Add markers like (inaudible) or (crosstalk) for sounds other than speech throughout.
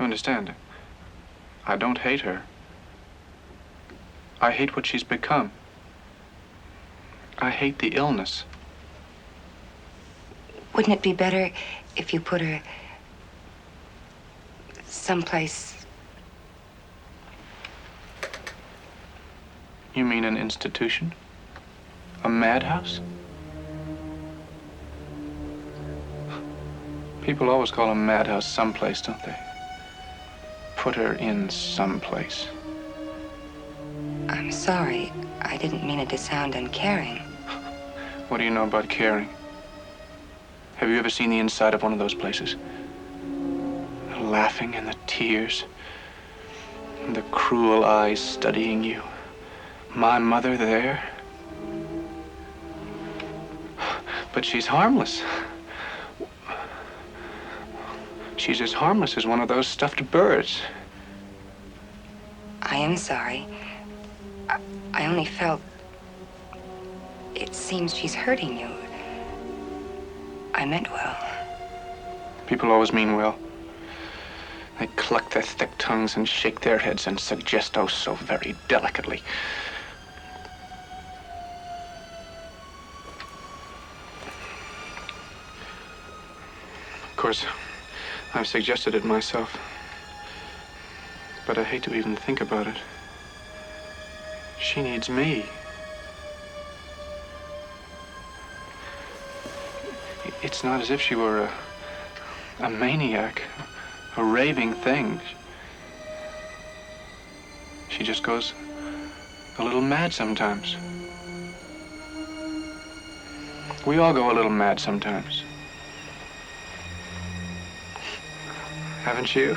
You understand? I don't hate her. I hate what she's become. I hate the illness. Wouldn't it be better if you put her someplace? You mean an institution? A madhouse? People always call a madhouse someplace, don't they? Put her in someplace. I'm sorry. I didn't mean it to sound uncaring. (laughs) What do you know about caring? Have you ever seen the inside of one of those places? The laughing and the tears, and the cruel eyes studying you. My mother there. (sighs) But she's harmless. She's as harmless as one of those stuffed birds. I am sorry. I, I only felt. It seems she's hurting you. I meant well. People always mean well. They cluck their thick tongues and shake their heads and suggest oh so very delicately. Of course, I've suggested it myself. But I hate to even think about it. She needs me. It's not as if she were a, a maniac, a raving thing. She just goes a little mad sometimes. We all go a little mad sometimes. Haven't you?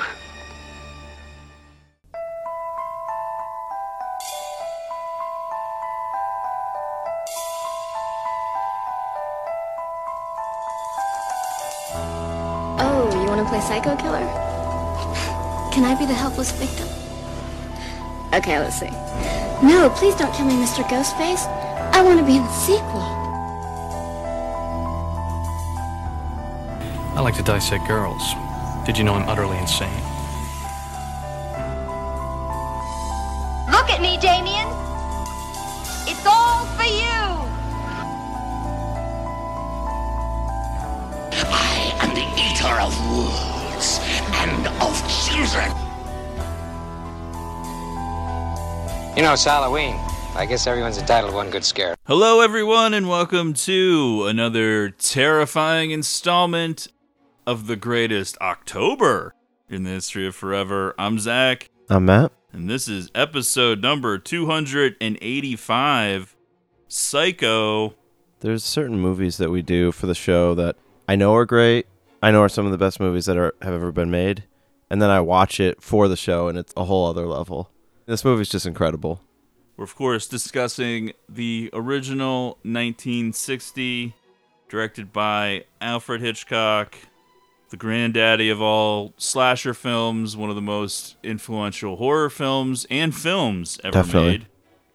Oh, you want to play psycho killer? Can I be the helpless victim? Okay, let's see. No, please don't kill me, Mr. Ghostface. I want to be in the sequel. I like to dissect girls. Did you know I'm utterly insane? Look at me, Damien. It's all for you. I am the eater of wolves and of children. You know, it's Halloween. I guess everyone's entitled to one good scare. Hello, everyone, and welcome to another terrifying installment of the greatest October in the history of forever. I'm Zach, I'm Matt. and this is episode number 285 Psycho. There's certain movies that we do for the show that I know are great. I know are some of the best movies that are have ever been made, and then I watch it for the show, and it's a whole other level. This movie's just incredible. We're, of course, discussing the original 1960, directed by Alfred Hitchcock, the granddaddy of all slasher films, one of the most influential horror films and films ever Definitely. made.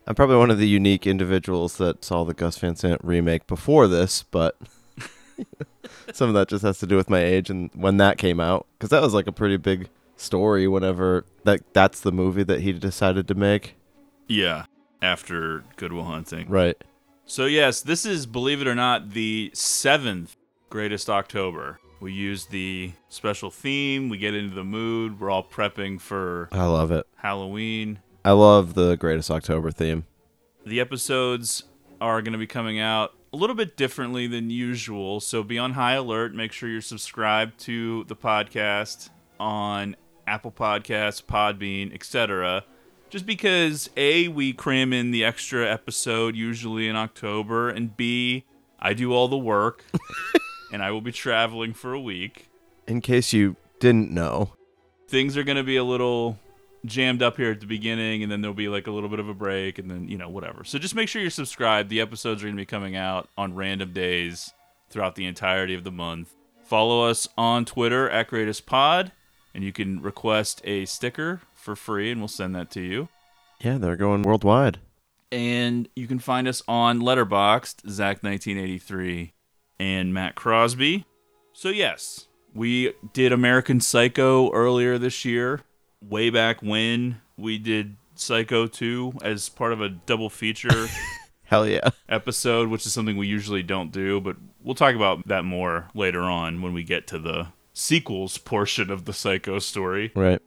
I'm probably one of the unique individuals that saw the Gus Van Sant remake before this, but (laughs) some of that just has to do with my age and when that came out, because that was like a pretty big story. Whenever that that's the movie that he decided to make, Yeah, after Good Will Hunting. right? So, yes, this is, believe it or not, the seventh greatest October. We use the special theme, we get into the mood, we're all prepping for I love it. Halloween. I love the Greatest October theme. The episodes are going to be coming out a little bit differently than usual, so be on high alert. Make sure you're subscribed to the podcast on Apple Podcasts, Podbean, etc. Just because A, we cram in the extra episode usually in October, and B, I do all the work (laughs) and I will be traveling for a week. In case you didn't know, Things are going to be a little jammed up here at the beginning and then there'll be like a little bit of a break and then you know whatever. So just make sure you're subscribed. The episodes are going to be coming out on random days throughout the entirety of the month. Follow us on twitter at greatest pod and you can request a sticker for free and we'll send that to you. Yeah, they're going worldwide. and you can find us on letterboxd zach1983 and matt crosby so yes We did American Psycho earlier this year. Way back when we did Psycho 2 as part of a double feature (laughs) Hell yeah. episode, which is something we usually don't do, but we'll talk about that more later on when we get to the sequels portion of the Psycho story. Right.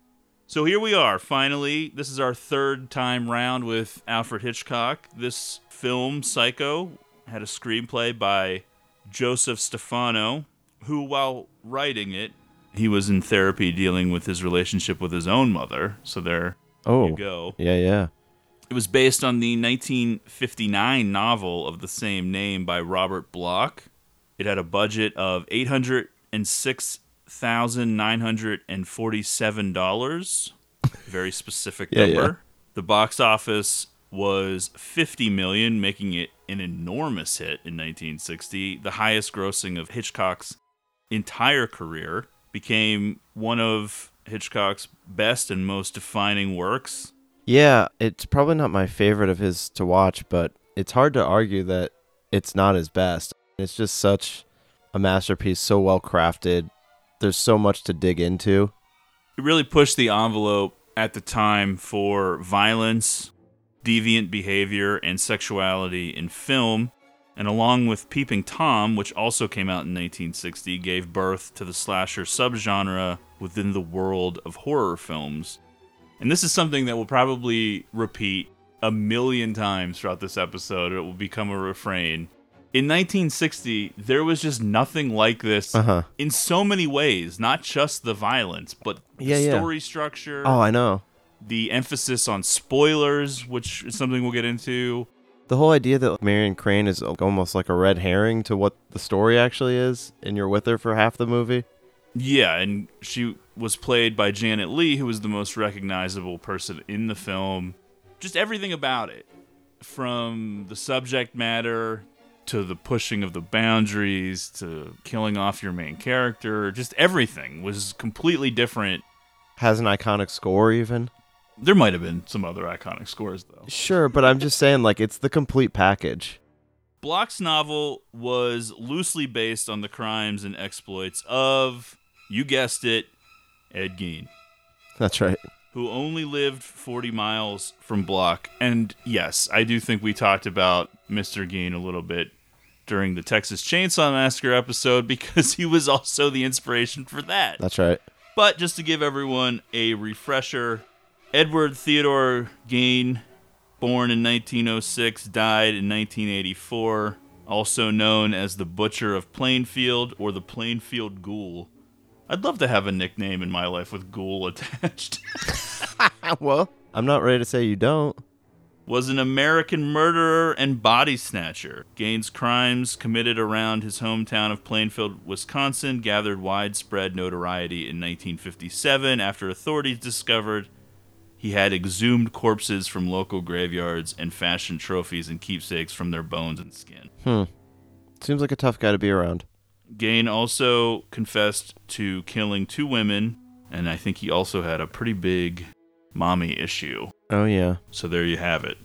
So here we are, finally. This is our third time round with Alfred Hitchcock. This film, Psycho, had a screenplay by Joseph Stefano, who, while writing it, he was in therapy dealing with his relationship with his own mother. So there Oh. you go. Yeah, yeah. It was based on the 1959 novel of the same name by Robert Bloch. It had a budget of $806,947. Very specific (laughs) Yeah, number. yeah. The box office was 50 million, making it an enormous hit in 1960, the highest grossing of Hitchcock's entire career. Became one of Hitchcock's best and most defining works. Yeah, it's probably not my favorite of his to watch, but it's hard to argue that it's not his best. It's just such a masterpiece, so well crafted. There's so much to dig into. it really pushed the envelope at the time for violence, deviant behavior, and sexuality in film. And along with Peeping Tom, which also came out in 1960, gave birth to the slasher subgenre within the world of horror films. And this is something that will probably repeat a million times throughout this episode. It will become a refrain. In 1960, there was just nothing like this Uh-huh. in so many ways, not just the violence, but the Yeah, yeah. story structure, Oh, I know. The emphasis on spoilers, which is something we'll get into. The whole idea that Marion Crane is almost like a red herring to what the story actually is, and you're with her for half the movie. Yeah, and she was played by Janet Leigh, who was the most recognizable person in the film. Just everything about it, from the subject matter to the pushing of the boundaries to killing off your main character, just everything was completely different. Has an iconic score, even. There might have been some other iconic scores, though. Sure, but I'm just saying, like, it's the complete package. Bloch's novel was loosely based on the crimes and exploits of, you guessed it, Ed Gein, That's right. who only lived 40 miles from Block. And yes, I do think we talked about Mr. Gein a little bit during the Texas Chainsaw Massacre episode (laughs) because he was also the inspiration for that. That's right. But just to give everyone a refresher, Edward Theodore Gein, born in 1906, died in 1984, also known as the Butcher of Plainfield or the Plainfield Ghoul. I'd love to have a nickname in my life with ghoul (laughs) attached. (laughs) well, I'm not ready to say you don't. was an American murderer and body snatcher. Gein's crimes committed around his hometown of Plainfield, Wisconsin, gathered widespread notoriety in 1957 after authorities discovered he had exhumed corpses from local graveyards and fashioned trophies and keepsakes from their bones and skin. Hmm. Seems like a tough guy to be around. Gein also confessed to killing two women, and I think he also had a pretty big mommy issue. Oh, yeah. So there you have it.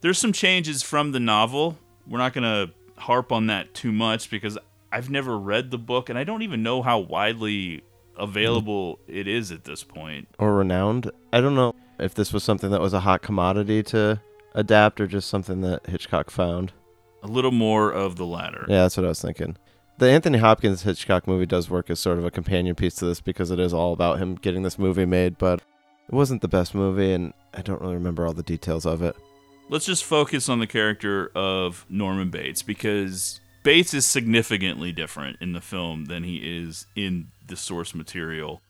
There's some changes from the novel. We're not going to harp on that too much because I've never read the book and I don't even know how widely available it is at this point. Or renowned. I don't know if this was something that was a hot commodity to adapt or just something that Hitchcock found. A little more of the latter. Yeah, that's what I was thinking. The Anthony Hopkins Hitchcock movie does work as sort of a companion piece to this because it is all about him getting this movie made, but it wasn't the best movie, and I don't really remember all the details of it. Let's just focus on the character of Norman Bates because Bates is significantly different in the film than he is in the source material.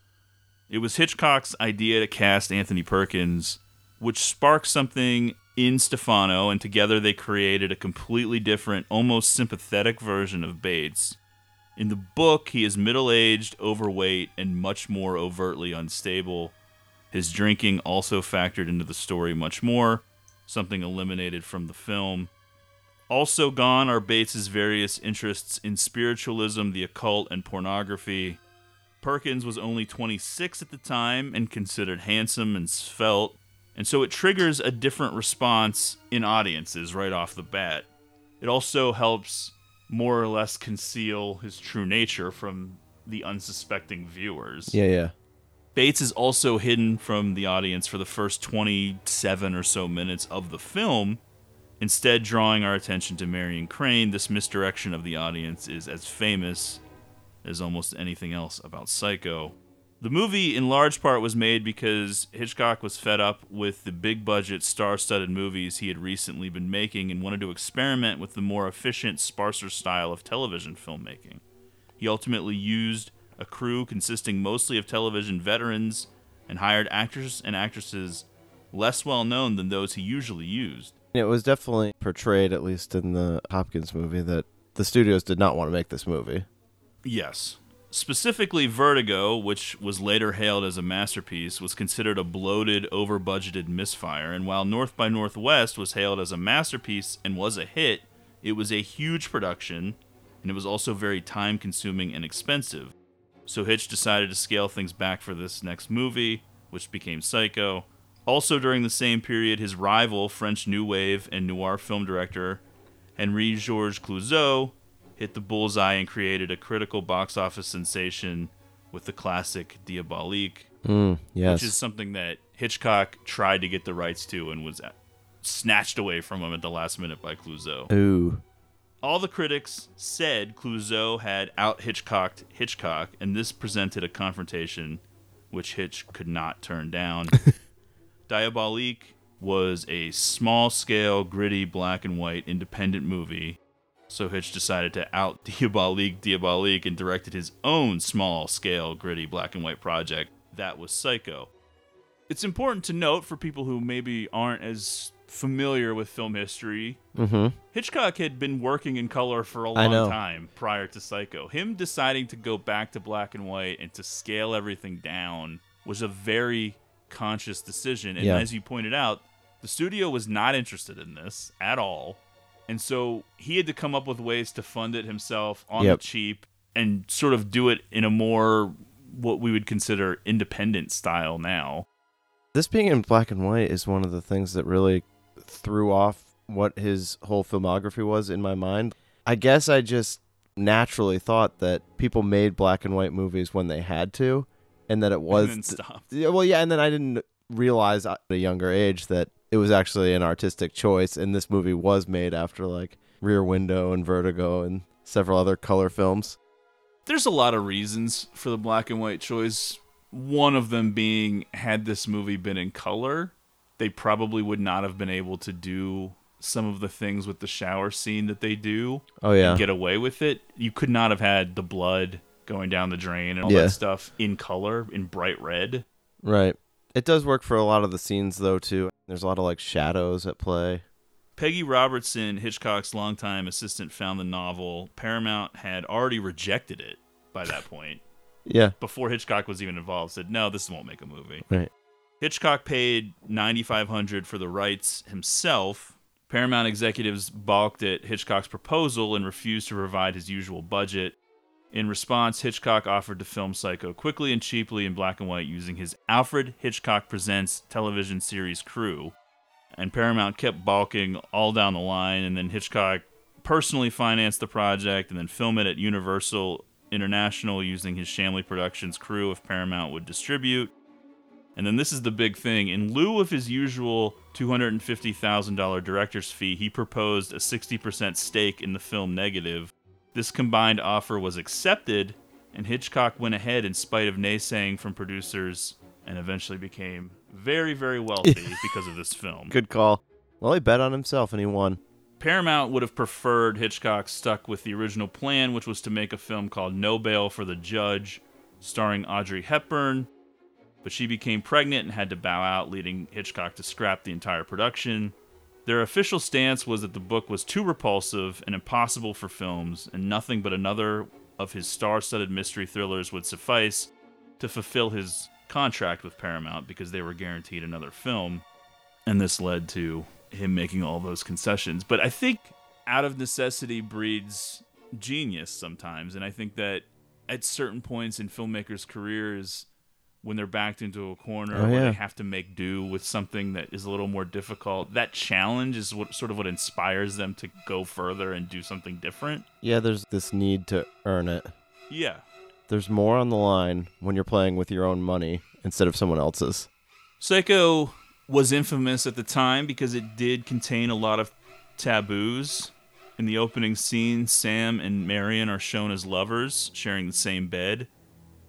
It was Hitchcock's idea to cast Anthony Perkins, which sparked something in Stefano, and together they created a completely different, almost sympathetic version of Bates. In the book, he is middle aged, overweight, and much more overtly unstable. His drinking also factored into the story much more, something eliminated from the film. Also gone are Bates's various interests in spiritualism, the occult, and pornography. Perkins was only 26 at the time and considered handsome and svelte, and so it triggers a different response in audiences right off the bat. It also helps more or less conceal his true nature from the unsuspecting viewers. Yeah, yeah. Bates is also hidden from the audience for the first 27 or so minutes of the film, instead, drawing our attention to Marion Crane. This misdirection of the audience is as famous as almost anything else about Psycho. The movie, in large part, was made because Hitchcock was fed up with the big budget, star studded movies he had recently been making and wanted to experiment with the more efficient, sparser style of television filmmaking. He ultimately used a crew consisting mostly of television veterans and hired actors and actresses less well known than those he usually used. It was definitely portrayed, at least in the Hopkins movie, that the studios did not want to make this movie. Yes. Specifically, Vertigo, which was later hailed as a masterpiece, was considered a bloated, over budgeted misfire. And while North by Northwest was hailed as a masterpiece and was a hit, it was a huge production, and it was also very time consuming and expensive. So Hitch decided to scale things back for this next movie, which became Psycho. Also, during the same period, his rival, French New Wave and noir film director Henri Georges Clouzot, hit the bullseye and created a critical box office sensation with the classic Diabolique, Mm, yes. which is something that Hitchcock tried to get the rights to and was snatched away from him at the last minute by Clouzot. Ooh. All the critics said Clouzot had out Hitchcocked Hitchcock, and this presented a confrontation which Hitch could not turn down. (laughs) Diabolique was a small scale, gritty, black and white independent movie. So Hitch decided to out (laughs) Diabolique Diabolique and directed his own small scale, gritty, black and white project. That was Psycho. It's important to note for people who maybe aren't as familiar with film history Mm-hmm. Hitchcock had been working in color for a long time prior to Psycho. Him deciding to go back to black and white and to scale everything down was a very conscious decision. And Yeah. as you pointed out, the studio was not interested in this at all. And so he had to come up with ways to fund it himself on Yep. the cheap and sort of do it in a more what we would consider independent style now. This being in black and white is one of the things that really threw off what his whole filmography was in my mind. I guess I just naturally thought that people made black and white movies when they had to, and that it was. Yeah, well, yeah, and then I didn't realize at a younger age that it was actually an artistic choice, and this movie was made after like Rear Window and Vertigo and several other color films. there's a lot of reasons for the black and white choice. One of them being, had this movie been in color, they probably would not have been able to do some of the things with the shower scene that they do Oh yeah, and get away with it. You could not have had the blood going down the drain and all Yeah. that stuff in color, in bright red. right. It does work for a lot of the scenes though too. There's a lot of like shadows at play. Peggy Robertson, Hitchcock's longtime assistant, found the novel. Paramount had already rejected it by that point. (laughs) Yeah, Before Hitchcock was even involved, said, no, this won't make a movie. right. Hitchcock paid 9500 for the rights himself. Paramount executives balked at Hitchcock's proposal and refused to provide his usual budget. In response, Hitchcock offered to film Psycho quickly and cheaply in black and white using his Alfred Hitchcock Presents television series crew. And Paramount kept balking all down the line, and then Hitchcock personally financed the project and then film it at Universal International using his Shamley Productions crew if Paramount would distribute. And then this is the big thing. In lieu of his usual $250,000 director's fee, he proposed a 60% stake in the film negative. This combined offer was accepted, and Hitchcock went ahead in spite of naysaying from producers and eventually became very, very wealthy (laughs) because of this film. Good call. Well, he bet on himself and he won. Paramount would have preferred Hitchcock stuck with the original plan, which was to make a film called No Bail for the Judge, starring Audrey Hepburn. But she became pregnant and had to bow out, leading Hitchcock to scrap the entire production. Their official stance was that the book was too repulsive and impossible for films, and nothing but another of his star studded mystery thrillers would suffice to fulfill his contract with Paramount because they were guaranteed another film. And this led to him making all those concessions. But I think out of necessity breeds genius sometimes. And I think that at certain points in filmmakers' careers, when they're backed into a corner Oh, where yeah. they have to make do with something that is a little more difficult, that challenge is what sort of what inspires them to go further and do something different. Yeah, there's this need to earn it. Yeah. There's more on the line when you're playing with your own money instead of someone else's. Psycho was infamous at the time because it did contain a lot of taboos. In the opening scene, Sam and Marion are shown as lovers, sharing the same bed,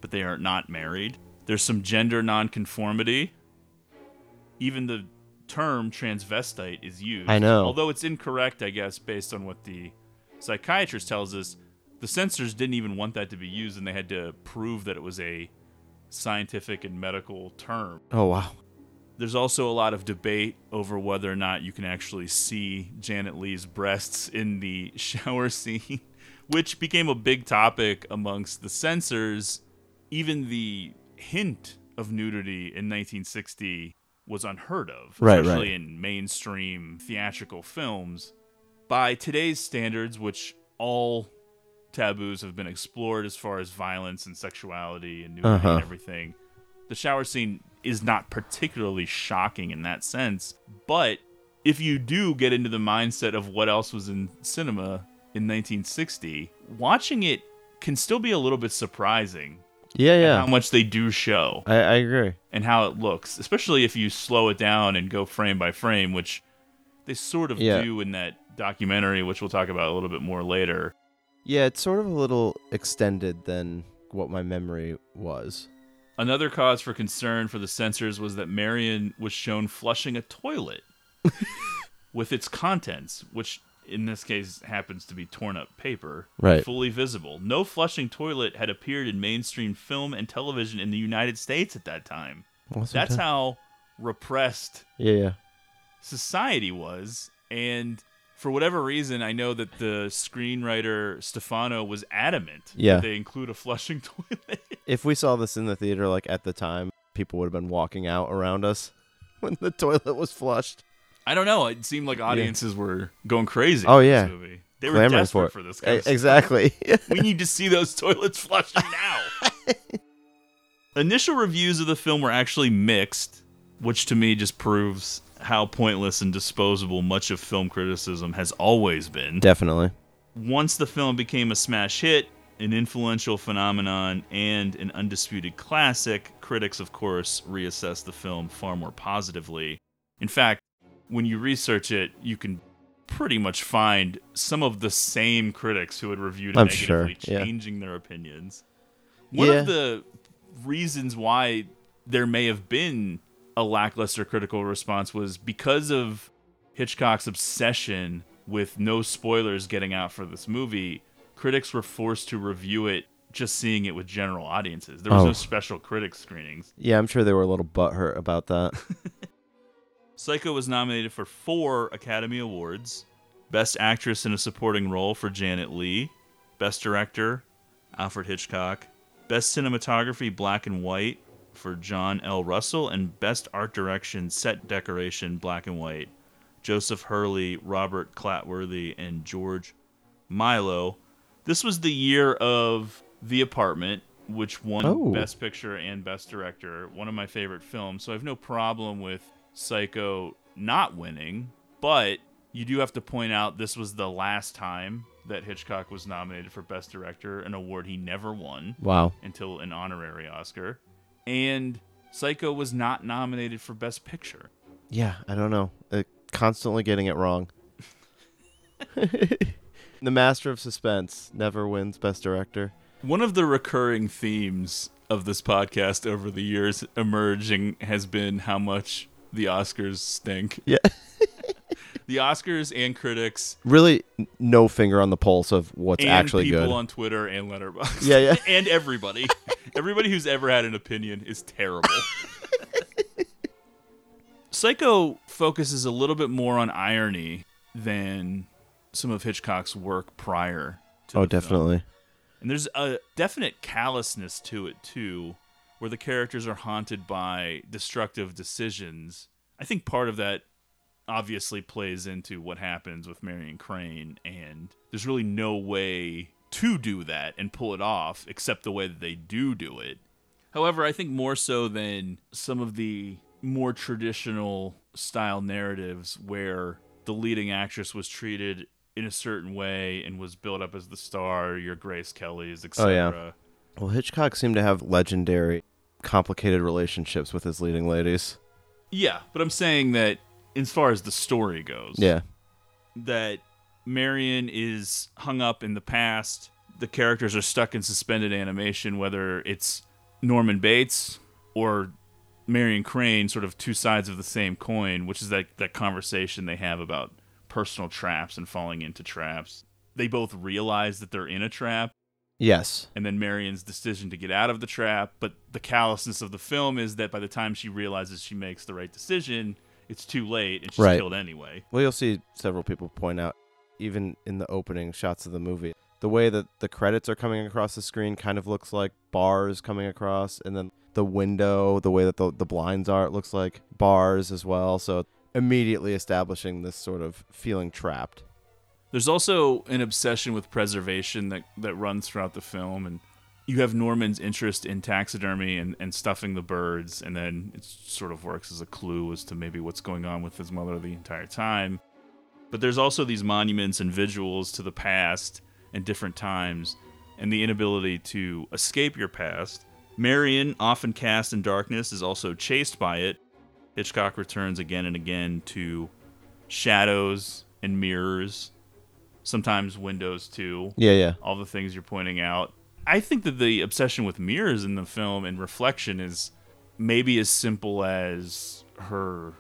but they are not married. There's some gender nonconformity. Even the term transvestite is used. I know. Although it's incorrect, I guess, based on what the psychiatrist tells us. The censors didn't even want that to be used, and they had to prove that it was a scientific and medical term. Oh wow. There's also a lot of debate over whether or not you can actually see Janet Leigh's breasts in the (laughs) shower scene, (laughs) which became a big topic amongst the censors. Even the hint of nudity in 1960 was unheard of, Right, especially right. in mainstream theatrical films. By today's standards, which all taboos have been explored as far as violence and sexuality and nudity Uh-huh. and everything, the shower scene is not particularly shocking in that sense. But if you do get into the mindset of what else was in cinema in 1960, watching it can still be a little bit surprising Yeah, yeah. how much they do show I, I agree. and how it looks, especially if you slow it down and go frame by frame, which they sort of Yeah. do in that documentary, which we'll talk about a little bit more later. Yeah, it's sort of a little extended than what my memory was. Another cause for concern for the censors was that Marion was shown flushing a toilet (laughs) with its contents, which in this case happens to be torn up paper, Right. fully visible. No flushing toilet had appeared in mainstream film and television in the United States at that time. That's how repressed Yeah, yeah. society was. And for whatever reason, I know that the screenwriter Stefano was adamant Yeah. that they include a flushing (laughs) toilet. If we saw this in the theater, like at the time, people would have been walking out around us (laughs) when the toilet was flushed. I don't know. It seemed like audiences were going crazy. Oh yeah. They were Clamoring desperate for, for, this. Kind exactly. (laughs) we need to see those (laughs) toilets flushed now. (laughs) Initial reviews of the film were actually mixed, which to me just proves how pointless and disposable much of film criticism has always been. Definitely. Once the film became a smash hit, an influential phenomenon, and an undisputed classic, critics, of course, reassessed the film far more positively. In fact, when you research it, you can pretty much find some of the same critics who had reviewed it I'm sure, negatively yeah. changing their opinions. One Yeah. of the reasons why there may have been a lackluster critical response was because of Hitchcock's obsession with no spoilers getting out for this movie. Critics were forced to review it just seeing it with general audiences. There was Oh. no special critic screenings. Yeah, I'm sure they were a little butthurt about that. (laughs) Psycho was nominated for four Academy Awards Best Actress in a Supporting Role for Janet Leigh, Best Director, Alfred Hitchcock, Best Cinematography Black and White for John L. Russell, and Best Art Direction Set Decoration Black and White, Joseph Hurley, Robert Clatworthy, and George Milo. This was the year of The Apartment, which won Oh. Best Picture and Best Director. One of my favorite films, so I have no problem with Psycho not winning, but you do have to point out this was the last time that Hitchcock was nominated for Best Director, an award he never won Wow. until an honorary Oscar. And Psycho was not nominated for Best Picture. Yeah, I don't know. Uh, constantly getting it wrong. (laughs) the master of suspense never wins best director. One of the recurring themes of this podcast over the years emerging has been how much the Oscars stink. Yeah. (laughs) The Oscars and critics Really, no finger on the pulse of what's and actually people good. on Twitter and Letterboxd. Yeah, yeah. (laughs) and everybody. (laughs) everybody who's ever had an opinion is terrible. Psycho focuses a little bit more on irony than some of Hitchcock's work prior to oh, the film. definitely. And there's a definite callousness to it too, where the characters are haunted by destructive decisions. I think part of that obviously plays into what happens with Marion Crane, and there's really no way to do that and pull it off except the way that they do do it. However, I think more so than some of the more traditional style narratives where the leading actress was treated in a certain way and was built up as the star, your Grace Kelly's, etc. Oh, yeah. Well, Hitchcock seemed to have legendary, complicated relationships with his leading ladies. Yeah, but I'm saying that as far as the story goes, Yeah. that Marion is hung up in the past. The characters are stuck in suspended animation, whether it's Norman Bates or Marion Crane, sort of two sides of the same coin, which is that, that conversation they have about personal traps and falling into traps. They both realize that they're in a trap, Yes. and then Marion's decision to get out of the trap. But the callousness of the film is that by the time she realizes she makes the right decision, it's too late and she's Right. killed anyway. Well, you'll see several people point out, even in the opening shots of the movie, the way that the credits are coming across the screen kind of looks like bars coming across, and then the window, the way that the, the blinds are, it looks like bars as well. So immediately establishing this sort of feeling trapped. There's also an obsession with preservation that, that runs throughout the film, and you have Norman's interest in taxidermy and, and stuffing the birds, and then it sort of works as a clue as to maybe what's going on with his mother the entire time. But there's also these monuments and visuals to the past and different times, and the inability to escape your past. Marion, often cast in darkness, is also chased by it. Hitchcock returns again and again to shadows and mirrors, sometimes windows too. Yeah, yeah. All the things you're pointing out. I think that the obsession with mirrors in the film and reflection is maybe as simple as her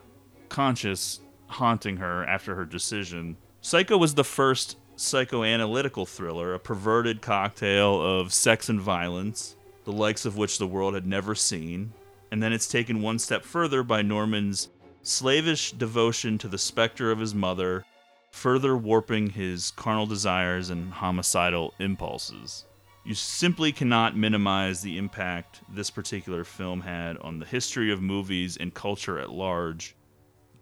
conscious haunting her after her decision. Psycho was the first psychoanalytical thriller, a perverted cocktail of sex and violence, the likes of which the world had never seen. And then it's taken one step further by Norman's slavish devotion to the specter of his mother, further warping his carnal desires and homicidal impulses. You simply cannot minimize the impact this particular film had on the history of movies and culture at large.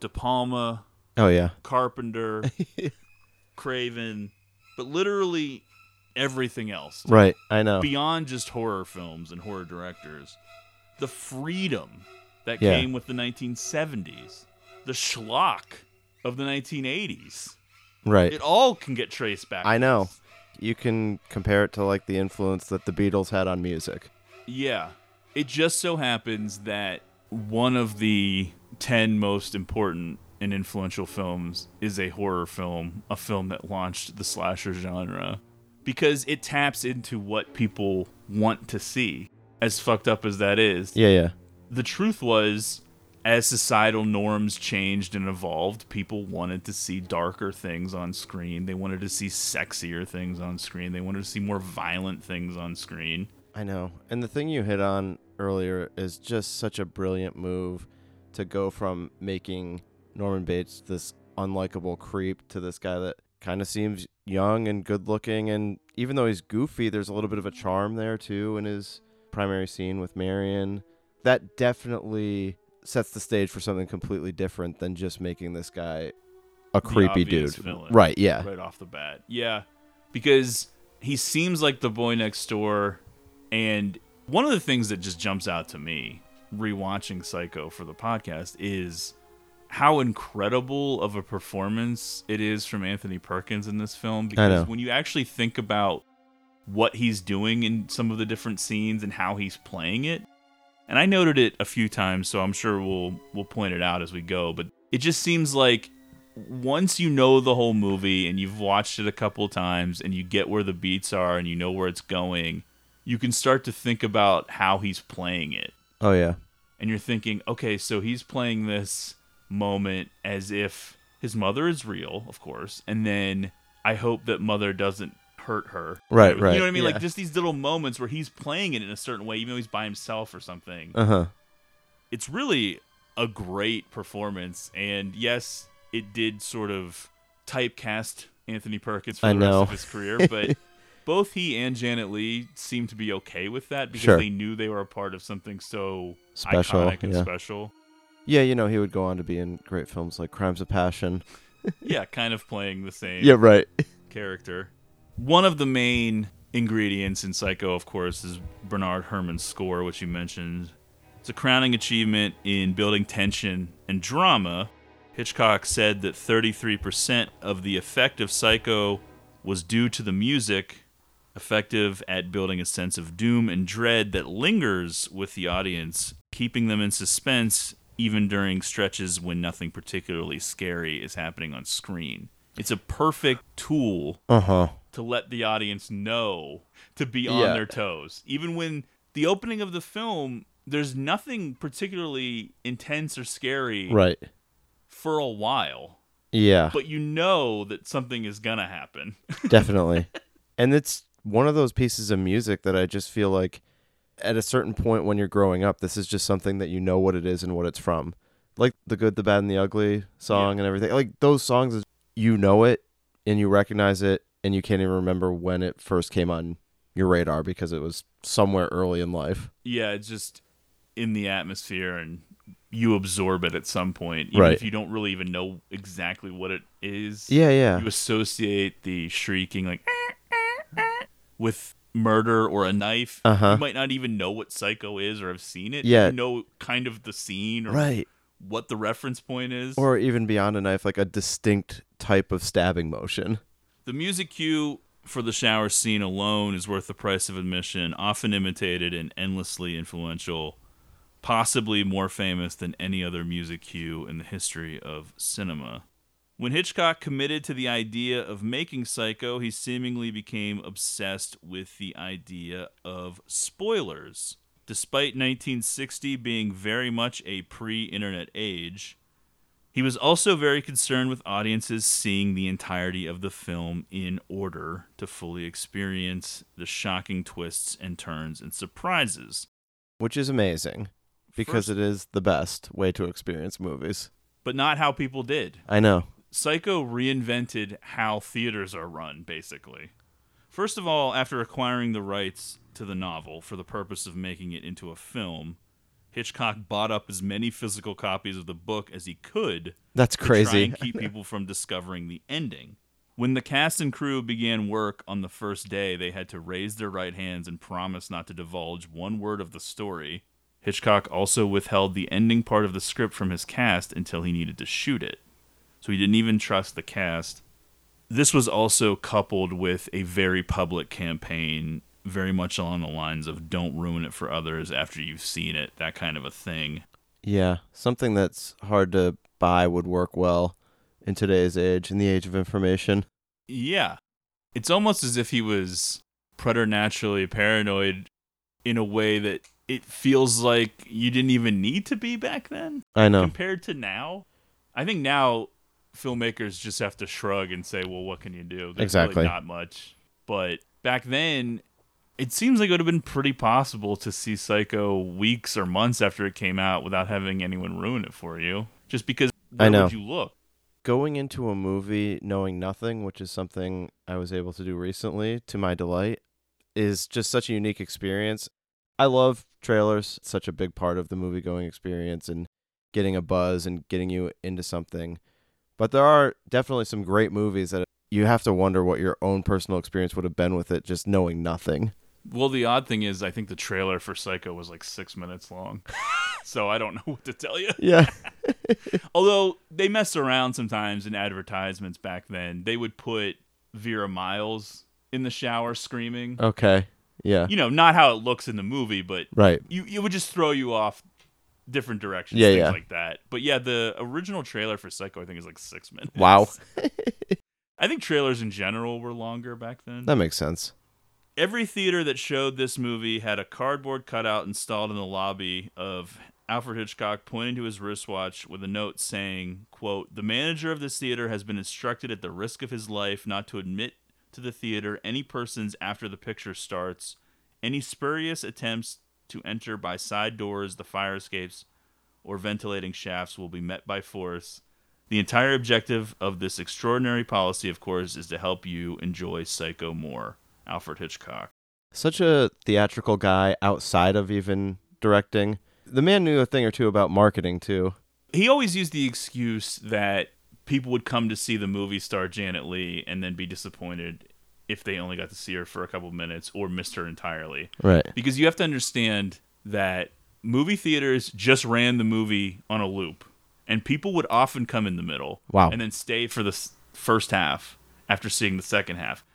De Palma, Oh, yeah. Carpenter, (laughs) Craven, but literally everything else. Right. I know. Beyond just horror films and horror directors. The freedom that Yeah. came with the 1970s, the schlock of the 1980s. Right. It all can get traced back. I know. You can compare it to like the influence that the Beatles had on music. Yeah. It just so happens that one of the 10 most important and influential films is a horror film, a film that launched the slasher genre because it taps into what people want to see. As fucked up as that is, Yeah, yeah. the truth was as societal norms changed and evolved, people wanted to see darker things on screen. They wanted to see sexier things on screen. They wanted to see more violent things on screen. I know. And the thing you hit on earlier is just such a brilliant move to go from making Norman Bates this unlikable creep to this guy that kind of seems young and good looking. And even though he's goofy, there's a little bit of a charm there too in his primary scene with Marion. That definitely sets the stage for something completely different than just making this guy a creepy dude. villain Right, yeah. Right off the bat. Yeah. Because he seems like the boy next door. And one of the things that just jumps out to me rewatching Psycho for the podcast is how incredible of a performance it is from Anthony Perkins in this film. Because when you actually think about what he's doing in some of the different scenes and how he's playing it, and I noted it a few times, so I'm sure we'll we'll point it out as we go. But it just seems like once you know the whole movie and you've watched it a couple times and you get where the beats are and you know where it's going, you can start to think about how he's playing it. Oh, yeah. And you're thinking, okay, so he's playing this moment as if his mother is real, of course, and then I hope that mother doesn't hurt her. Right, right. You know what I mean? yeah. Like just these little moments where he's playing it in a certain way, even though he's by himself or something Uh huh. it's really a great performance and yes it did sort of typecast anthony perkins for I the know. rest of his career but (laughs) both he and janet leigh seemed to be okay with that because Sure. they knew they were a part of something so Special, iconic and yeah. special Yeah, you know, he would go on to be in great films like Crimes of Passion. yeah kind of playing the same (laughs) Yeah, right. character. One of the main ingredients in Psycho, of course, is Bernard Herrmann's score, which you mentioned. It's a crowning achievement in building tension and drama. Hitchcock said that 33% of the effect of Psycho was due to the music, effective at building a sense of doom and dread that lingers with the audience, keeping them in suspense even during stretches when nothing particularly scary is happening on screen. It's a perfect tool Uh huh. To let the audience know to be on Yeah. their toes. Even when the opening of the film, there's nothing particularly intense or scary Right. for a while, Yeah. but you know that something is gonna happen. (laughs) Definitely. and it's one of those pieces of music that I just feel like at a certain point when you're growing up, this is just something that you know what it is and what it's from. Like the good, the bad, and the ugly song and everything. Like those songs, you know it and you recognize it, and you can't even remember when it first came on your radar because it was somewhere early in life. yeah, it's just in the atmosphere and you absorb it at some point. Even Right. if you don't really even know exactly what it is. Yeah, yeah. You associate the shrieking like with murder or a knife. Uh-huh. You might not even know what Psycho is or have seen it. Yeah. You know kind of the scene or Right. what the reference point is. Or even beyond a knife, like a distinct type of stabbing motion. The music cue for the shower scene alone is worth the price of admission, often imitated and endlessly influential, possibly more famous than any other music cue in the history of cinema. When Hitchcock committed to the idea of making Psycho, he seemingly became obsessed with the idea of spoilers. Despite 1960 being very much a pre internet age, he was also very concerned with audiences seeing the entirety of the film in order to fully experience the shocking twists and turns and surprises. Which is amazing because First- it is the best way to experience movies. But not how people did. I know. Psycho reinvented how theaters are run, basically. First of all, after acquiring the rights to the novel for the purpose of making it into a film, Hitchcock bought up as many physical copies of the book as he could. That's crazy. and keep (laughs) people from discovering the ending. When the cast and crew began work on the first day, they had to raise their right hands and promise not to divulge one word of the story. Hitchcock also withheld the ending part of the script from his cast until he needed to shoot it. So he didn't even trust the cast. This was also coupled with a very public campaign, very much along the lines of don't ruin it for others after you've seen it, that kind of a thing. Yeah, something that's hard to buy would work well in today's age, in the age of information. Yeah. It's almost as if he was preternaturally paranoid in a way that it feels like you didn't even need to be back then I know. compared to now. I think now filmmakers just have to shrug and say, "Well, what can you do?" There's Exactly. really not much. But back then, it seems like it would have been pretty possible to see Psycho weeks or months after it came out without having anyone ruin it for you. Just because where I know. would you look? Going into a movie knowing nothing, which is something I was able to do recently to my delight, is just such a unique experience. I love trailers, it's such a big part of the movie going experience and getting a buzz and getting you into something. But there are definitely some great movies that you have to wonder what your own personal experience would have been with it just knowing nothing. Well, the odd thing is, I think the trailer for Psycho was like six minutes long. (laughs) so I don't know what to tell you. Yeah. (laughs) Although they mess around sometimes in advertisements back then. They would put Vera Miles in the shower screaming. Okay. Yeah. You know, not how it looks in the movie, but Right. you it would just throw you off different directions, Yeah, things yeah. like that. But yeah, the original trailer for Psycho I think is like six minutes. Wow. (laughs) I think trailers in general were longer back then. That makes sense. Every theater that showed this movie had a cardboard cutout installed in the lobby of Alfred Hitchcock pointing to his wristwatch with a note saying, quote, The manager of this theater has been instructed at the risk of his life not to admit to the theater any persons after the picture starts. Any spurious attempts to enter by side doors, the fire escapes, or ventilating shafts will be met by force. The entire objective of this extraordinary policy, of course, is to help you enjoy Psycho more. Alfred Hitchcock. Such a theatrical guy outside of even directing. The man knew a thing or two about marketing too. He always used the excuse that people would come to see the movie star Janet Leigh and then be disappointed if they only got to see her for a couple minutes or missed her entirely. Right. Because you have to understand that movie theaters just ran the movie on a loop, and people would often come in the middle Wow. and then stay for the first half after seeing the second half.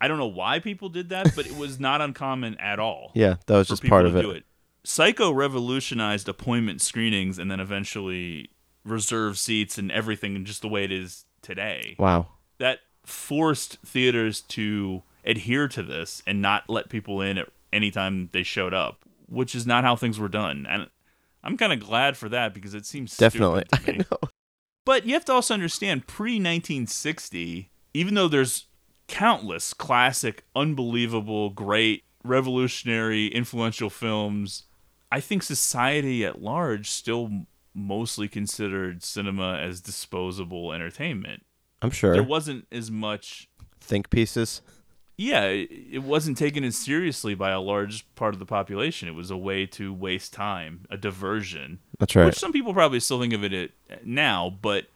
I don't know why people did that, but it was not uncommon at all. (laughs) Yeah, that was just part of it. it. Psycho revolutionized appointment screenings and then eventually reserved seats and everything and just the way it is today. Wow. That forced theaters to adhere to this and not let people in at any time they showed up, which is not how things were done. And I'm kind of glad for that because it seems Definitely. (laughs) I know. But you have to also understand pre 1960, even though there's countless classic, unbelievable, great, revolutionary, influential films, I think society at large still mostly considered cinema as disposable entertainment. I'm sure. There wasn't as much Think pieces. yeah, it wasn't taken as seriously by a large part of the population. It was a way to waste time, a diversion. That's right. Which some people probably still think of it eh, now, but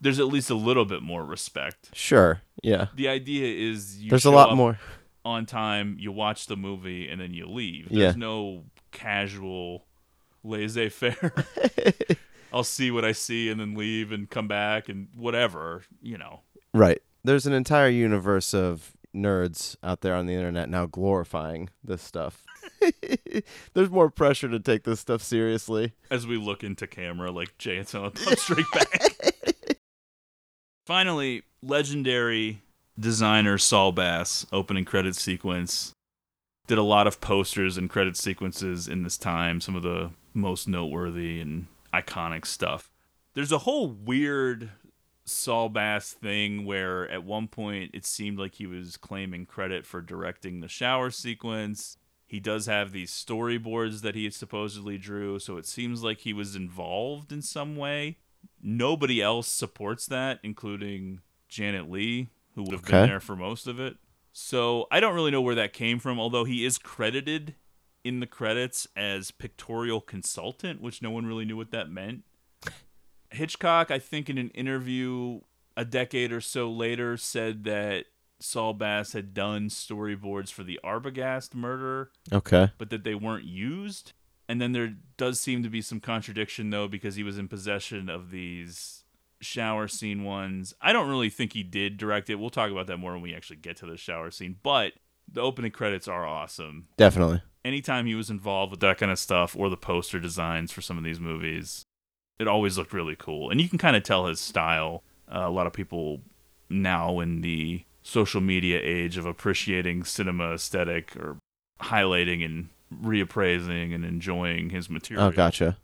there's at least a little bit more respect. Sure. Yeah. The idea is you There's a lot more. on time, you watch the movie, and then you leave. Yeah. There's no casual laissez faire. (laughs) I'll see what I see and then leave and come back and whatever, you know. Right. There's an entire universe of nerds out there on the internet now glorifying this stuff. (laughs) There's more pressure to take this stuff seriously. as we look into camera like Jay and Silent Bob Strike Back. (laughs) Finally, legendary designer Saul Bass opening credit sequence did a lot of posters and credit sequences in this time, some of the most noteworthy and iconic stuff. There's a whole weird Saul Bass thing where at one point it seemed like he was claiming credit for directing the shower sequence. He does have these storyboards that he supposedly drew, so it seems like he was involved in some way. Nobody else supports that, including Janet Leigh, who would have been there for most of it. So I don't really know where that came from, although he is credited in the credits as pictorial consultant, which no one really knew what that meant. Hitchcock, I think, in an interview a decade or so later, said that Saul Bass had done storyboards for the Arbogast murder, Okay. but that they weren't used. And then there does seem to be some contradiction, though, because he was in possession of these shower scene ones. I don't really think he did direct it. We'll talk about that more when we actually get to the shower scene. But the opening credits are awesome Definitely. anytime he was involved with that kind of stuff or the poster designs for some of these movies, it always looked really cool. And you can kind of tell his style. Uh, a lot of people now in the social media age of appreciating cinema aesthetic or highlighting and reappraising and enjoying his material. Oh, gotcha.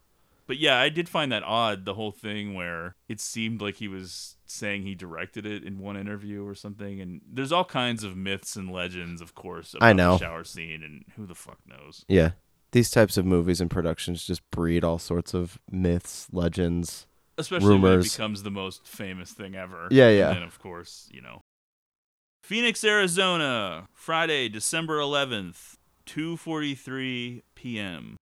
But yeah, I did find that odd, the whole thing where it seemed like he was saying he directed it in one interview or something. And there's all kinds of myths and legends, of course, about I know. the shower scene, and who the fuck knows. Yeah. These types of movies and productions just breed all sorts of myths, legends. Especially when it rumors. becomes the most famous thing ever. Yeah, yeah. And of course, you know. Phoenix, Arizona, Friday, December 11th, 2.43 p.m.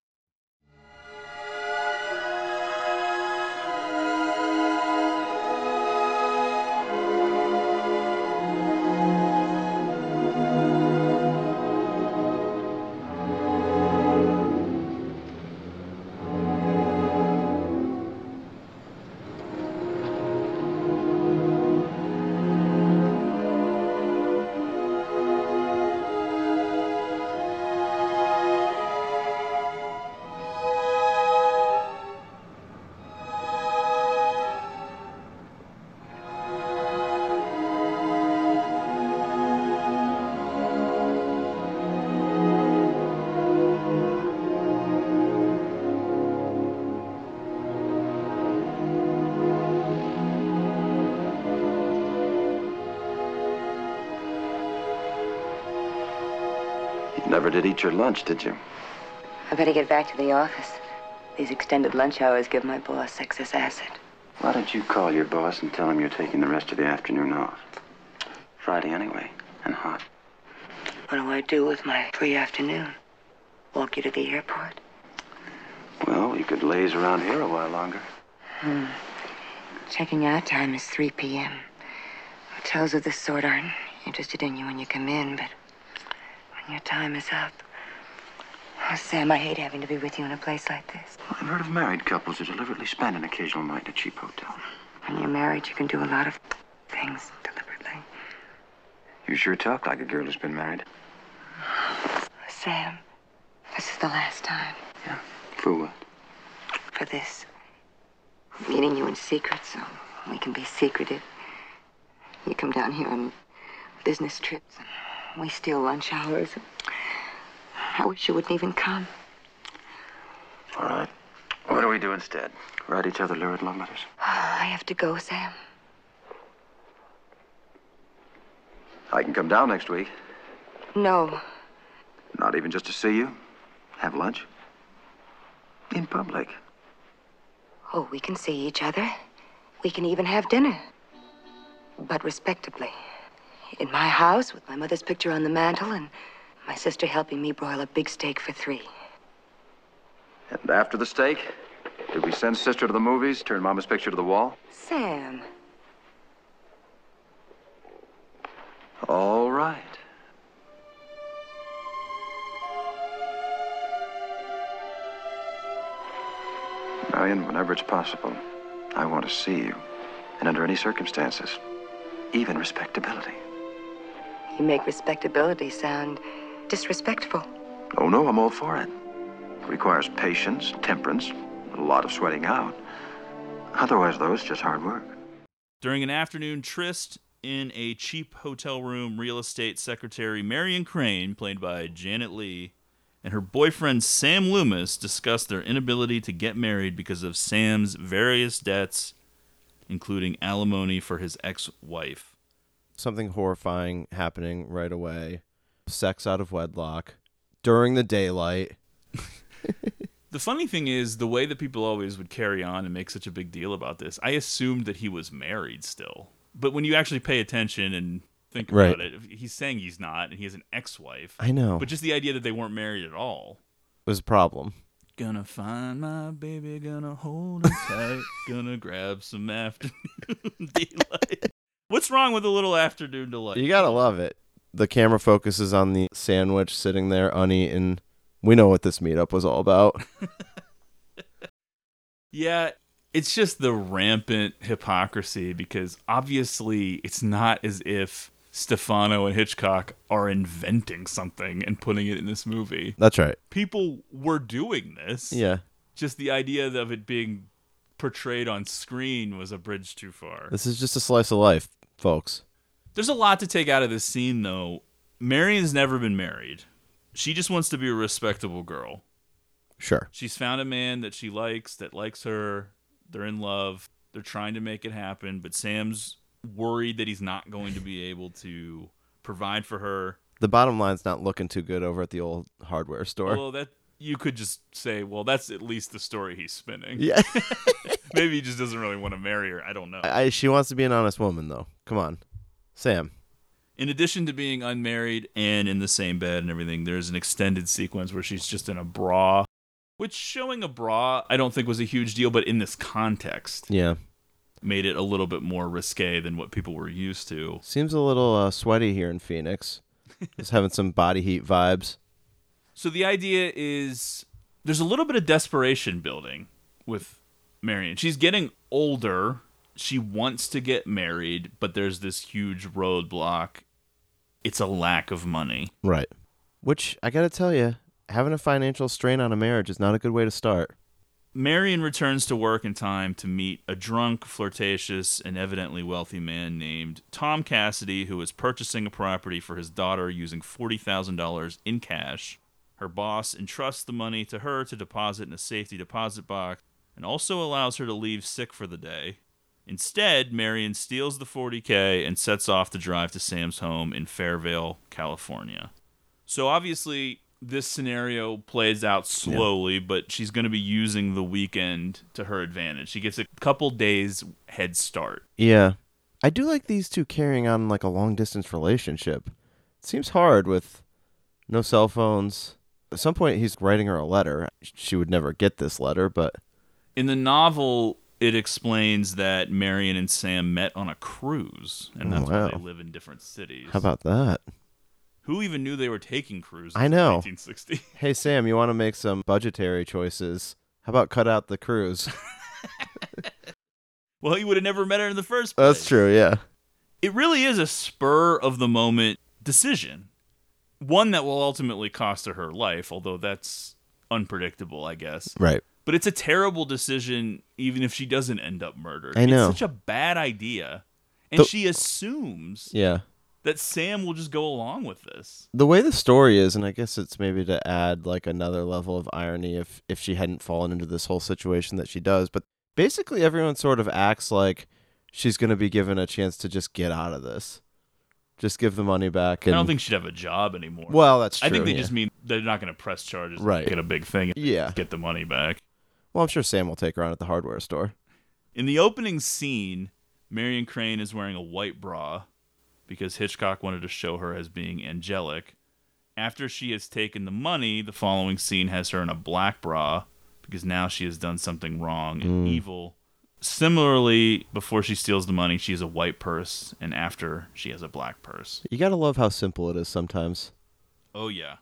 never did eat your lunch, did you? I better get back to the office. These extended lunch hours give my boss excess acid. Why don't you call your boss and tell him you're taking the rest of the afternoon off? Friday anyway, and hot. What do I do with my free afternoon? Walk you to the airport? Well, you could laze around here a while longer. Hmm. Checking out time is 3 p.m. Hotels of this sort aren't interested in you when you come in, but your time is up. Oh, Sam, I hate having to be with you in a place like this. I've heard of married couples who deliberately spend an occasional night in a cheap hotel. When you're married, you can do a lot of things deliberately. You sure talk like a girl who's been married. Sam, this is the last time Yeah? For what? for this. Meeting you in secret so we can be secretive. You come down here on business trips and we steal lunch hours. I wish you wouldn't even come. All right. What do we do instead? Write each other lurid love letters? (sighs) I have to go, Sam. I can come down next week. No, Not even just to see you. Have lunch. In public. Oh, we can see each other. We can even have dinner. But respectably. In my house, with my mother's picture on the mantel, and my sister helping me broil a big steak for three. And after the steak, did we send sister to the movies, turn mama's picture to the wall? Sam, All right. Marion, whenever it's possible, I want to see you. And under any circumstances, even respectability. You make respectability sound disrespectful. Oh, no, I'm all for it. It requires patience, temperance, a lot of sweating out. Otherwise, though, it's just hard work. During an afternoon tryst in a cheap hotel room, real estate secretary Marion Crane, played by Janet Leigh, and her boyfriend Sam Loomis discuss their inability to get married because of Sam's various debts, including alimony for his ex wife. Something horrifying happening right away. Sex out of wedlock during the daylight. (laughs) The funny thing is, the way that people always would carry on and make such a big deal about this, I assumed that he was married still. But when you actually pay attention and think Right. about it, he's saying he's not, and he has an ex wife. I know. But just the idea that they weren't married at all. was a problem. Gonna find my baby, gonna hold her tight, gonna grab some afternoon (laughs) delight. What's wrong with a little afternoon delight? You gotta love it. The camera focuses on the sandwich sitting there uneaten. We know what this meetup was all about. (laughs) Yeah, it's just the rampant hypocrisy because obviously it's not as if Stefano and Hitchcock are inventing something and putting it in this movie. That's right. People were doing this. Yeah. Just the idea of it being portrayed on screen was a bridge too far. This is just a slice of life, folks. There's a lot to take out of this scene, though. Marion's never been married. She just wants to be a respectable girl. Sure. She's found a man that she likes, that likes her. They're in love. They're trying to make it happen, but Sam's worried that he's not going to be able to provide for her. The bottom line's not looking too good over at the old hardware store. Although that you could just say, well, that's at least the story he's spinning. Yeah. (laughs) Maybe he just doesn't really want to marry her. I don't know. I, she wants to be an honest woman, though. Come on. Sam. In addition to being unmarried and in the same bed and everything, there's an extended sequence where she's just in a bra, which showing a bra I don't think was a huge deal, but in this context Yeah. made it a little bit more risque than what people were used to. Seems a little uh, sweaty here in Phoenix. (laughs) Just having some body heat vibes. So the idea is there's a little bit of desperation building with Marion. She's getting older. She wants to get married, but there's this huge roadblock. It's a lack of money. Right. Which, I gotta tell you, having a financial strain on a marriage is not a good way to start. Marion returns to work in time to meet a drunk, flirtatious, and evidently wealthy man named Tom Cassidy, who is purchasing a property for his daughter using $40,000 in cash. Her boss entrusts the money to her to deposit in a safety deposit box and also allows her to leave sick for the day. Instead, Marion steals the 40K and sets off to drive to Sam's home in Fairvale, California. So obviously, this scenario plays out slowly, but she's going to be using the weekend to her advantage. She gets a couple days head start. Yeah. I do like these two carrying on like a long distance relationship. It seems hard with no cell phones. At some point, he's writing her a letter. She would never get this letter, but In the novel, it explains that Marion and Sam met on a cruise, and that's why they live in different cities. how about that? Who even knew they were taking cruises? I know. In 1960. (laughs) Hey, Sam, you want to make some budgetary choices? How about cut out the cruise? (laughs) well, he would have never met her in the first place. That's true, yeah. it really is a spur of the moment decision. One that will ultimately cost her her life, although that's unpredictable, I guess. Right. But it's a terrible decision, even if she doesn't end up murdered. I know. It's such a bad idea. And The- she assumes Yeah. that Sam will just go along with this. The way the story is, and I guess it's maybe to add like another level of irony if if she hadn't fallen into this whole situation that she does, but basically everyone sort of acts like she's going to be given a chance to just get out of this. Just give the money back and I don't think she'd have a job anymore. Well, that's I think they yeah. just mean they're not going to press charges, Right. Get a big thing, and Yeah. get the money back. Well, I'm sure Sam will take her on at the hardware store. In the opening scene, Marion Crane is wearing a white bra because Hitchcock wanted to show her as being angelic. After she has taken the money, the following scene has her in a black bra because now she has done something wrong and Mm. evil. Similarly, before she steals the money, she has a white purse, and after she has a black purse. You got to love how simple it is sometimes. Oh yeah.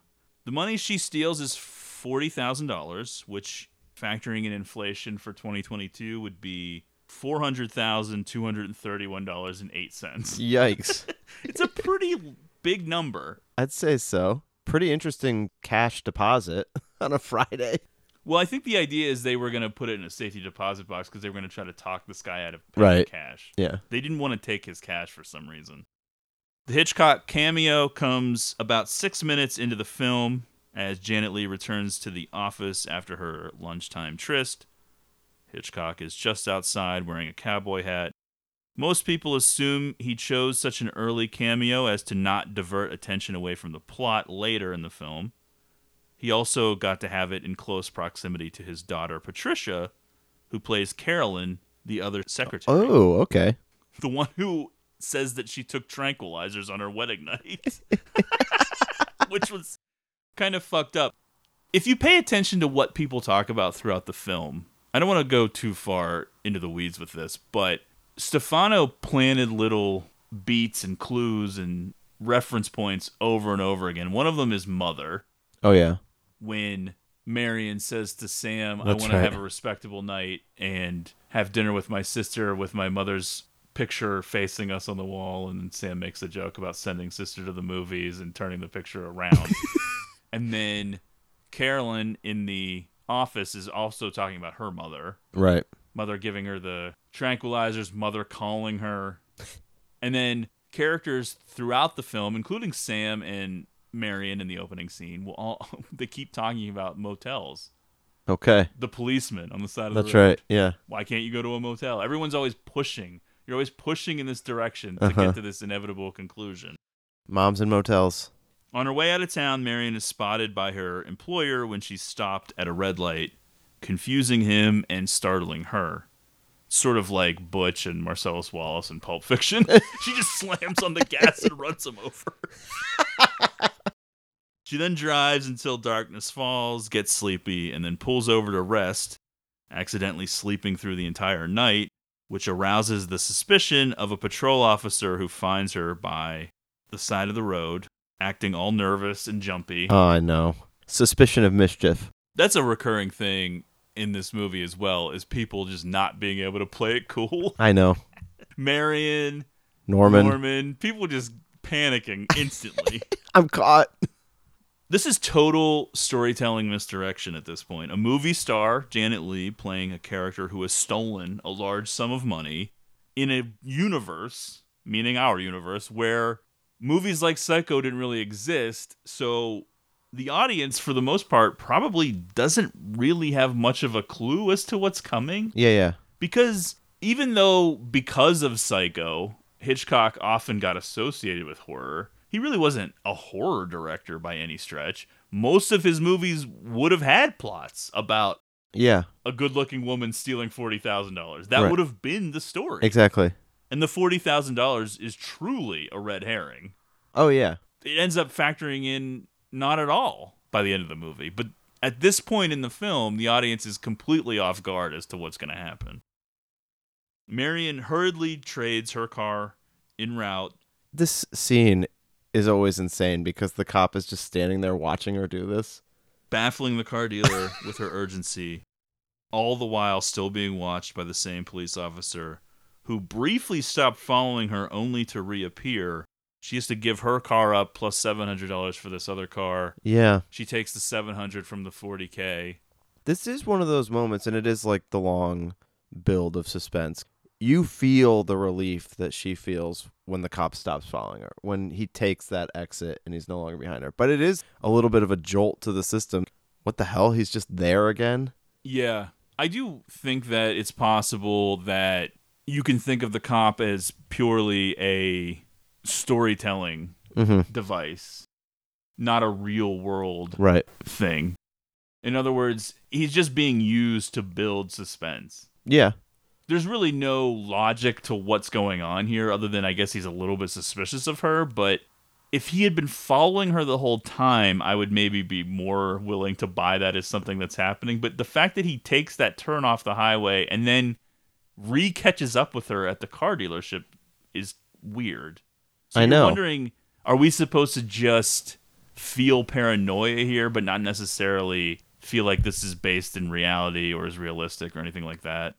The money she steals is forty thousand dollars, which factoring in inflation for twenty twenty two would be four hundred thousand two hundred and thirty one dollars and eight cents. Yikes. (laughs) It's a pretty big number. I'd say so. Pretty interesting cash deposit (laughs) on a Friday. Well, I think the idea is they were going to put it in a safety deposit box because they were going to try to talk this guy out of paying Right. cash. Yeah. They didn't want to take his cash for some reason. The Hitchcock cameo comes about six minutes into the film as Janet Leigh returns to the office after her lunchtime tryst. Hitchcock is just outside wearing a cowboy hat. Most people assume he chose such an early cameo as to not divert attention away from the plot later in the film. He also got to have it in close proximity to his daughter Patricia, who plays Carolyn, the other secretary. Oh, okay. The one who says that she took tranquilizers on her wedding night. (laughs) Which was kind of fucked up. If you pay attention to what people talk about throughout the film, I don't want to go too far into the weeds with this, but Stefano planted little beats and clues and reference points over and over again. One of them is Mother Oh yeah. when Marion says to Sam, I That's want to have a respectable night and have dinner with my sister with my mother's picture facing us on the wall. And Sam makes a joke about sending sister to the movies and turning the picture around. (laughs) and then Carolyn in the office is also talking about her mother. Right. Mother giving her the tranquilizers, mother calling her. And then characters throughout the film, including Sam and Marion in the opening scene, will all (laughs) they keep talking about motels. Okay. The policeman on the side of That's the road. right. Yeah. Why can't you go to a motel? Everyone's always pushing. You're always pushing in this direction to Uh-huh. get to this inevitable conclusion. Moms and motels. On her way out of town, Marion is spotted by her employer when she's stopped at a red light, confusing him and startling her. Sort of like Butch and Marcellus Wallace in Pulp Fiction. (laughs) (laughs) she just slams on the gas and runs him over. (laughs) she then drives until darkness falls, gets sleepy, and then pulls over to rest, accidentally sleeping through the entire night, which arouses the suspicion of a patrol officer who finds her by the side of the road, acting all nervous and jumpy. Oh, I know. Suspicion of mischief. That's a recurring thing in this movie as well, is people just not being able to play it cool. (laughs) I know. (laughs) Marion, Norman. Norman, people just panicking instantly. (laughs) I'm caught. This is total storytelling misdirection at this point. A movie star, Janet Leigh, playing a character who has stolen a large sum of money in a universe, meaning our universe, where movies like Psycho didn't really exist. So the audience, for the most part, probably doesn't really have much of a clue as to what's coming. Yeah, yeah. Because even though, because of Psycho, Hitchcock often got associated with horror, he really wasn't a horror director by any stretch. Most of his movies would have had plots about Yeah. a good looking woman stealing $40,000. That Right. would have been the story. Exactly. And the $40,000 is truly a red herring. Oh yeah. It ends up factoring in not at all by the end of the movie. But at this point in the film, the audience is completely off guard as to what's going to happen. Marion hurriedly trades her car en route. This scene is always insane because the cop is just standing there watching her do this. baffling the car dealer (laughs) with her urgency, all the while still being watched by the same police officer who briefly stopped following her only to reappear. She has to give her car up plus seven hundred dollars for this other car. Yeah. She takes the seven hundred from the forty k. This is one of those moments, and it is like the long build of suspense. You feel the relief that she feels when the cop stops following her, when he takes that exit and he's no longer behind her. But it is a little bit of a jolt to the system. What the hell? He's just there again? Yeah, I do think that it's possible that you can think of the cop as purely a storytelling Mhm. device, not a real world Right. thing. In other words, he's just being used to build suspense. Yeah. There's really no logic to what's going on here other than I guess he's a little bit suspicious of her, but if he had been following her the whole time, I would maybe be more willing to buy that as something that's happening. But the fact that he takes that turn off the highway and then re catches up with her at the car dealership is weird. So I know. wondering, are we supposed to just feel paranoia here, but not necessarily feel like this is based in reality or is realistic or anything like that?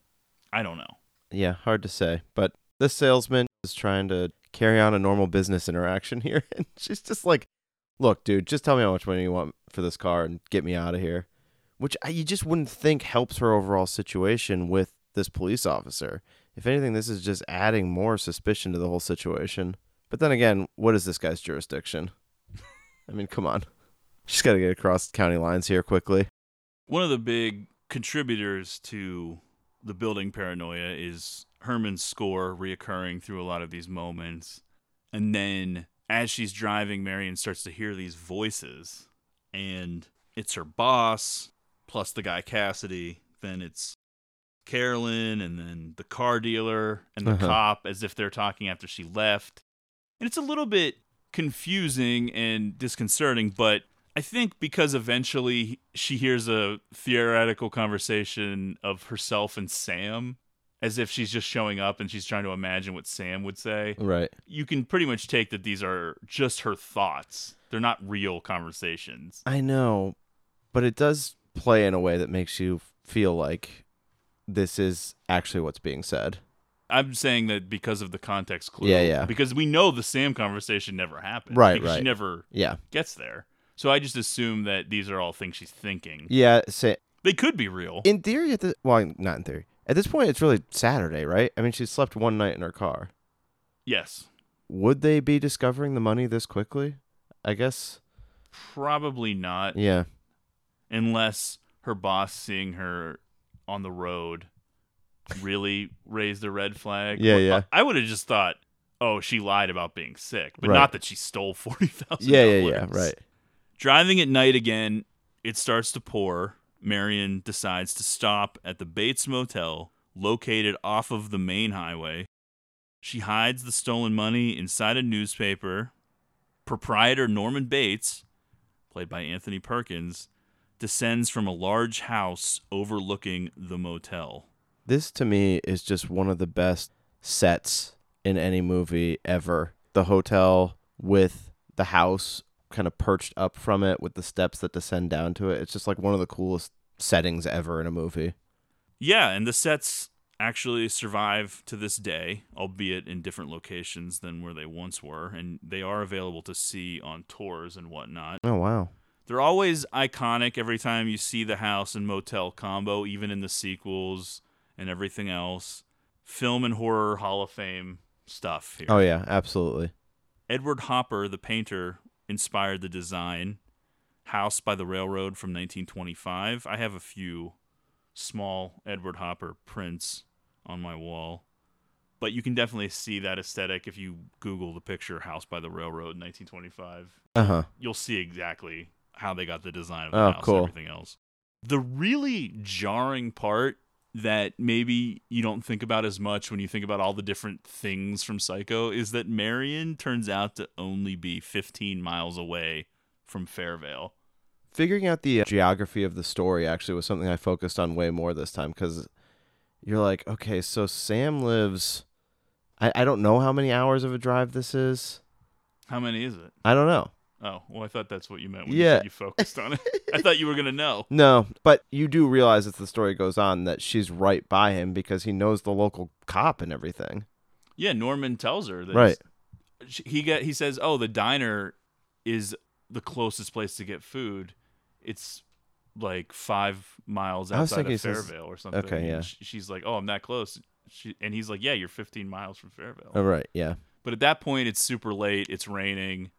I don't know. Yeah, hard to say. But this salesman is trying to carry on a normal business interaction (laughs) here. And she's just like, look, dude, just tell me how much money you want for this car and get me out of here. Which I, you just wouldn't think helps her overall situation with this police officer. If anything, this is just adding more suspicion to the whole situation. But then again, what is this guy's jurisdiction? (laughs) I mean, come on. She's got to get across county lines here quickly. One of the big contributors to the building paranoia is Herrmann's score reoccurring through a lot of these moments. And then as she's driving, Marion starts to hear these voices. And it's her boss, plus the guy Cassidy. Then it's Carolyn, and then the car dealer, and the Uh-huh. cop, as if they're talking after she left. And it's a little bit confusing and disconcerting, but I think because eventually she hears a theoretical conversation of herself and Sam, as if she's just showing up and she's trying to imagine what Sam would say. Right. You can pretty much take that these are just her thoughts. They're not real conversations. I know, but it does play in a way that makes you feel like this is actually what's being said. I'm saying that because of the context clue. Yeah, yeah. Because we know the Sam conversation never happened. Right, because She never Yeah. gets there. So I just assume that these are all things she's thinking. Yeah, say They could be real. in theory at the well, not in theory. At this point, it's really Saturday, right? I mean, she slept one night in her car. yes. Would they be discovering the money this quickly? I guess. Probably not. Yeah. unless her boss seeing her on the road really raised a red flag. Yeah, yeah. I would have just thought, oh, she lied about being sick, but Right. not that she stole forty thousand. Yeah, yeah, yeah. Right. Driving at night again, it starts to pour. Marion decides to stop at the Bates Motel, located off of the main highway. She hides the stolen money inside a newspaper. Proprietor Norman Bates, played by Anthony Perkins, descends from a large house overlooking the motel. This to me is just one of the best sets in any movie ever. The hotel with the house kind of perched up from it with the steps that descend down to it. It's just like one of the coolest settings ever in a movie. Yeah, and the sets actually survive to this day, albeit in different locations than where they once were, and they are available to see on tours and whatnot. Oh wow. They're always iconic every time you see the house and motel combo, even in the sequels and everything else. Film and horror Hall of Fame stuff here. Oh yeah, absolutely. Edward Hopper, the painter, inspired the design. House by the Railroad from 1925. I have a few small Edward Hopper prints on my wall. But you can definitely see that aesthetic if you Google the picture House by the Railroad 1925. Uh-huh. You'll see exactly how they got the design of the Oh, house cool. and everything else. The really jarring part that maybe you don't think about as much when you think about all the different things from Psycho is that Marion turns out to only be 15 miles away from Fairvale. Figuring out the uh, geography of the story actually was something I focused on way more this time because you're like, okay, so Sam lives. I, I don't know how many hours of a drive this is. How many is it? I don't know. Oh, well, I thought that's what you meant when Yeah. you said you focused on it. I thought you were gonna know. (laughs) No, but you do realize as the story goes on that she's right by him because he knows the local cop and everything. Yeah, Norman tells her that Right. he get he says, "Oh, the diner is the closest place to get food. It's like five miles I was outside of he says- Fairvale or something." okay, yeah. she's like, "Oh, I'm that close." She, and he's like, "Yeah, you're 15 miles from Fairvale." Oh, right, yeah. But at that point, it's super late. It's raining.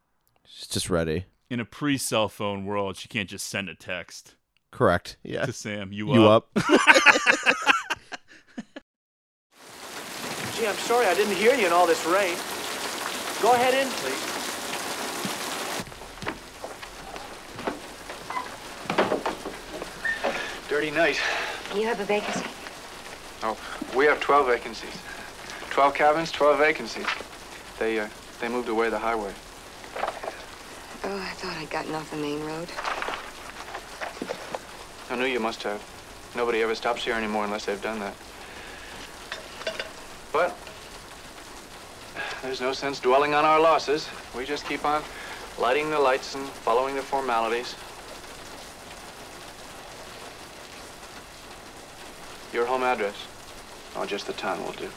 She's just ready. In a pre-cell phone world, she can't just send a text Correct. Yeah. to Sam. You, You up? up? (laughs) Gee, I'm sorry I didn't hear you in all this rain. Go ahead in, please. Dirty night. You have a vacancy? Oh, we have 12 vacancies. 12 cabins, 12 vacancies. They, uh, they moved away the highway. Oh, I thought I'd gotten off the main road. I knew you must have. Nobody ever stops here anymore unless they've done that. But there's no sense dwelling on our losses. We just keep on lighting the lights and following the formalities. Your home address? Oh, just the town will do.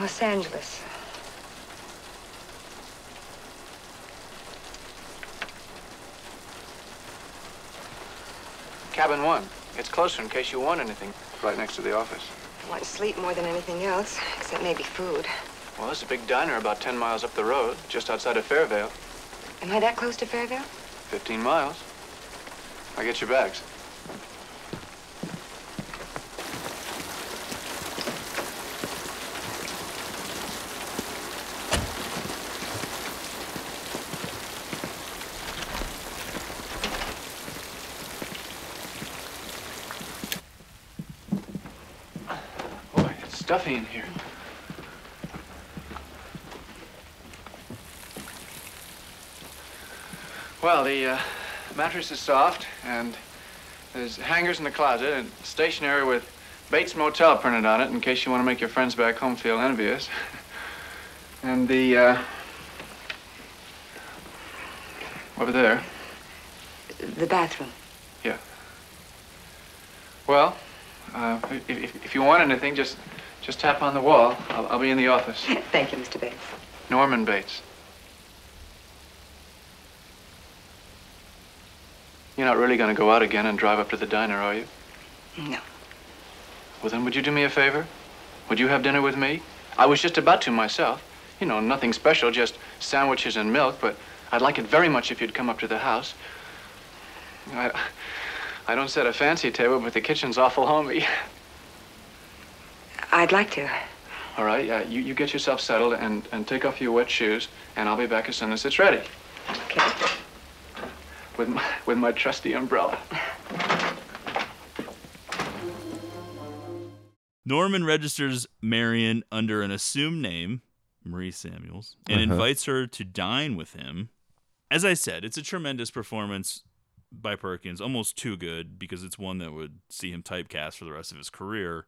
Los Angeles. Cabin one. It's closer in case you want anything. Right next to the office. I want sleep more than anything else, except maybe food. Well, there's a big diner about 10 miles up the road, just outside of Fairvale. Am I that close to Fairvale? 15 miles. I'll get your bags. Boy, stuffy in here. Well, the uh, mattress is soft, and there's hangers in the closet, and stationery with Bates Motel printed on it in case you want to make your friends back home feel envious. (laughs) and the, uh, over there, The bathroom. yeah. Well, uh, if, if, if you want anything, just just tap on the wall. I'll, I'll be in the office. (laughs) Thank you, Mr. Bates. Norman Bates. You're not really going to go out again and drive up to the diner, are you? No. Well, then, would you do me a favor? Would you have dinner with me? I was just about to myself. You know, nothing special, just sandwiches and milk, but I'd like it very much if you'd come up to the house. I, I don't set a fancy table, but the kitchen's awful homey. (laughs) I'd like to. All right, yeah, you, you get yourself settled and, and take off your wet shoes, and I'll be back as soon as it's ready. Okay. With my, with my trusty umbrella. Norman registers Marion under an assumed name, Marie Samuels, and Uh-huh. invites her to dine with him. As I said, it's a tremendous performance by Perkins, almost too good because it's one that would see him typecast for the rest of his career.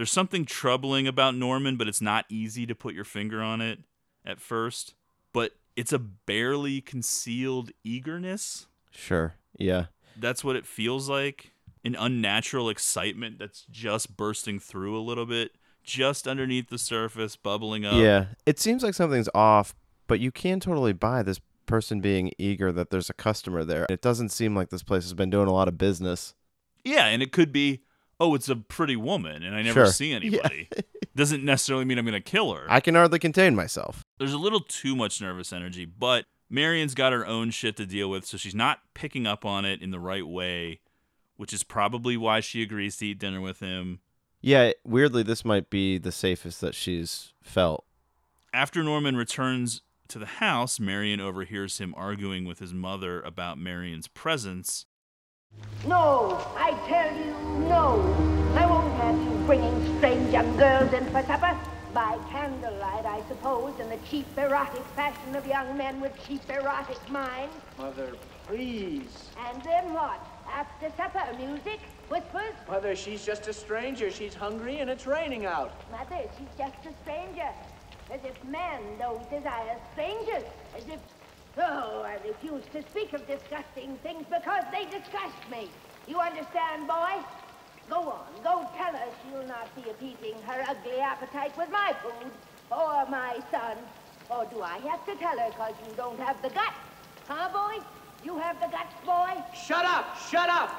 There's something troubling about Norman, but it's not easy to put your finger on it at first. But it's a barely concealed eagerness. Sure. Yeah. That's what it feels like. An unnatural excitement that's just bursting through a little bit, just underneath the surface, bubbling up. Yeah. It seems like something's off, but you can totally buy this person being eager that there's a customer there. It doesn't seem like this place has been doing a lot of business. Yeah, and it could be, oh, it's a pretty woman and I never Sure. see (laughs) anybody. Doesn't necessarily mean I'm going to kill her. I can hardly contain myself. There's a little too much nervous energy, but Marion's got her own shit to deal with, so she's not picking up on it in the right way, which is probably why she agrees to eat dinner with him. Yeah, weirdly, this might be the safest that she's felt. After Norman returns to the house, Marion overhears him arguing with his mother about Marion's presence. No, I tell you, no. I won't have you bringing strange young girls in for supper. By candlelight, I suppose, in the cheap erotic fashion of young men with cheap erotic minds. Mother, please. And then what? After supper, music, whispers. Mother, she's just a stranger. She's hungry and it's raining out. Mother, she's just a stranger. as if men don't desire strangers, as if. Oh, I refuse to speak of disgusting things because they disgust me. You understand, boy? Go on, go tell her she'll not be appeasing her ugly appetite with my food, or my son. Or do I have to tell her because you don't have the guts? Huh, boy? You have the guts, boy? Shut up! Shut up!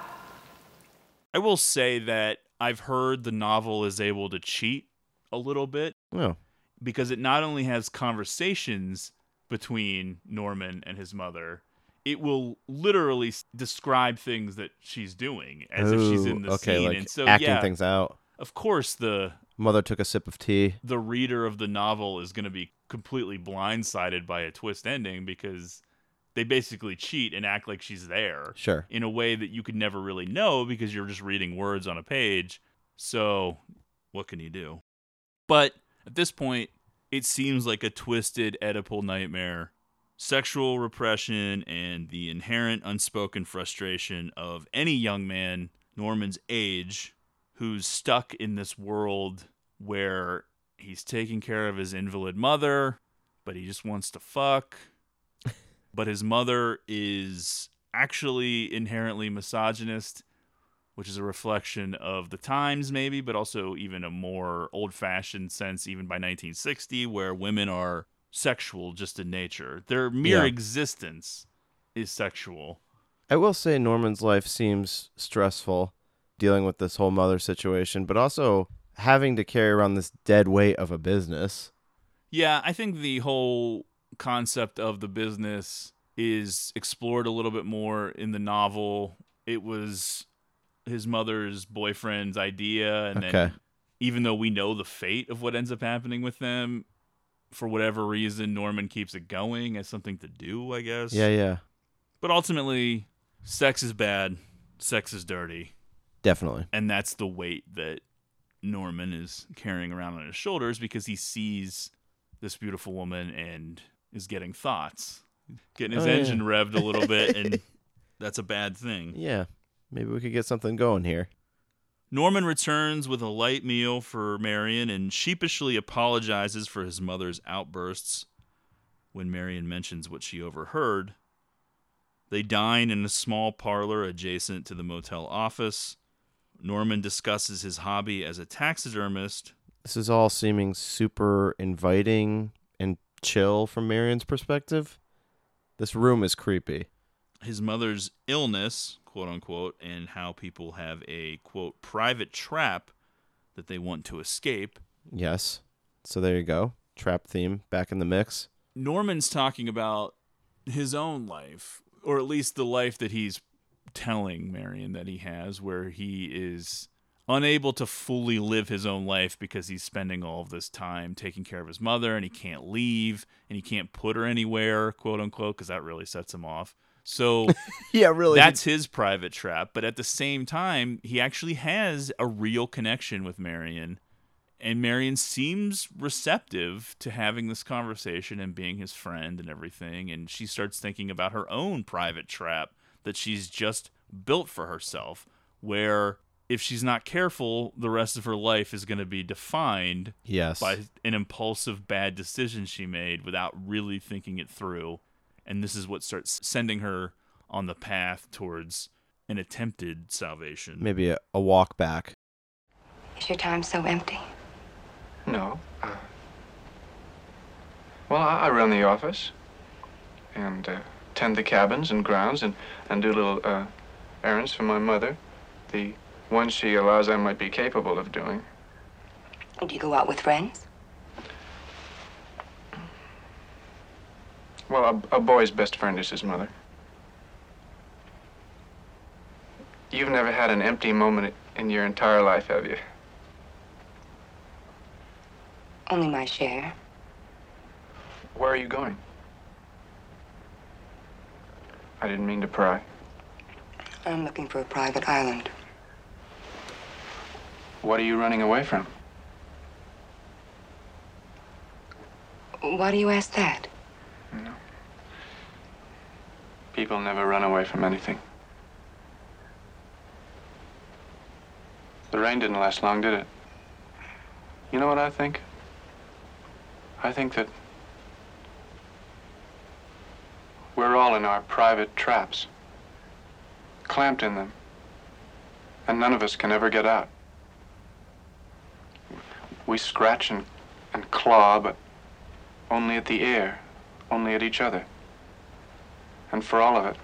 I will say that I've heard the novel is able to cheat a little bit Oh, because it not only has conversations between Norman and his mother, it will literally describe things that she's doing as if she's in Ooh, the okay, scene. like and so, acting yeah, things out. Of course, the Mother took a sip of tea. the reader of the novel is going to be completely blindsided by a twist ending because they basically cheat and act like she's there. Sure. In a way that you could never really know because you're just reading words on a page. So, what can you do? But at this point, it seems like a twisted Oedipal nightmare. Sexual repression and the inherent unspoken frustration of any young man Norman's age who's stuck in this world where he's taking care of his invalid mother, but he just wants to fuck. (laughs) but his mother is actually inherently misogynist, which is a reflection of the times, maybe, but also even a more old fashioned sense, even by 1960, where women are sexual just in nature. Their mere Yeah. existence is sexual. I will say Norman's life seems stressful dealing with this whole mother situation, but also having to carry around this dead weight of a business. Yeah, I think the whole concept of the business is explored a little bit more in the novel. It was his mother's boyfriend's idea, and Okay. then even though we know the fate of what ends up happening with them, for whatever reason, Norman keeps it going as something to do, I guess. Yeah, yeah. But ultimately, sex is bad, sex is dirty. Definitely. And that's the weight that Norman is carrying around on his shoulders because he sees this beautiful woman and is getting thoughts, getting his Oh, yeah. engine revved a little bit, and (laughs) that's a bad thing. Yeah. Maybe we could get something going here. Norman returns with a light meal for Marion and sheepishly apologizes for his mother's outbursts when Marion mentions what she overheard. They dine in a small parlor adjacent to the motel office. Norman discusses his hobby as a taxidermist. This is all seeming super inviting and chill from Marion's perspective. This room is creepy. his mother's illness, quote unquote, and how people have a quote private trap that they want to escape. Yes. So there you go. Trap theme back in the mix. Norman's talking about his own life, or at least the life that he's telling Marion that he has, where he is unable to fully live his own life because he's spending all of this time taking care of his mother and he can't leave and he can't put her anywhere, quote unquote, because that really sets him off. So (laughs) Yeah, really. That's his private trap. But at the same time, he actually has a real connection with Marion. And Marion seems receptive to having this conversation and being his friend and everything. And she starts thinking about her own private trap that she's just built for herself, where if she's not careful, the rest of her life is going to be defined Yes. by an impulsive bad decision she made without really thinking it through. And this is what starts sending her on the path towards an attempted salvation. Maybe a, a walk back. Is your time so empty? No. Uh, well, I, I run the office and uh, tend the cabins and grounds and, and do little uh, errands for my mother. The ones she allows I might be capable of doing. Do you go out with friends? Well, a, a boy's best friend is his mother. You've never had an empty moment in your entire life, have you? Only my share. Where are you going? I didn't mean to pry. I'm looking for a private island. What are you running away from? Why do you ask that? People never run away from anything. The rain didn't last long, did it? You know what I think? I think that we're all in our private traps, clamped in them, and none of us can ever get out. We scratch and, and claw, but only at the air, only at each other. And for all of it,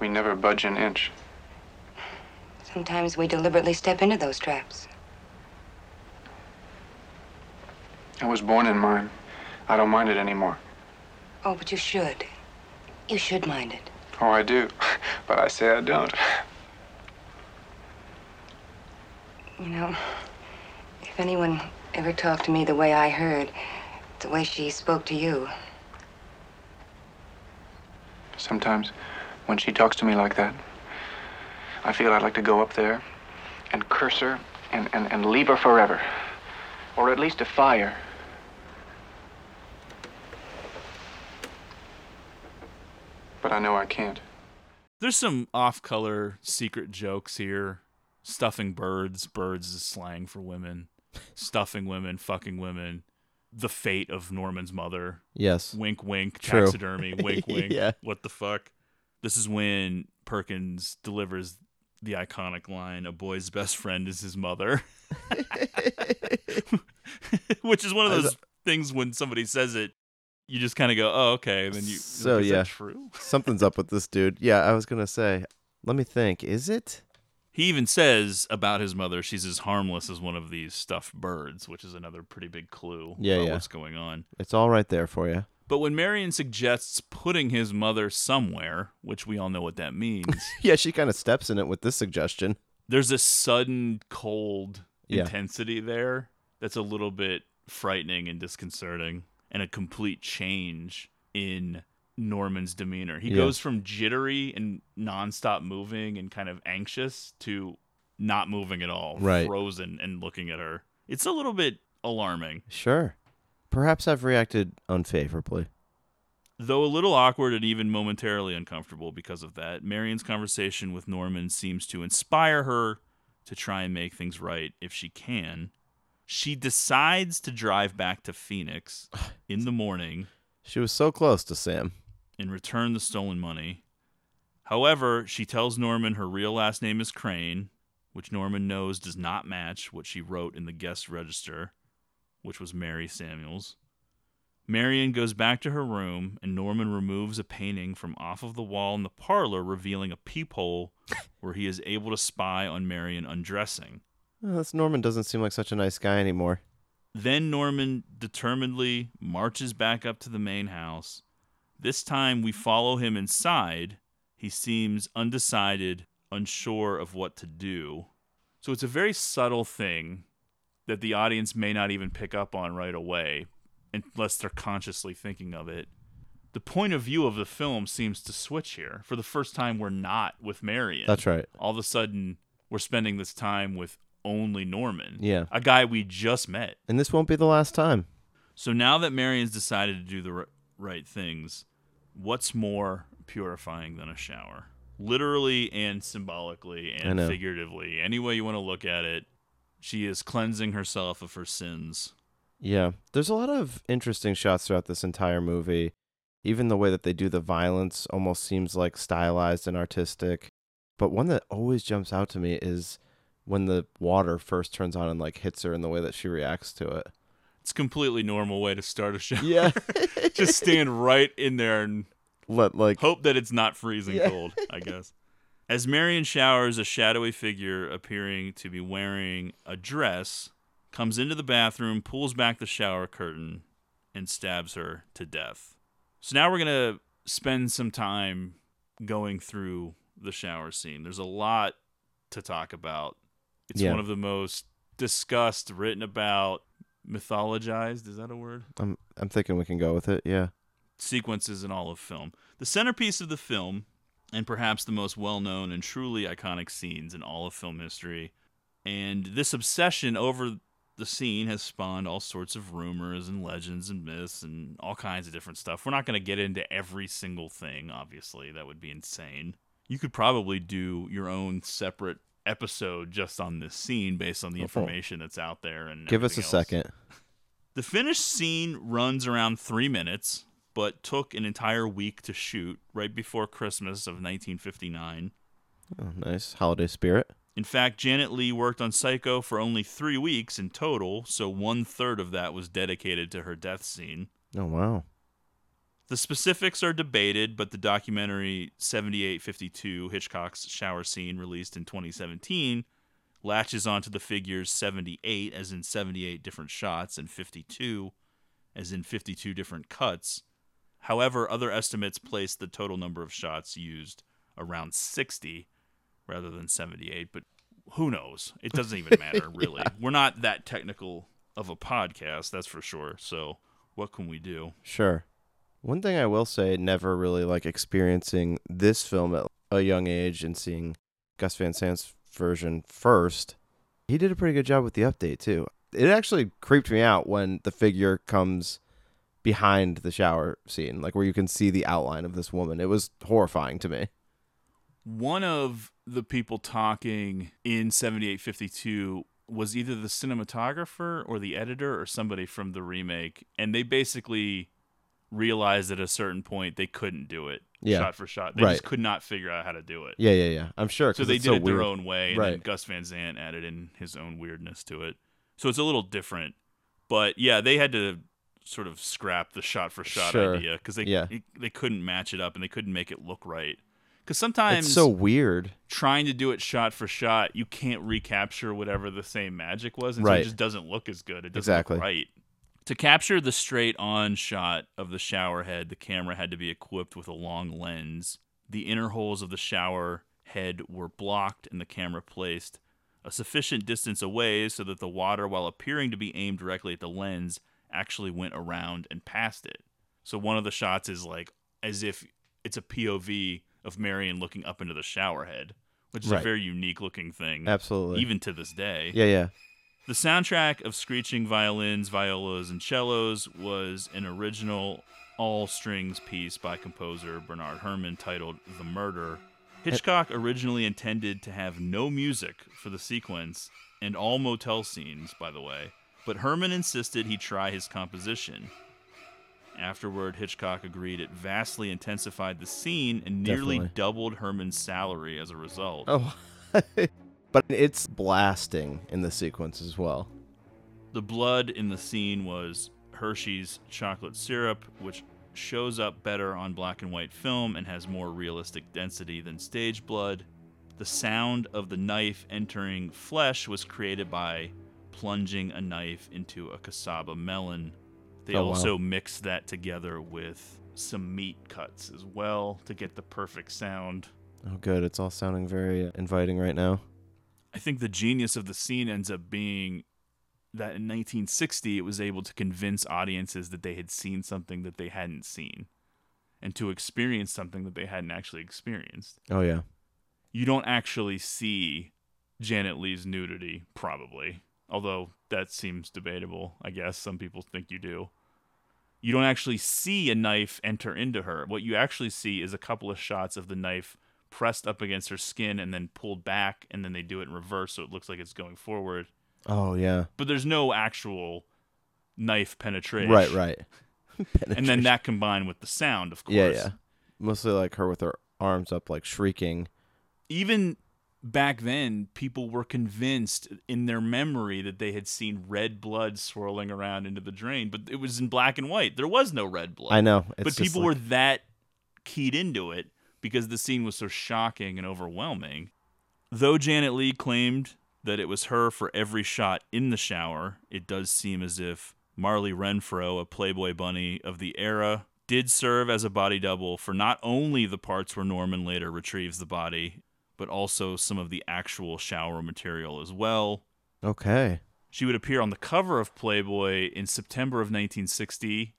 we never budge an inch. Sometimes we deliberately step into those traps. I was born in mine. I don't mind it anymore. Oh, but you should. You should mind it. Oh, I do. (laughs) But I say I don't. You know, if anyone ever talked to me the way I heard, the way she spoke to you, Sometimes, when she talks to me like that, I feel I'd like to go up there and curse her and, and, and leave her forever. Or at least a fire. But I know I can't. There's some off-color secret jokes here. Stuffing birds. Birds is slang for women. Stuffing women. Fucking women. The fate of Norman's mother. Yes. Wink, wink. True. Taxidermy. (laughs) wink, wink. Yeah. What the fuck? This is when Perkins delivers the iconic line, "A boy's best friend is his mother," (laughs) which is one of those things when somebody says it, you just kind of go, "Oh, okay." And then you, So is yeah, that true? (laughs) something's up with this dude. Yeah, I was gonna say. Let me think. Is it? He even says about his mother, she's as harmless as one of these stuffed birds, which is another pretty big clue Yeah, about yeah. what's going on. It's all right there for you. But when Marion suggests putting his mother somewhere, which we all know what that means, (laughs) Yeah, she kind of steps in it with this suggestion. there's a sudden cold Yeah. intensity there that's a little bit frightening and disconcerting and a complete change in Norman's demeanor. He Yeah. goes from jittery and nonstop moving and kind of anxious to not moving at all, Right. frozen and looking at her. It's a little bit alarming. Sure. Perhaps I've reacted unfavorably. Though a little awkward and even momentarily uncomfortable because of that, Marion's conversation with Norman seems to inspire her to try and make things right if she can. She decides to drive back to Phoenix (sighs) in the morning She was so close to Sam. And return the stolen money. However, she tells Norman her real last name is Crane, which Norman knows does not match what she wrote in the guest register, which was Mary Samuels. Marion goes back to her room, and Norman removes a painting from off of the wall in the parlor, revealing a peephole (laughs) where he is able to spy on Marion undressing. Oh, this Norman doesn't seem like such a nice guy anymore. Then Norman determinedly marches back up to the main house. This time we follow him inside. He seems undecided, unsure of what to do. So it's a very subtle thing that the audience may not even pick up on right away unless they're consciously thinking of it. The point of view of the film seems to switch here. For the first time, we're not with Marion. That's right. All of a sudden, we're spending this time with only Norman. Yeah. A guy we just met. And this won't be the last time. So now that Marion's decided to do the r- right things, what's more purifying than a shower? Literally and symbolically and figuratively. Any way you want to look at it, she is cleansing herself of her sins. Yeah. There's a lot of interesting shots throughout this entire movie. Even the way that they do the violence almost seems like stylized and artistic. But one that always jumps out to me is when the water first turns on and like hits her and the way that she reacts to it. It's a completely normal way to start a shower. Yeah. (laughs) Just stand right in there and Let like hope that it's not freezing Yeah. cold, I guess. As Marion showers, a shadowy figure appearing to be wearing a dress comes into the bathroom, pulls back the shower curtain, and stabs her to death. So now we're going to spend some time going through the shower scene. There's a lot to talk about. It's Yeah. one of the most discussed, written about, mythologized. Is that a word? I'm I'm thinking we can go with it. Yeah. sequences in all of film. The centerpiece of the film, and perhaps the most well known and truly iconic scenes in all of film history. And this obsession over the scene has spawned all sorts of rumors and legends and myths and all kinds of different stuff. We're not going to get into every single thing, obviously. That would be insane. You could probably do your own separate episode just on this scene based on the Oh. information that's out there and Give us a else. second. (laughs) The finished scene runs around three minutes, but took an entire week to shoot right before Christmas of 1959. Oh, nice holiday spirit. In fact, Janet Leigh worked on Psycho for only three weeks in total, so one third of that was dedicated to her death scene. Oh wow. The specifics are debated, but the documentary 78/52 Hitchcock's shower scene, released in 2017, latches onto the figures 78 as in 78 different shots and 52 as in 52 different cuts. However, other estimates place the total number of shots used around 60 rather than 78, but who knows? It doesn't even (laughs) matter, really. We're not that technical of a podcast, that's for sure. So, what can we do? Sure. One thing I will say, never really like experiencing this film at a young age and seeing Gus Van Sant's version first. He did a pretty good job with the update too. It actually creeped me out when the figure comes behind the shower scene, like where you can see the outline of this woman. It was horrifying to me. One of the people talking in 78/52 was either the cinematographer or the editor or somebody from the remake, and they basically realized at a certain point they couldn't do it Yeah. shot for shot. They Right. just could not figure out how to do it. Yeah, yeah, yeah. I'm sure. So they did so it their own way, and then Right. Gus Van Sant added in his own weirdness to it. So it's a little different. But yeah, they had to sort of scrap the shot for shot Sure. idea because they Yeah. they couldn't match it up and they couldn't make it look right. Because sometimes It's so weird. trying to do it shot for shot, you can't recapture whatever the same magic was, and so it just doesn't look as good. It doesn't Exactly. look right. To capture the straight on shot of the shower head, the camera had to be equipped with a long lens. The inner holes of the shower head were blocked and the camera placed a sufficient distance away so that the water, while appearing to be aimed directly at the lens, actually went around and past it. So one of the shots is like as if it's a POV of Marion looking up into the shower head, which is Right. a very unique looking thing. Absolutely. Even to this day. Yeah, yeah. The soundtrack of screeching violins, violas, and cellos was an original all strings piece by composer Bernard Herrmann titled The Murder. Hitchcock originally intended to have no music for the sequence and all motel scenes, by the way, but Herrmann insisted he try his composition. Afterward, Hitchcock agreed it vastly intensified the scene and nearly Definitely. doubled Herrmann's salary as a result. Oh. (laughs) but it's blasting in the sequence as well. The blood in the scene was Hershey's chocolate syrup, which shows up better on black and white film and has more realistic density than stage blood. The sound of the knife entering flesh was created by plunging a knife into a casaba melon. They Oh, wow. also mixed that together with some meat cuts as well to get the perfect sound. Oh, good. It's all sounding very uh, inviting right now. I think the genius of the scene ends up being that in 1960 it was able to convince audiences that they had seen something that they hadn't seen and to experience something that they hadn't actually experienced. Oh, yeah. You don't actually see Janet Leigh's nudity, probably, although that seems debatable. I guess some people think you do. You don't actually see a knife enter into her. What you actually see is a couple of shots of the knife pressed up against her skin and then pulled back, and then they do it in reverse so it looks like it's going forward. Oh, yeah. But there's no actual knife penetration. Right, right. (laughs) and then that combined with the sound, of course. Yeah, yeah. Mostly like her with her arms up, like shrieking. even back then, people were convinced in their memory that they had seen red blood swirling around into the drain, but it was in black and white. There was no red blood. I know. but people like- were that keyed into it because the scene was so shocking and overwhelming. Though Janet Leigh claimed that it was her for every shot in the shower, it does seem as if Marli Renfro, a Playboy bunny of the era, did serve as a body double for not only the parts where Norman later retrieves the body, but also some of the actual shower material as well. Okay. She would appear on the cover of Playboy in September of 1960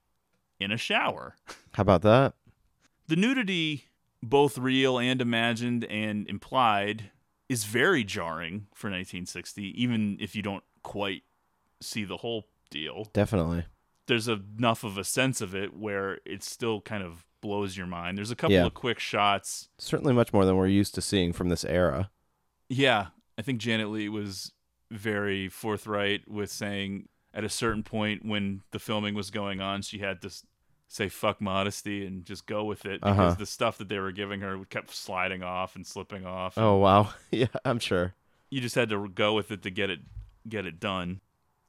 in a shower. How about that? The nudity, both real and imagined and implied, is very jarring for 1960, even if you don't quite see the whole deal. Definitely. There's enough of a sense of it where it still kind of blows your mind. There's a couple Yeah. of quick shots. Certainly much more than we're used to seeing from this era. Yeah, I think Janet Leigh was very forthright with saying at a certain point when the filming was going on, she had to s- say fuck modesty and just go with it because Uh-huh. the stuff that they were giving her kept sliding off and slipping off. Oh wow. (laughs) yeah, I'm sure. You just had to go with it to get it get it done.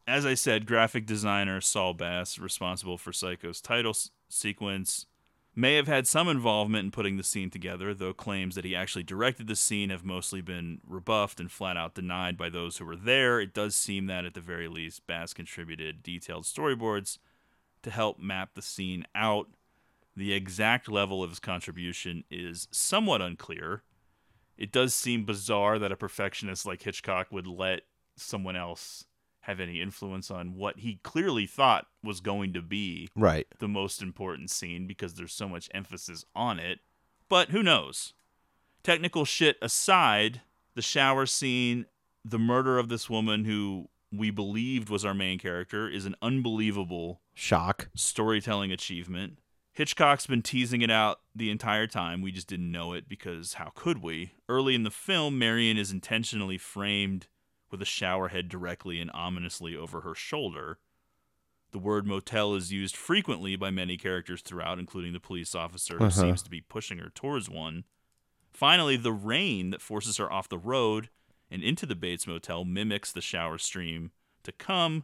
As I said, graphic designer Saul Bass, responsible for Psycho's title s- sequence, may have had some involvement in putting the scene together, though claims that he actually directed the scene have mostly been rebuffed and flat out denied by those who were there. It does seem that, at the very least, Bass contributed detailed storyboards to help map the scene out. The exact level of his contribution is somewhat unclear. It does seem bizarre that a perfectionist like Hitchcock would let someone else have any influence on what he clearly thought was going to be Right. the most important scene because there's so much emphasis on it. But who knows? Technical shit aside, the shower scene, the murder of this woman who we believed was our main character is an unbelievable Shock. storytelling achievement. Hitchcock's been teasing it out the entire time. We just didn't know it because how could we? Early in the film, Marion is intentionally framed with a shower head directly and ominously over her shoulder. The word motel is used frequently by many characters throughout, including the police officer who Uh-huh. seems to be pushing her towards one. Finally, the rain that forces her off the road and into the Bates Motel mimics the shower stream to come.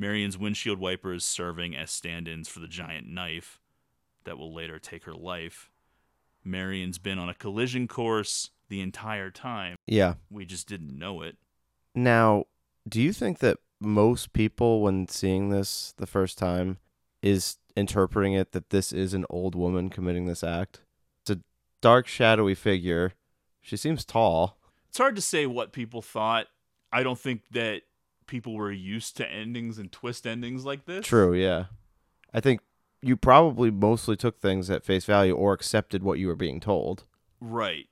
Marion's windshield wipers serving as stand ins for the giant knife that will later take her life. Marion's been on a collision course the entire time. Yeah. We just didn't know it. Now, do you think that most people, when seeing this the first time, is interpreting it that this is an old woman committing this act? It's a dark, shadowy figure. She seems tall. It's hard to say what people thought. I don't think that people were used to endings and twist endings like this. True, yeah. I think you probably mostly took things at face value or accepted what you were being told. Right.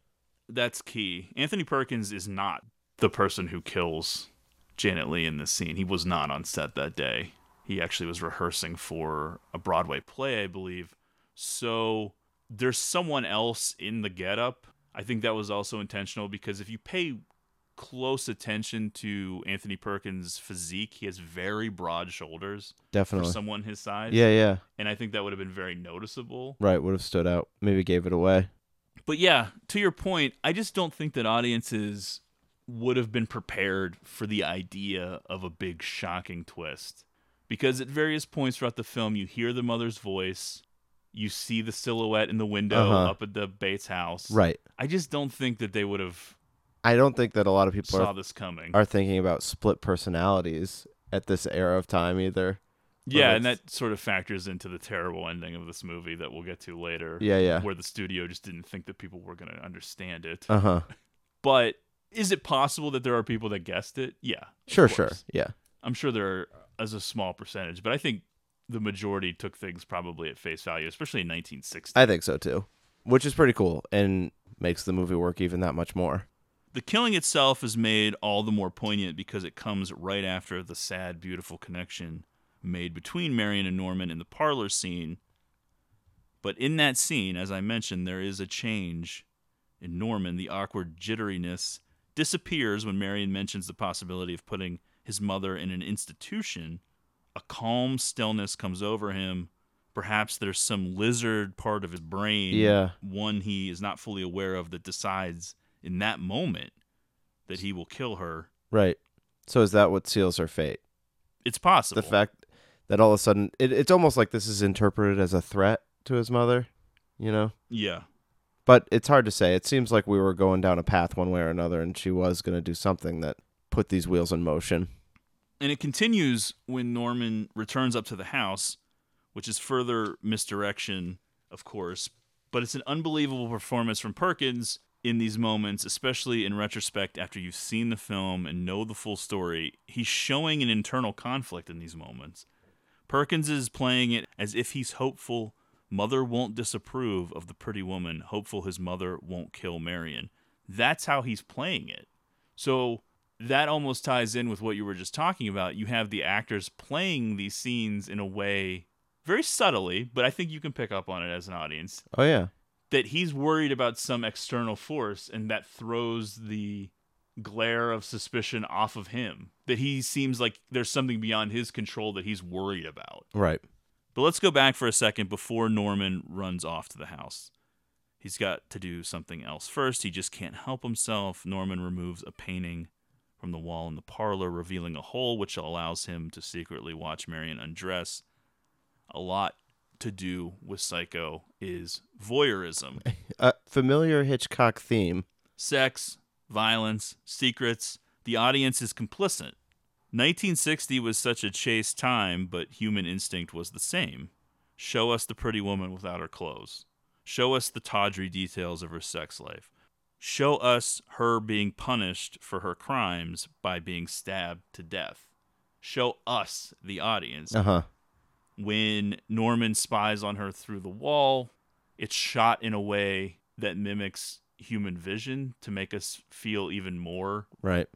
That's key. Anthony Perkins is not the person who kills Janet Leigh in this scene. He was not on set that day. He actually was rehearsing for a Broadway play, I believe. So there's someone else in the getup. I think that was also intentional because if you pay close attention to Anthony Perkins' physique, he has very broad shoulders Definitely. for someone his size. Yeah, yeah. And I think that would have been very noticeable. Right, would have stood out. Maybe gave it away. But yeah, to your point, I just don't think that audiences would have been prepared for the idea of a big shocking twist. Because at various points throughout the film, you hear the mother's voice, you see the silhouette in the window Uh-huh. up at the Bates house. Right. I just don't think that they would have I don't think that a lot of people saw are, this coming. are thinking about split personalities at this era of time either. Yeah, and that sort of factors into the terrible ending of this movie that we'll get to later. Yeah, yeah. Where the studio just didn't think that people were going to understand it. Uh-huh. (laughs) But is it possible that there are people that guessed it? Yeah. Sure, sure. Yeah. I'm sure there are as a small percentage, but I think the majority took things probably at face value, especially in 1960. I think so too. Which is pretty cool and makes the movie work even that much more. The killing itself is made all the more poignant because it comes right after the sad, beautiful connection made between Marion and Norman in the parlor scene. But in that scene, as I mentioned, there is a change in Norman. The awkward jitteriness disappears when Marion mentions the possibility of putting his mother in an institution. A calm stillness comes over him. Perhaps there's some lizard part of his brain, Yeah. one he is not fully aware of, that decides in that moment that he will kill her. Right. So is that what seals her fate? It's possible. The fact that all of a sudden it, it's almost like this is interpreted as a threat to his mother, you know? Yeah. But it's hard to say. It seems like we were going down a path one way or another and she was going to do something that put these wheels in motion. And it continues when Norman returns up to the house, which is further misdirection, of course. But it's an unbelievable performance from Perkins in these moments, especially in retrospect after you've seen the film and know the full story. He's showing an internal conflict in these moments. Perkins is playing it as if he's hopeful mother won't disapprove of the pretty woman, hopeful his mother won't kill Marion. That's how he's playing it. So that almost ties in with what you were just talking about. You have the actors playing these scenes in a way very subtly, but I think you can pick up on it as an audience Oh yeah. That he's worried about some external force and that throws the glare of suspicion off of him. That he seems like there's something beyond his control that he's worried about. Right. But let's go back for a second before Norman runs off to the house. He's got to do something else first. He just can't help himself. Norman removes a painting from the wall in the parlor, revealing a hole which allows him to secretly watch Marion undress. A lot to do with Psycho is voyeurism. (laughs) A familiar Hitchcock theme. Sex, violence, secrets. The audience is complicit. 1960 was such a chaste time, but human instinct was the same. Show us the pretty woman without her clothes. Show us the tawdry details of her sex life. Show us her being punished for her crimes by being stabbed to death. Show us, the audience. Uh huh. When Norman spies on her through the wall, it's shot in a way that mimics human vision to make us feel even more Right.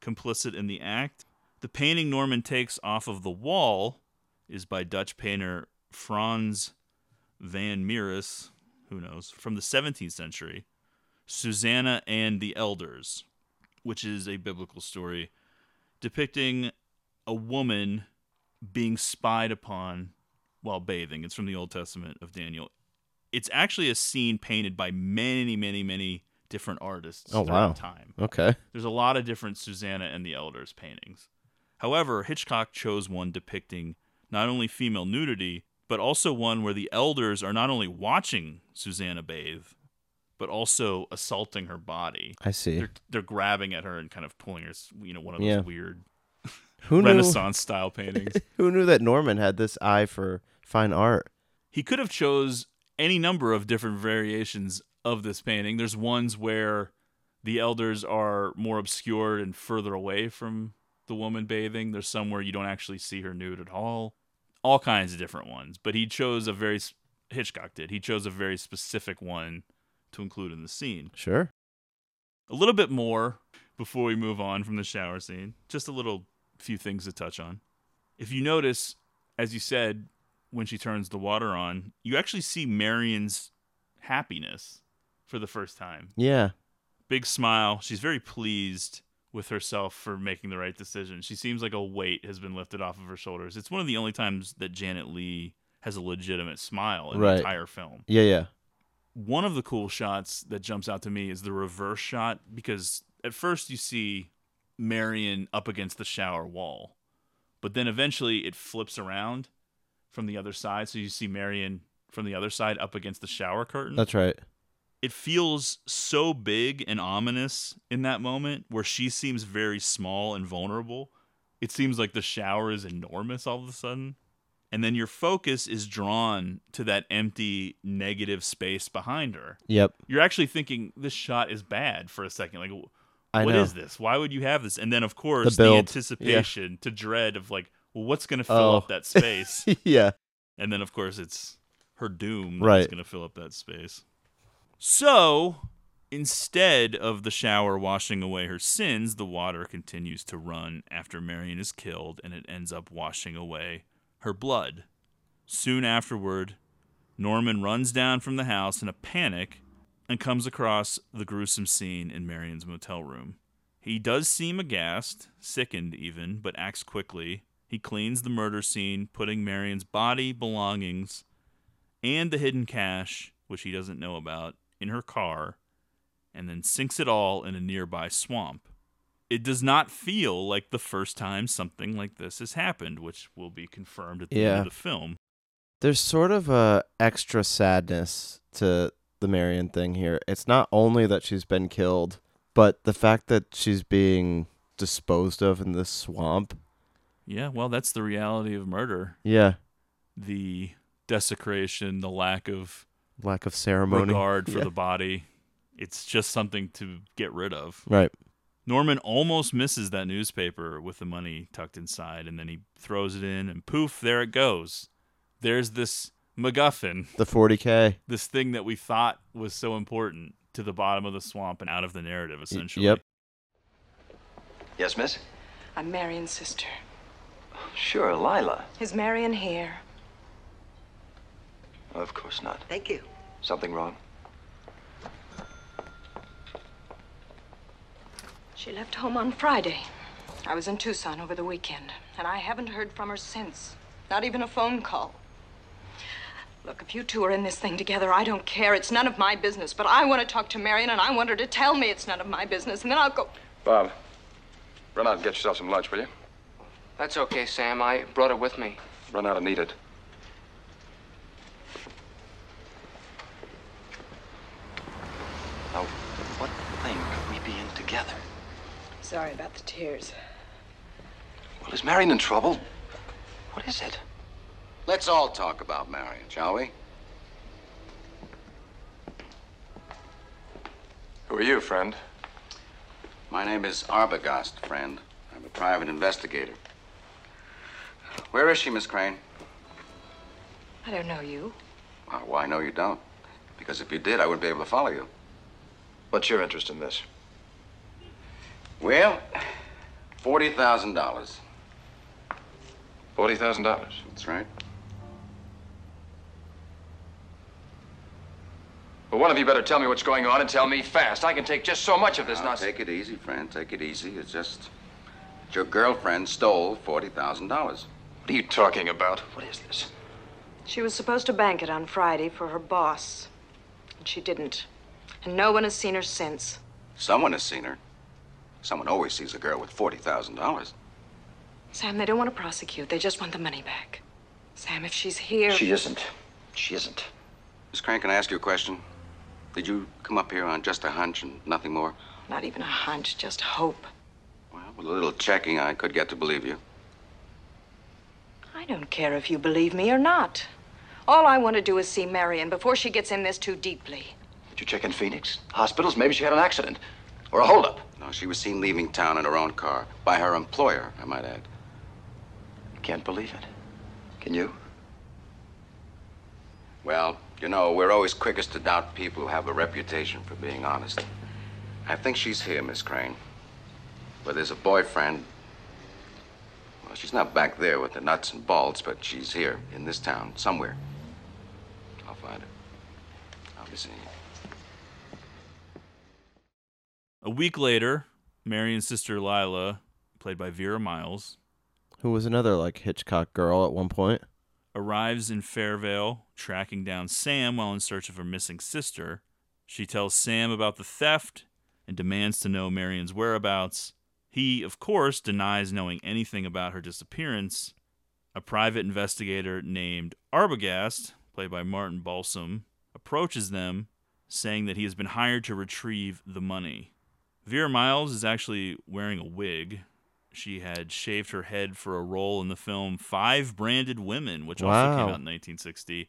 complicit in the act. The painting Norman takes off of the wall is by Dutch painter Frans van Mieris, who knows, from the 17th century. Susanna and the Elders, which is a biblical story depicting a woman being spied upon while bathing. It's from the Old Testament of Daniel. It's actually a scene painted by many, many, many different artists Oh, throughout wow. time. Okay. There's a lot of different Susanna and the Elders paintings. However, Hitchcock chose one depicting not only female nudity, but also one where the elders are not only watching Susanna bathe, but also assaulting her body. I see. They're, they're grabbing at her and kind of pulling her, you know, one of those Yeah. weird Who knew- Renaissance style paintings. (laughs) Who knew that Norman had this eye for fine art? he could have chose any number of different variations of this painting. There's ones where the elders are more obscured and further away from the woman bathing. There's some where you don't actually see her nude at all. All kinds of different ones. But he chose a very Hitchcock did. He chose a very specific one to include in the scene. Sure. A little bit more before we move on from the shower scene. Just a little few things to touch on. If you notice, as you said, when she turns the water on, you actually see Marion's happiness for the first time. Yeah. Big smile. She's very pleased with herself for making the right decision. She seems like a weight has been lifted off of her shoulders. It's one of the only times that Janet Leigh has a legitimate smile in Right. the entire film Yeah, yeah. one of the cool shots that jumps out to me is the reverse shot because at first you see Marion up against the shower wall, but then eventually it flips around from the other side, so you see Marion from the other side up against the shower curtain. That's right. It feels so big and ominous in that moment where she seems very small and vulnerable. It seems like the shower is enormous all of a sudden. And then your focus is drawn to that empty negative space behind her Yep. you're actually thinking this shot is bad for a second. Like, I what know. is this? Why would you have this? And then, of course, the, build. anticipation to dread of like, well, what's going to fill Oh. up that space? (laughs) yeah. and then, of course, it's her doom that's Right. going to fill up that space. So, instead of the shower washing away her sins, the water continues to run after Marion is killed, and it ends up washing away her blood. Soon afterward, Norman runs down from the house in a panic and comes across the gruesome scene in Marion's motel room. He does seem aghast, sickened even, but acts quickly. He cleans the murder scene, putting Marion's body, belongings, and the hidden cash, which he doesn't know about, in her car, and then sinks it all in a nearby swamp. It does not feel like the first time something like this has happened, which will be confirmed at the end of the film. There's sort of a extra sadness to the Marion thing here. It's not only that she's been killed, but the fact that she's being disposed of in this swamp. Yeah, well, that's the reality of murder. Yeah. The desecration, the lack of Lack of ceremony. regard for Yeah. the body. It's just something to get rid of. Right. Norman almost misses that newspaper with the money tucked inside, and then he throws it in, and poof, there it goes. There's this MacGuffin, The 40K. this thing that we thought was so important to the bottom of the swamp and out of the narrative, essentially. Yep. Yes, miss? I'm Marion's sister. Sure, Lila. Is Marion here? Of course not. Thank you. Something wrong? She left home on Friday. I was in Tucson over the weekend, and I haven't heard from her since. Not even a phone call. Look, if you two are in this thing together, I don't care. It's none of my business. But I want to talk to Marion, and I want her to tell me it's none of my business, and then I'll go. Bob, run out and get yourself some lunch, will you? That's okay, Sam. I brought it with me. Run out and eat it. Now, what thing could we be in together? Sorry about the tears. Well, is Marion in trouble? What is it? Let's all talk about Marion, shall we? Who are you, friend? My name is Arbogast, friend. I'm a private investigator. Where is she, Miss Crane? I don't know you. Ah, Why, no, you don't. Because if you did, I wouldn't be able to follow you. What's your interest in this? Well, $40,000. $40,000? That's right. One of you better tell me what's going on and tell me fast. I can take just so much of this Now, nonsense. take it easy, friend. Take it easy. It's just that your girlfriend stole $40,000. What are you talking about? What is this? She was supposed to bank it on Friday for her boss, and she didn't. And no one has seen her since. Someone has seen her. Someone always sees a girl with $40,000. Sam, they don't want to prosecute. They just want the money back. Sam, if she's here. She isn't. She isn't. Miss Crane, can I ask you a question? Did you come up here on just a hunch and nothing more? Not even a hunch, just hope. Well, with a little checking, I could get to believe you. I don't care if you believe me or not. All I want to do is see Marion before she gets in this too deeply. Did you check in Phoenix? Hospitals? Maybe she had an accident. Or a holdup. No, she was seen leaving town in her own car. By her employer, I might add. I Can't believe it. Can you? Well, you know, we're always quickest to doubt people who have a reputation for being honest. I think she's here, Miss Crane. But there's a boyfriend. Well, she's not back there with the nuts and bolts, but she's here in this town, somewhere. I'll find her. I'll be seeing you. A week later, Marion's sister Lila, played by Vera Miles, Who was another like Hitchcock girl at one point. Arrives in Fairvale, tracking down Sam while in search of her missing sister. She tells Sam about the theft and demands to know Marion's whereabouts. He, of course, denies knowing anything about her disappearance. A private investigator named Arbogast, played by Martin Balsam, approaches them, saying that he has been hired to retrieve the money. Vera Miles is actually wearing a wig. She had shaved her head for a role in the film Five Branded Women, which also came out in 1960,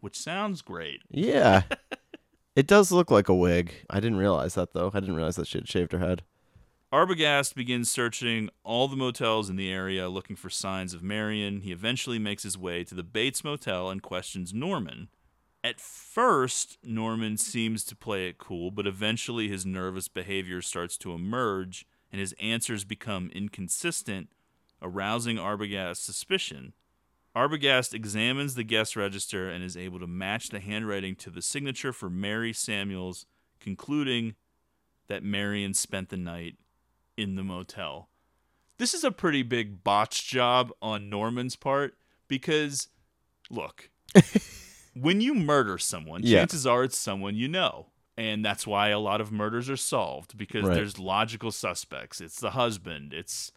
which sounds great. Yeah. (laughs) it does look like a wig. I didn't realize that though. I didn't realize that she had shaved her head. Arbogast begins searching all the motels in the area looking for signs of Marion. He eventually makes his way to the Bates Motel and questions Norman. At first, Norman seems to play it cool, but eventually his nervous behavior starts to emerge and his answers become inconsistent, arousing Arbogast's suspicion. Arbogast examines the guest register and is able to match the handwriting to the signature for Mary Samuels, concluding that Marion spent the night in the motel. This is a pretty big botch job on Norman's part because, look, (laughs) when you murder someone, Yeah. chances are it's someone you know. And that's why a lot of murders are solved because Right. there's logical suspects. It's the husband, it's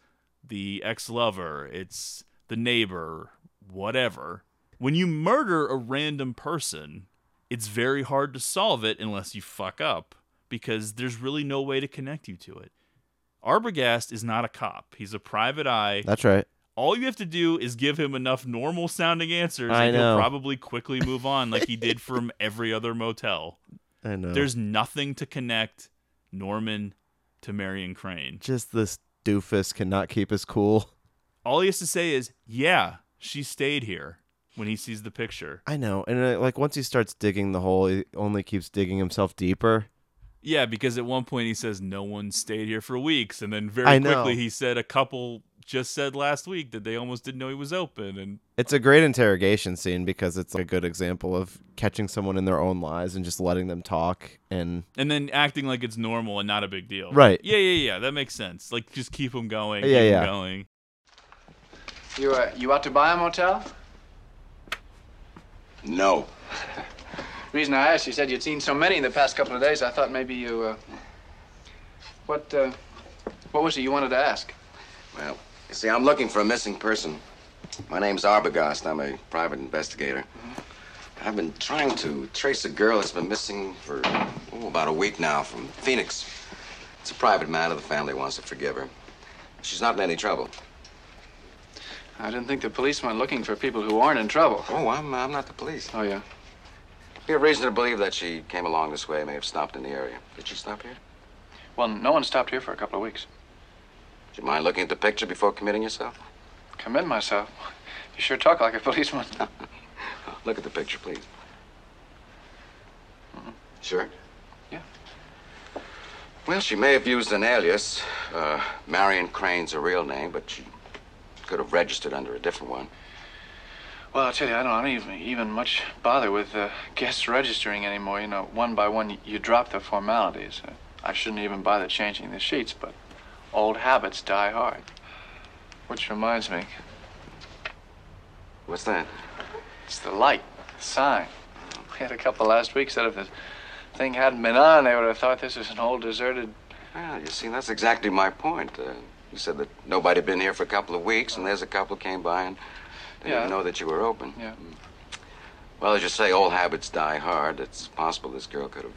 the ex lover, it's the neighbor, whatever. When you murder a random person, it's very hard to solve it unless you fuck up because there's really no way to connect you to it. Arbogast is not a cop. He's a private eye. That's right. All you have to do is give him enough normal sounding answers I and know. he'll probably quickly move on like he did from every other motel. (laughs) I know. There's nothing to connect Norman to Marion Crane. just this doofus cannot keep his cool. All he has to say is, "Yeah, she stayed here." When he sees the picture. I know. And uh, like once he starts digging the hole, he only keeps digging himself deeper. Yeah, because at one point he says no one stayed here for weeks, and then very I know. quickly he said a couple just said last week that they almost didn't know he was open, and It's a great interrogation scene because it's a good example of catching someone in their own lies and just letting them talk and and then acting like it's normal and not a big deal. Right. Yeah, yeah, yeah. That makes sense. Like just keep them going. Yeah, keep 'em yeah. going. You uh, you out to buy a motel? No. (laughs) Reason I asked, you said you'd seen so many in the past couple of days. I thought maybe you. Uh, what uh, what was it you wanted to ask? Well, you see, I'm looking for a missing person. My name's Arbogast. I'm a private investigator. I've been trying to trace a girl that's been missing for oh, about a week now from Phoenix. It's a private matter. The family wants to forgive her. She's not in any trouble. I didn't think the police went looking for people who aren't in trouble. Oh, I'm, I'm not the police. Oh, yeah. We have reason to believe that she came along this way, may have stopped in the area. Did she stop here? Well, no one stopped here for a couple of weeks. Do you mind looking at the picture before committing yourself? Commit myself. You sure talk like a policeman. (laughs) Look at the picture, please. Sure? Yeah. Well, she may have used an alias. Uh, Marion Crane's a real name, but she could have registered under a different one. Well, I'll tell you, I don't, I don't even, even much bother with uh, guests registering anymore. You know, one by one, you, you drop the formalities. Uh, I shouldn't even bother changing the sheets, but old habits die hard. Which reminds me, What's that? it's the light, the sign. We had a couple last week said if the thing hadn't been on, they would have thought this was an old deserted. Well, you see, that's exactly my point. Uh, you said that nobody had been here for a couple of weeks, and there's a couple came by and didn't Yeah. even know that you were open. Yeah. Well, as you say, old habits die hard. It's possible this girl could have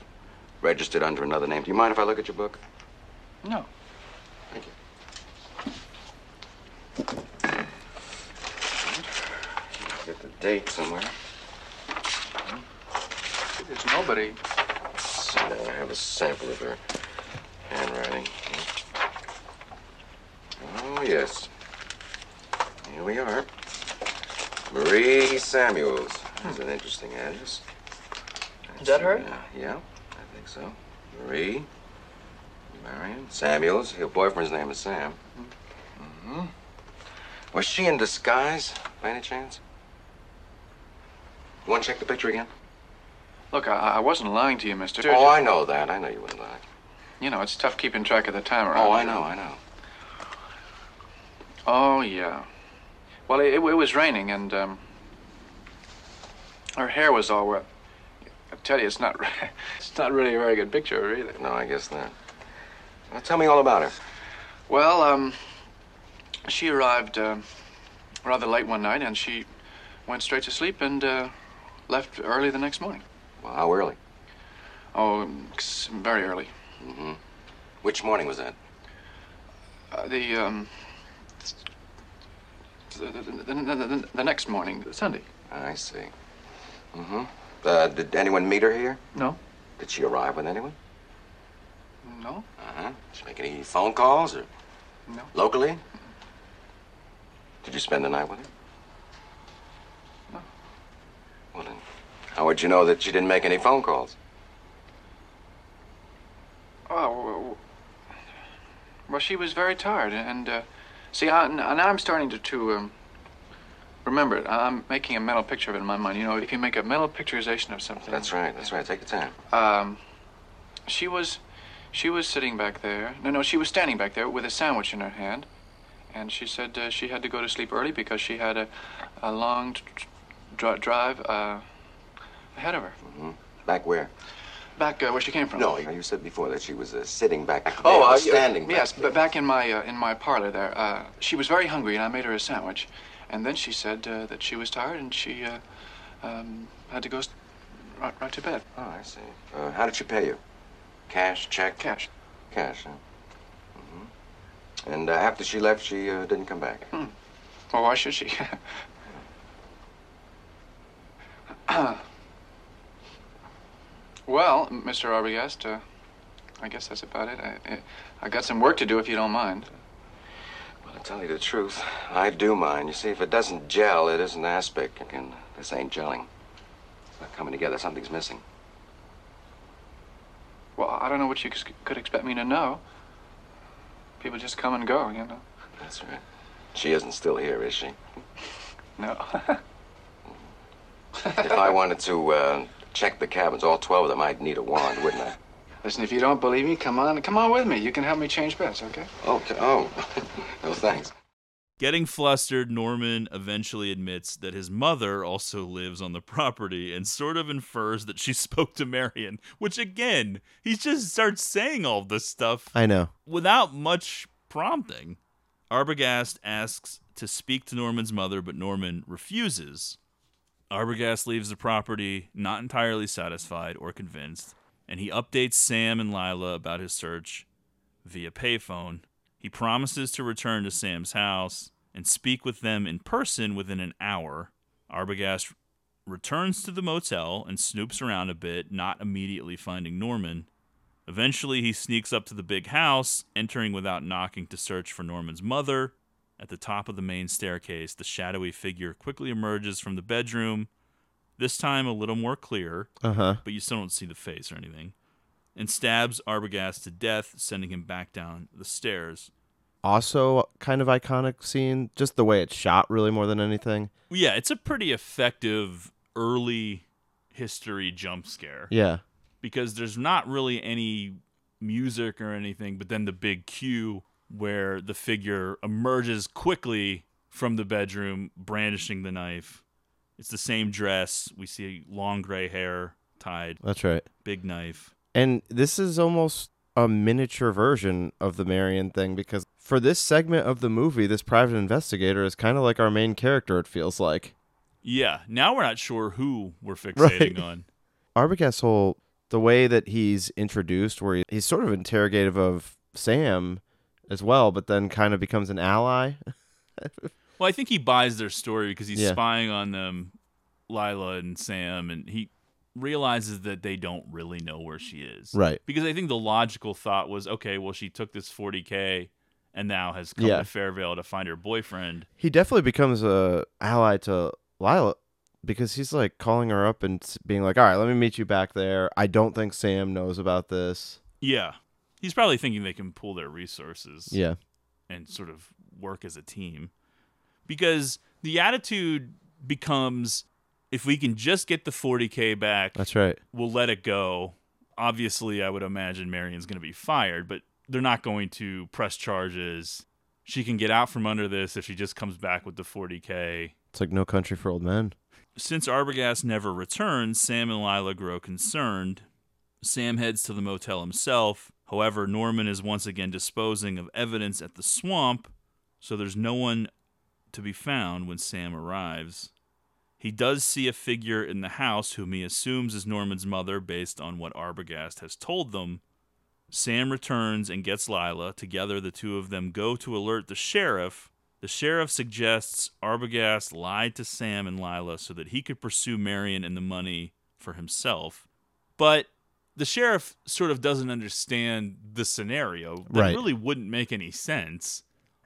registered under another name. Do you mind if I look at your book? No. Thank you. Get the date somewhere. There's nobody. So I have a sample of her handwriting. Oh, yes. Here we are. Marie Samuels. That's an interesting address. Is that her? Uh, yeah, I think so. Marie. Marion. Samuels. Your boyfriend's name is Sam. hmm Was she in disguise, by any chance? You want to check the picture again? Look, I, I wasn't lying to you, mister. Oh, I know that. I know you wouldn't lie. You know, it's tough keeping track of the time around. Oh, I know, I know. Oh, yeah. Well, it, it was raining, and um, her hair was all wet. I tell you, it's not (laughs) it's not really a very good picture of her either. No, I guess not. Well, tell me all about her. Well, um, she arrived uh, rather late one night, and she went straight to sleep and uh, left early the next morning. Well, how early? Oh, very early. Mm-hmm. Which morning was that? Uh, the um, the, the, the, the, next morning, Sunday. I see. Mm-hmm. Uh, did anyone meet her here? No. Did she arrive with anyone? No. Uh-huh. Did she make any phone calls or No. locally? Did you spend the night with her? No. Well, then, how would you know that she didn't make any phone calls? Oh, well, she was very tired, and uh, see, I, now I'm starting to, to um, remember it. I'm making a mental picture of it in my mind. You know, if you make a mental picturization of something. That's right. That's right. Take your time. Um, she was, she was sitting back there. No, no, she was standing back there with a sandwich in her hand, and she said uh, she had to go to sleep early because she had a, a long t- drive uh, ahead of her. Mm-hmm. Back where? Back uh, where she came from. No, you said before that she was uh, sitting back. there, Oh, standing. back Yes, there. but back in my uh, in my parlor there, uh, she was very hungry, and I made her a sandwich, and then she said uh, that she was tired and she uh, um, had to go right, right to bed. Oh, I see. Uh, how did she pay you? Cash, check? Cash. Cash, huh? And uh, after she left, she uh, didn't come back. Hmm. Well, why should she? (laughs) well, Mr. Arbogast, uh, I guess that's about it. I, I, I got some work to do if you don't mind. Well, to tell you the truth, I do mind. You see, if it doesn't gel, it isn't aspic, and this ain't gelling. It's not coming together. Something's missing. Well, I don't know what you could expect me to know. People just come and go, you know. That's right. She isn't still here, is she? No. (laughs) if I wanted to uh, check the cabins, all 12 of them, I'd need a wand, wouldn't I? Listen, if you don't believe me, come on, come on with me. You can help me change beds, okay? Okay. Oh, (laughs) no, thanks. Getting flustered, Norman eventually admits that his mother also lives on the property and sort of infers that she (laughs) spoke to Marion, which again, he just starts saying all this stuff I know. without much prompting. Arbogast asks to speak to Norman's mother, but Norman refuses. Arbogast leaves the property not entirely satisfied or convinced, and he updates Sam and Lila about his search via payphone. He promises to return to Sam's house and speak with them in person within an hour. Arbogast returns to the motel and snoops around a bit, not immediately finding Norman. Eventually, he sneaks up to the big house, entering without knocking to search for Norman's mother. At the top of the main staircase, the shadowy figure quickly emerges from the bedroom, this time a little more clear, Uh-huh. but you still don't see the face or anything, and stabs Arbogast to death, sending him back down the stairs. Also, kind of iconic scene, just the way it's shot, really more than anything. Yeah, it's a pretty effective early history jump scare. Yeah. Because there's not really any music or anything, but then the big cue where the figure emerges quickly from the bedroom brandishing the knife. It's the same dress. We see long gray hair tied. That's right. Big knife. And this is almost a miniature version of the Marion thing because for this segment of the movie, this private investigator is kind of like our main character, it feels like. Yeah, now we're not sure who we're (laughs) fixating on. Arbogast's whole, the way that he's introduced, where he, he's sort of interrogative of Sam as well, but then kind of becomes an ally. Well, I think he buys their story because he's Yeah. spying on them, Lila and Sam, and he realizes that they don't really know where she is. Right. Because I think the logical thought was, okay, well, she took this 40K and now has come Yeah. to Fairvale to find her boyfriend. he definitely becomes a ally to Lila because he's like calling her up and being like, "All right, let me meet you back there. I don't think Sam knows about this." Yeah. He's probably thinking they can pool their resources. Yeah. And sort of work as a team. Because the attitude becomes if we can just get the 40K back, That's right. we'll let it go. Obviously, I would imagine Marion's going to be fired, but they're not going to press charges. She can get out from under this if she just comes back with the 40K. It's like No Country for Old Men. Since Arbogast never returns, Sam and Lila grow concerned. Sam heads to the motel himself. However, Norman is once again disposing of evidence at the swamp, so there's no one to be found when Sam arrives. He does see a figure in the house whom he assumes is Norman's mother based on what Arbogast has told them. Sam returns and gets Lila. Together, the two of them go to alert the sheriff. The sheriff suggests Arbogast lied to Sam and Lila so that he could pursue Marion and the money for himself. But the sheriff sort of doesn't understand the scenario. That Right. really wouldn't make any sense.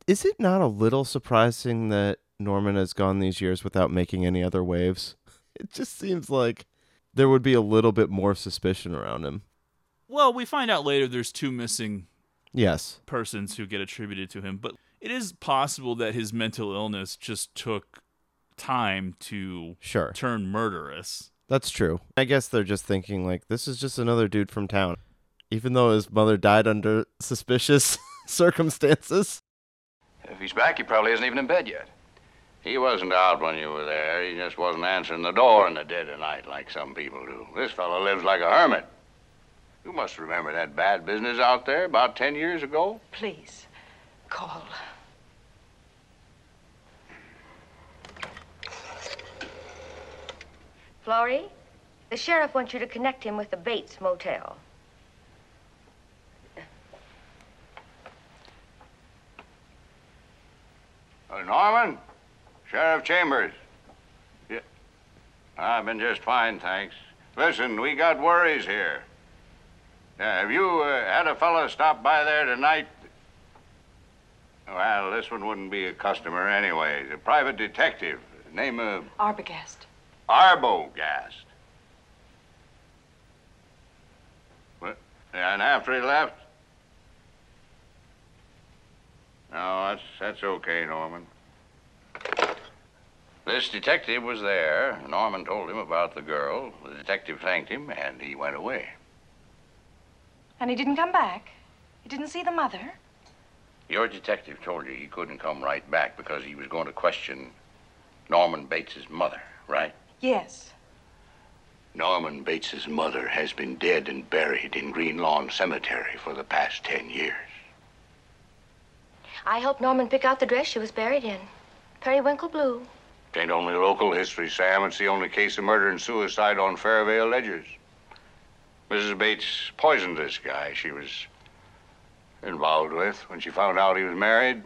Is it not a little surprising that Norman has gone these years without making any other waves? (laughs) It just seems like there would be a little bit more suspicion around him. Well, we find out later there's two missing Yes. persons who get attributed to him, but it is possible that his mental illness just took time to Sure. turn murderous. That's true. I guess they're just thinking like this is just another dude from town. Even though his mother died under (laughs) suspicious (laughs) circumstances. If he's back, he probably isn't even in bed yet. He wasn't out when you were there. He just wasn't answering the door in the dead of night like some people do. This fellow lives like a hermit. You must remember that bad business out there about ten years ago. Please, call. Florrie, the sheriff wants you to connect him with the Bates Motel. Uh, Norman? Sheriff Chambers. Yeah. I've been just fine, thanks. Listen, we got worries here. Have you uh, had a fellow stop by there tonight? Well, this one wouldn't be a customer anyway. A private detective. Name of Arbogast. Arbogast. What? And after he left? No, that's that's okay, Norman. This detective was there. Norman told him about the girl. The detective thanked him, and he went away. And he didn't come back? He didn't see the mother? Your detective told you he couldn't come right back because he was going to question Norman Bates's mother, right? Yes. Norman Bates's mother has been dead and buried in Green Lawn Cemetery for the past ten years. I helped Norman pick out the dress she was buried in. Periwinkle blue. It ain't only local history, Sam. It's the only case of murder and suicide on Fairvale ledgers. Mrs. Bates poisoned this guy she was involved with when she found out he was married.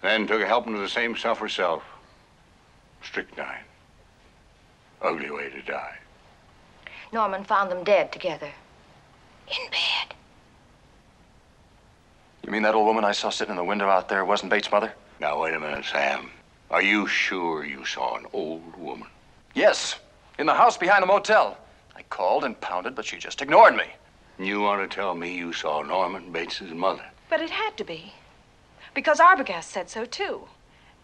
Then took a helping to the same stuff herself. Strychnine. Ugly way to die. Norman found them dead together. In bed. You mean that old woman I saw sitting in the window out there wasn't Bates' mother? Now, wait a minute, Sam. Are you sure you saw an old woman? Yes, in the house behind the motel. I called and pounded, but she just ignored me. You want to tell me you saw Norman Bates's mother? But it had to be. Because Arbogast said so, too.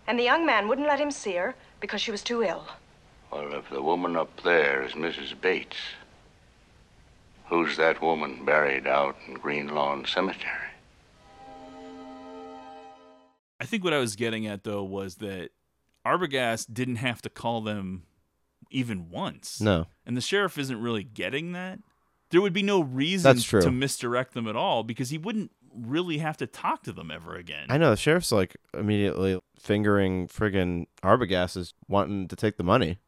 And the young man wouldn't let him see her because she was too ill. Well, if the woman up there is Mrs. Bates, who's that woman buried out in Green Lawn Cemetery? I think what I was getting at though was that Arbogast didn't have to call them even once. No. And the sheriff isn't really getting that. There would be no reason That's true. to misdirect them at all because he wouldn't really have to talk to them ever again. I know the sheriff's like immediately fingering friggin' Arbogast is wanting to take the money.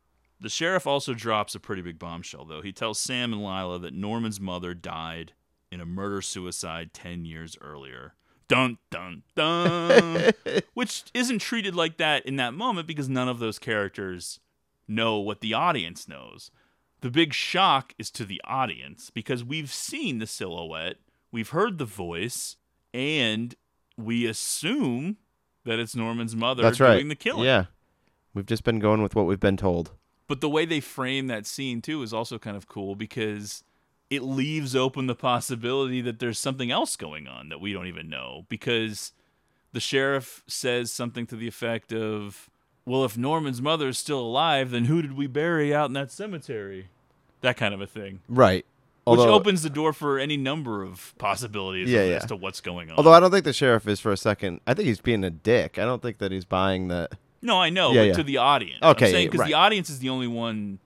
The sheriff also drops a pretty big bombshell, though. He tells Sam and Lila that Norman's mother died in a murder suicide 10 years earlier. Dun, dun, dun. (laughs) Which isn't treated like that in that moment because none of those characters know what the audience knows. The big shock is to the audience because we've seen the silhouette, we've heard the voice, and we assume that it's Norman's mother That's doing right. the killing. Yeah. We've just been going with what we've been told. But the way they frame that scene too is also kind of cool because it leaves open the possibility that there's something else going on that we don't even know because the sheriff says something to the effect of well if Norman's mother is still alive then who did we bury out in that cemetery that kind of a thing Right. which opens the door for any number of possibilities Yeah, yeah. as to what's going on Although I don't think the sheriff is for a second. I think he's being a dick. I don't think that he's buying that. No, I know, Yeah, but yeah. to the audience. Okay, because the audience is the only one.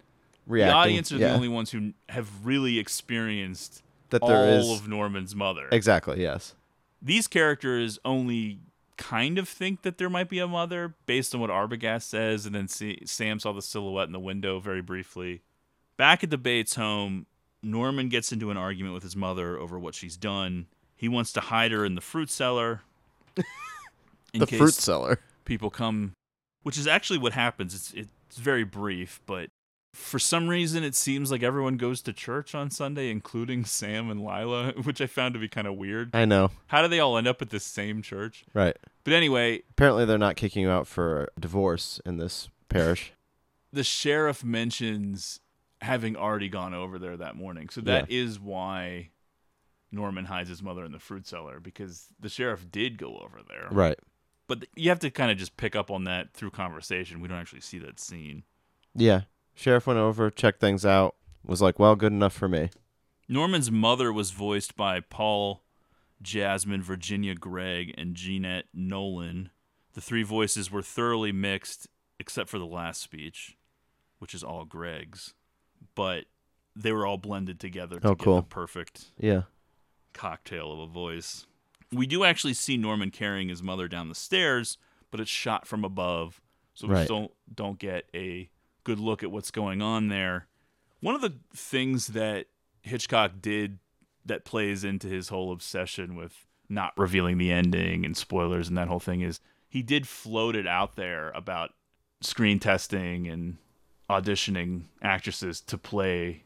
Reacting, the audience are the only ones who have really experienced That all there is- of Norman's mother. Exactly. Yes. These characters only kind of think that there might be a mother based on what Arbogast says, and then see, Sam saw the silhouette in the window very briefly. Back at the Bates home, Norman gets into an argument with his mother over what she's done. He wants to hide her in the fruit cellar. (laughs) in The fruit cellar. People come, which is actually what happens. It's it's very brief, but for some reason it seems like everyone goes to church on Sunday, including (laughs) Sam and Lila, (laughs) which I found to be kind of weird. I know. How do they all end up at the same church? Right. But anyway, Apparently, they're not kicking you out for divorce in this parish. (laughs) the sheriff mentions having already gone over there that morning. So that is why Norman hides his mother in the fruit cellar because the sheriff did go over there. Right. But you have to kind of just pick up on that through conversation. We don't actually see that scene. Yeah. Sheriff went over, checked things out, was like, well, good enough for me. Norman's mother was voiced by Paul, Jasmin, Virginia Gregg, and Jeanette Nolan. The three voices were thoroughly mixed, except for the last speech, which is all Gregg's. But they were all blended together to Oh, get cool. the perfect Yeah. cocktail of a voice. We do actually see Norman carrying his mother down the stairs, but it's shot from above, so we Right. don't don't get a good look at what's going on there. One of the things that Hitchcock did that plays into his whole obsession with not revealing the ending and spoilers and that whole thing is he did float it out there about screen testing and auditioning actresses to play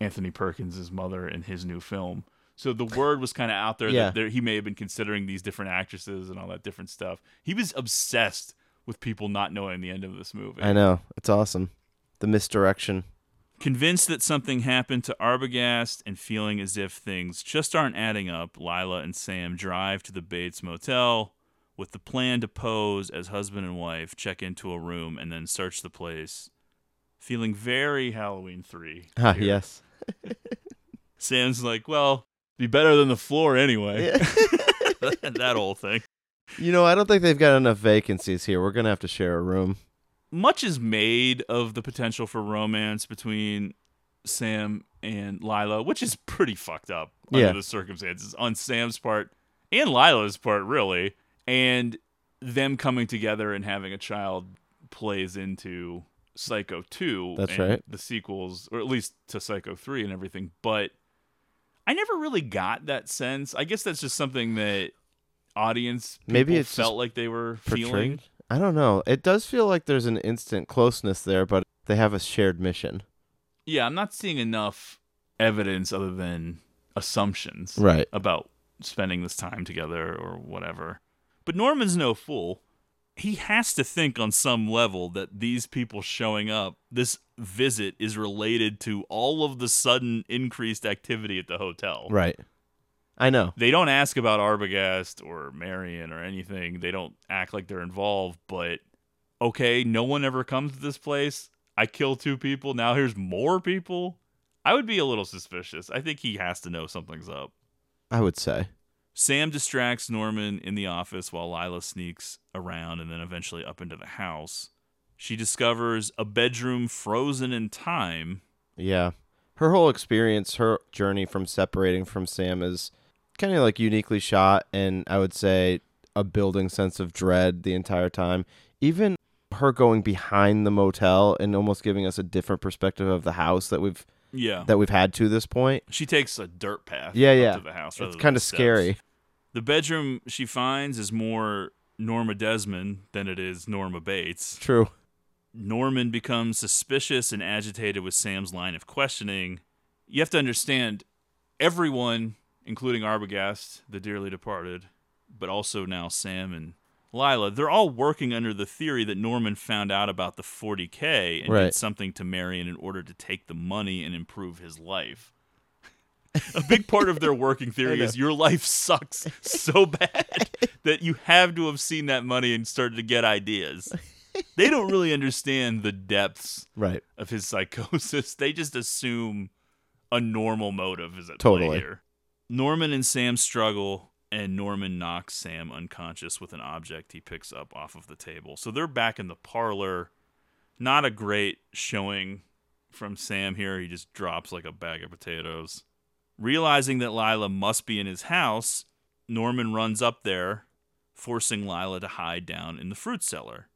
Anthony Perkins' mother in his new film. So the word was kind of out there Yeah. that there, he may have been considering these different actresses and all that different stuff. He was obsessed with people not knowing the end of this movie. I know. It's awesome. The misdirection. Convinced that something happened to Arbogast and feeling as if things just aren't adding up, Lila and Sam drive to the Bates Motel with the plan to pose as husband and wife, check into a room, and then search the place. Feeling very Halloween 3. (laughs) Ah, here. yes. Sam's like, well, be better than the floor anyway. Yeah. (laughs) (laughs) that whole thing. You know, I don't think they've got enough vacancies here. We're gonna have to share a room. Much is made of the potential for romance between Sam and Lila, which is pretty fucked up under Yeah. the circumstances on Sam's part and Lila's part, really. And them coming together and having a child plays into Psycho 2 That's and right. the sequels, or at least to Psycho 3 and everything. But I never really got that sense. I guess that's just something that audience Maybe just felt like they were feeling. I don't know. It does feel like there's an instant closeness there, but they have a shared mission. Yeah, I'm not seeing enough evidence other than assumptions Right. about spending this time together or whatever. But Norman's no fool. He has to think on some level that these people showing up, this visit is related to all of the sudden increased activity at the hotel. Right. I know. They don't ask about Arbogast or Marion or anything. They don't act like they're involved, but okay, no one ever comes to this place. I kill two people. Now here's more people. I would be a little suspicious. I think he has to know something's up. I would say. Sam distracts Norman in the office while Lila sneaks around and then eventually up into the house. She discovers a bedroom frozen in time. Yeah. Her whole experience, her journey from separating from Sam is kind of like uniquely shot and I would say a building sense of dread the entire time. Even her going behind the motel and almost giving us a different perspective of the house that we've Yeah. that we've had to this point. She takes a dirt path Yeah, yeah. to the house. It's the steps. scary. The bedroom she finds is more Norma Desmond than it is Norma Bates. True. Norman becomes suspicious and agitated with Sam's line of questioning. You have to understand, everyone, including Arbogast, the dearly departed, but also now Sam and Lila, they're all working under the theory that Norman found out about the 40K and Right. did something to Marion in order to take the money and improve his life. A big part of their working (laughs) theory is your life sucks so bad (laughs) that you have to have seen that money and started to get ideas. They don't really understand the depths Right. of his psychosis. They just assume a normal motive is at play Totally. here. Norman and Sam struggle, and Norman knocks Sam unconscious with an object he picks up off of the table. So they're back in the parlor. Not a great showing from Sam here. He just drops like a bag of potatoes. Realizing that Lila must be in his house, Norman runs up there, forcing Lila to hide down in the fruit cellar.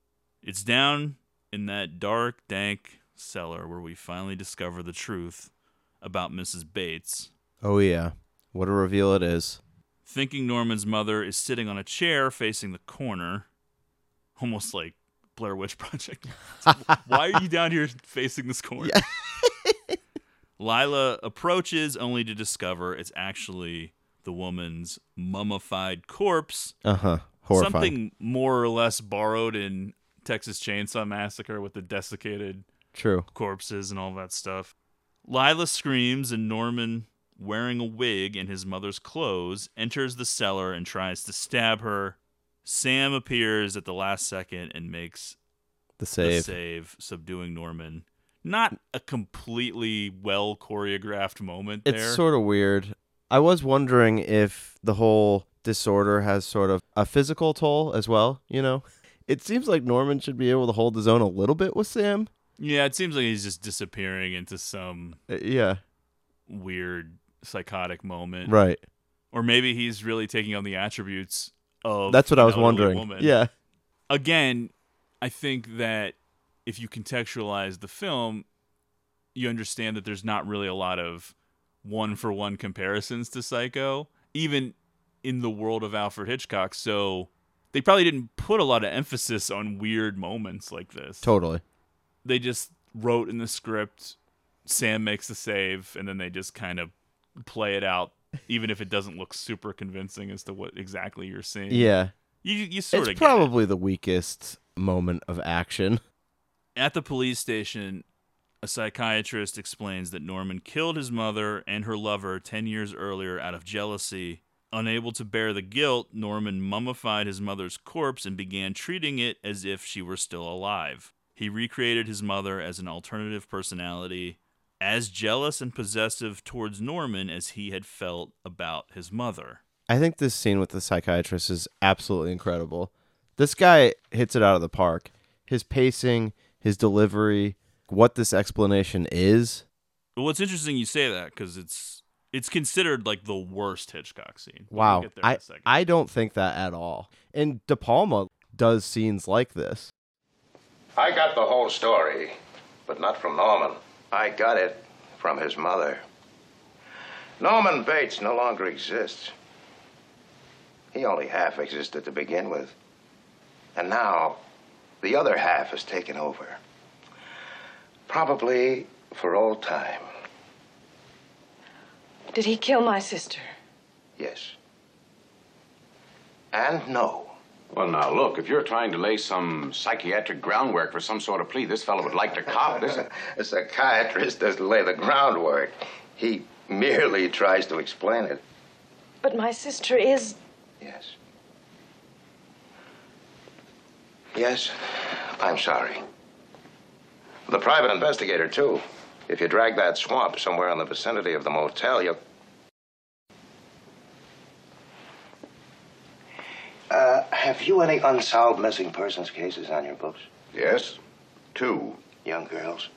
It's down in that dark, dank cellar where we finally discover the truth about Mrs. Bates. Oh yeah. What a reveal it is. Thinking Norman's mother is sitting on a chair facing the corner, almost like Blair Witch (laughs) Project. Why are you down here facing this corner? (laughs) Lila approaches only to discover it's actually the woman's mummified corpse. Uh-huh. Horrifying. Something more or less borrowed in Texas Chainsaw Massacre with the desiccated True. corpses and all that stuff. Lila screams, and Norman, wearing a wig and his mother's clothes, enters the cellar and tries to stab her. Sam appears at the last second and makes The save. the save, subduing Norman. Not a completely well choreographed moment It's there. sort of weird. I was wondering if the whole disorder has sort of a physical toll as well, you know? It seems like Norman should be able to hold his own a little bit with Sam. yeah, it seems like he's just disappearing into some Uh, yeah. weird psychotic moment. Right. Or maybe he's really taking on the attributes of That's what I was wondering. woman. Yeah. Again, I think that if you contextualize the film, you understand that there's not really a lot of one for one comparisons to Psycho, even in the world of Alfred Hitchcock. So they probably didn't put a lot of emphasis on weird moments like this. Totally. They just wrote in the script, Sam makes the save, and then they just kind of play it out, even if it doesn't look super convincing as to what exactly you're seeing. Yeah. You you sort It's of probably the weakest moment of action. (laughs) At the police station, a psychiatrist explains that Norman killed his mother and her lover 10 years earlier out of jealousy Unable to bear the guilt, Norman mummified his mother's corpse and began treating it as if she were still alive. He recreated his mother as an alternative personality, as jealous and possessive towards Norman as he had felt about his mother. I think this scene with the psychiatrist is absolutely incredible. This guy hits it out of the park. His pacing, his delivery, what this explanation is. Well, it's interesting you say that because it's it's considered like the worst Hitchcock scene. We'll Wow. get there in I, a second. I don't think that at all. And De Palma does scenes like this. I got the whole story, but not from Norman. I got it from his mother. Norman Bates no longer exists. He only half existed to begin with. And now, the other half has taken over. Probably for all time. Did he kill my sister? Yes. And no. Well, now, look, if you're trying to lay some psychiatric groundwork for some sort of plea, this fellow would like to cop this. (laughs) A psychiatrist doesn't lay the groundwork. He merely tries to explain it. But my sister is. Yes. Yes, I'm sorry. The private investigator, too. If you drag that swamp somewhere in the vicinity of the motel, you'll. Uh, have you any unsolved missing persons cases on your books? Yes, two. Young girls?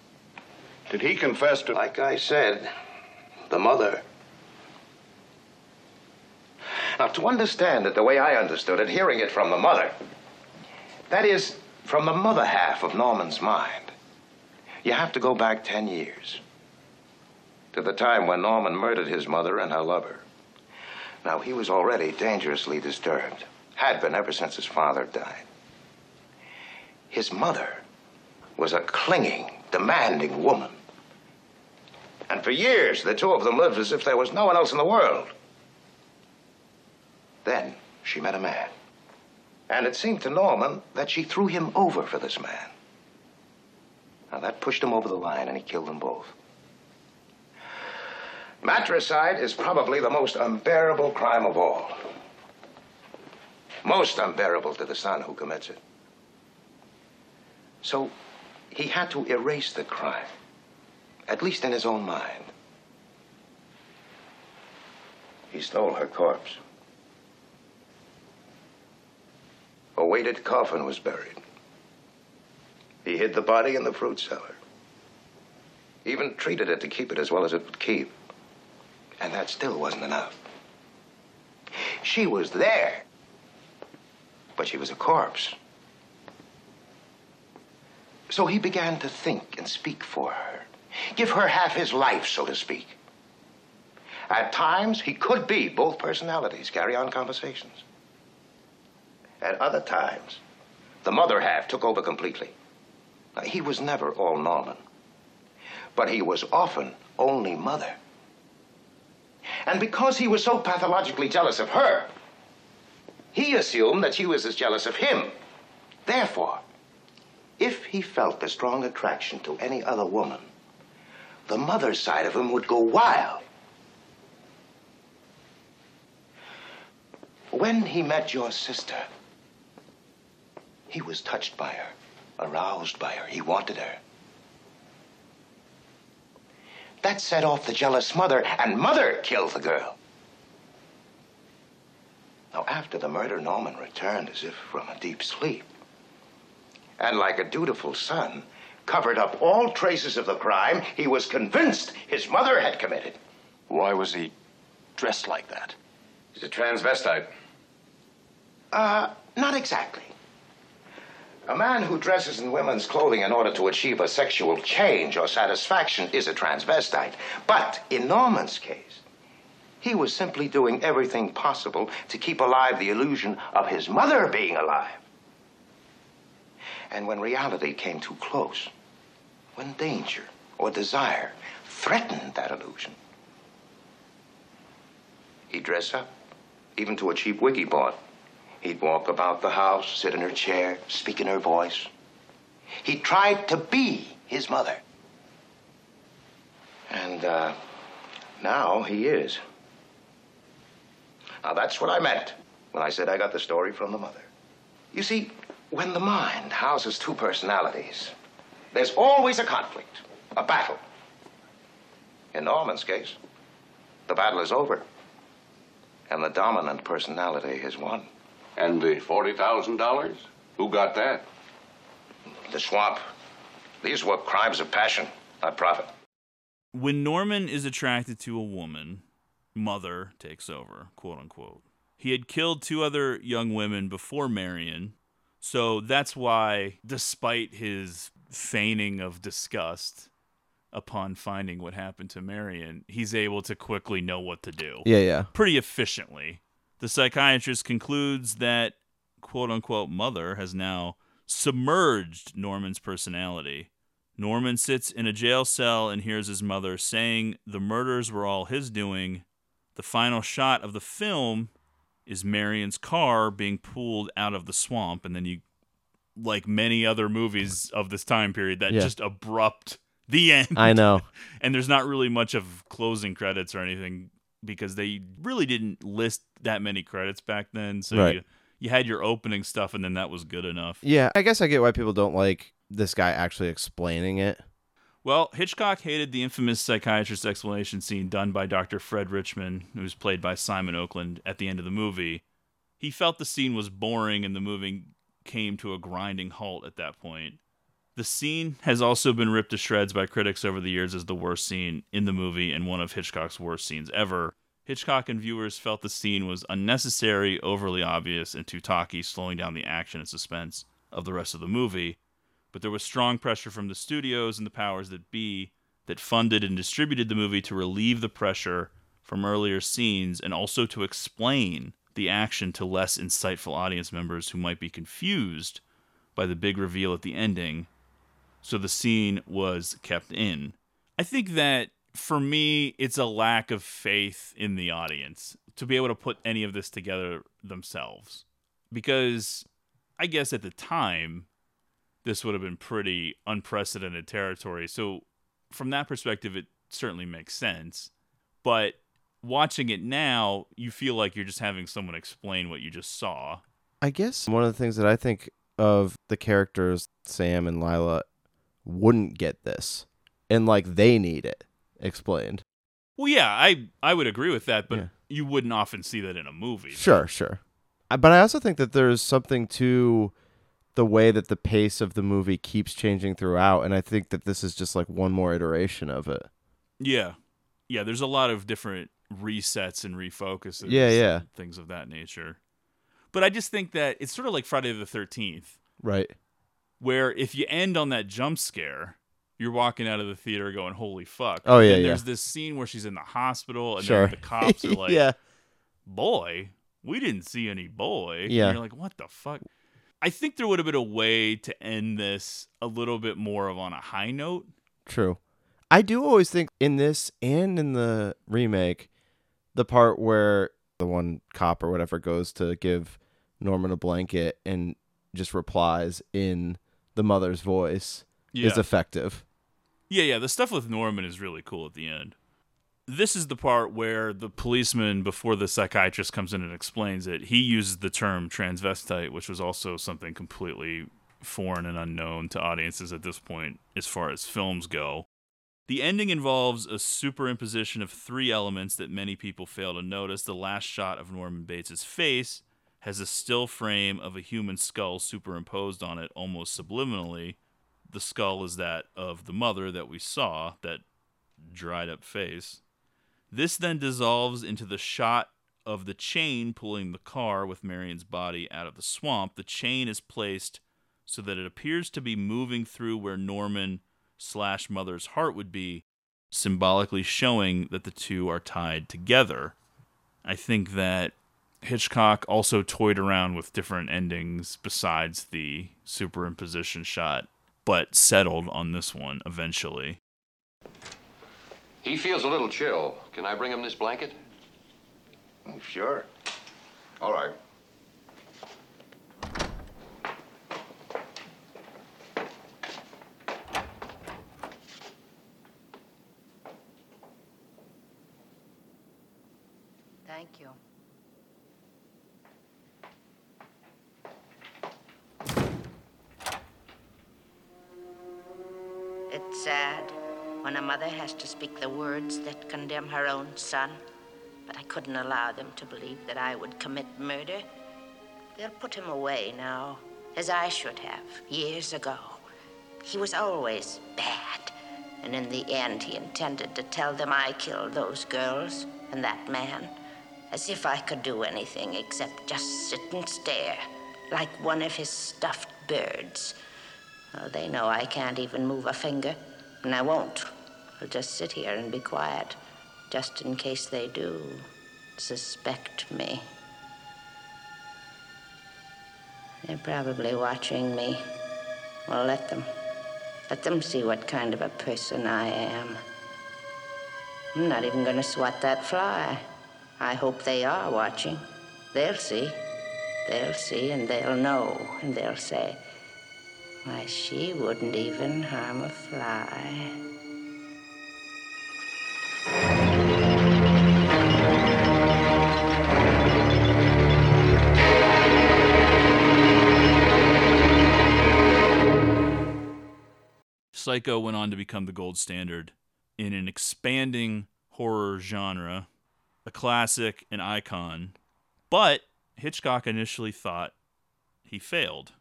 Did he confess to. Like I said, the mother. Now, to understand it the way I understood it, hearing it from the mother, that is, from the mother half of Norman's mind, you have to go back 10 years to the time when Norman murdered his mother and her lover. Now, he was already dangerously disturbed, had been ever since his father died. His mother was a clinging, demanding woman. And for years, the two of them lived as if there was no one else in the world. Then she met a man. And it seemed to Norman that she threw him over for this man. Now, that pushed him over the line, and he killed them both. Matricide is probably the most unbearable crime of all. Most unbearable to the son who commits it. So, he had to erase the crime, at least in his own mind. He stole her corpse. A weighted coffin was buried. He hid the body in the fruit cellar. Even treated it to keep it as well as it would keep. And that still wasn't enough. She was there, but she was a corpse. So he began to think and speak for her, give her half his life, so to speak. At times, he could be both personalities, carry on conversations. At other times, the mother half took over completely. Now, he was never all Norman, but he was often only mother. And because he was so pathologically jealous of her, he assumed that she was as jealous of him. Therefore, if he felt a strong attraction to any other woman, the mother's side of him would go wild. When he met your sister, he was touched by her, aroused by her. He wanted her. That set off the jealous mother, and mother killed the girl. Now, after the murder, Norman returned as if from a deep sleep. And like a dutiful son, covered up all traces of the crime he was convinced his mother had committed. Why was he dressed like that? He's a transvestite. Uh, not exactly. A man who dresses in women's clothing in order to achieve a sexual change or satisfaction is a transvestite. But in Norman's case, he was simply doing everything possible to keep alive the illusion of his mother being alive. And when reality came too close, when danger or desire threatened that illusion, he'd dress up, even to a cheap wig he bought. He'd walk about the house, sit in her chair, speak in her voice. He tried to be his mother. And uh, now he is. Now, that's what I meant when I said I got the story from the mother. You see, when the mind houses two personalities, there's always a conflict, a battle. In Norman's case, the battle is over, and the dominant personality has won. And the $40,000? Who got that? The swamp. These were crimes of passion, not profit. When Norman is attracted to a woman, mother takes over, quote unquote. He had killed two other young women before Marion, so that's why, despite his feigning of disgust upon finding what happened to Marion, he's able to quickly know what to do. Yeah, yeah. Pretty efficiently. The psychiatrist concludes that, quote unquote, mother has now submerged Norman's personality. Norman sits in a jail cell and hears his mother saying the murders were all his doing the final shot of the film is Marion's car being pulled out of the swamp, and then you, like many other movies of this time period, that yeah. just abrupt the (laughs) end. I know, and there's not really much of closing credits or anything because they really didn't list that many credits back then. So right. you, you had your opening stuff, and then that was good enough. Yeah, I guess I get why people don't like this guy actually explaining it well, Hitchcock hated the infamous psychiatrist explanation scene done by Dr. Fred Richmond, who's played by Simon Oakland, at the end of the movie. He felt the scene was boring and the movie came to a grinding halt at that point. The scene has also been ripped to shreds by critics over the years as the worst scene in the movie and one of Hitchcock's worst scenes ever. Hitchcock and viewers felt the scene was unnecessary, overly obvious, and too talky, slowing down the action and suspense of the rest of the movie but there was strong pressure from the studios and the powers that be that funded and distributed the movie to relieve the pressure from earlier scenes and also to explain the action to less insightful audience members who might be confused by the big reveal at the ending. So the scene was kept in. I think that for me, it's a lack of faith in the audience to be able to put any of this together themselves. Because I guess at the time, this would have been pretty unprecedented territory. So, from that perspective, it certainly makes sense. But watching it now, you feel like you're just having someone explain what you just saw. I guess one of the things that I think of the characters, Sam and Lila, wouldn't get this. And like they need it explained. Well, yeah, I, I would agree with that, but yeah. you wouldn't often see that in a movie. Sure, though. sure. But I also think that there's something to the way that the pace of the movie keeps changing throughout and i think that this is just like one more iteration of it. Yeah. Yeah there's a lot of different resets and refocuses yeah yeah. things of that nature. But i just think that it's sort of like friday the 13th right. Where if you end on that jump scare you're walking out of the theater going holy fuck. Oh yeah, yeah. there's this scene where she's in the hospital and sure. the cops are (laughs) like yeah. Boy we didn't see any boy. Yeah. and you're like what the fuck? I think there would have been a way to end this a little bit more of on a high note. True. I do always think in this and in the remake, the part where the one cop or whatever goes to give Norman a blanket and just replies in the mother's voice yeah. is effective. Yeah, yeah. The stuff with Norman is really cool at the end this is the part where the policeman, before the psychiatrist comes in and explains it, he uses the term transvestite, which was also something completely foreign and unknown to audiences at this point as far as films go. The ending involves a superimposition of three elements that many people fail to notice. The last shot of Norman Bates' face has a still frame of a human skull superimposed on it almost subliminally. The skull is that of the mother that we saw, that dried up face. This then dissolves into the shot of the chain pulling the car with Marion's body out of the swamp. The chain is placed so that it appears to be moving through where Norman slash mother's heart would be, symbolically showing that the two are tied together. I think that Hitchcock also toyed around with different endings besides the superimposition shot, but settled on this one eventually. He feels a little chill. Can I bring him this blanket? Mm, sure. All right. Thank you. It's sad when a mother has to speak the words that condemn her own son, but I couldn't allow them to believe that I would commit murder. They'll put him away now, as I should have years ago. He was always bad, and in the end, he intended to tell them I killed those girls and that man, as if I could do anything except just sit and stare, like one of his stuffed birds. They know I can't even move a finger, and I won't. I'll just sit here and be quiet, just in case they do suspect me. They're probably watching me. Well, let them. Let them see what kind of a person I am. I'm not even going to swat that fly. I hope they are watching. They'll see. They'll see and they'll know and they'll say, why, she wouldn't even harm a fly. Psycho went on to become the gold standard in an expanding horror genre, a classic, an icon. But Hitchcock initially thought he failed.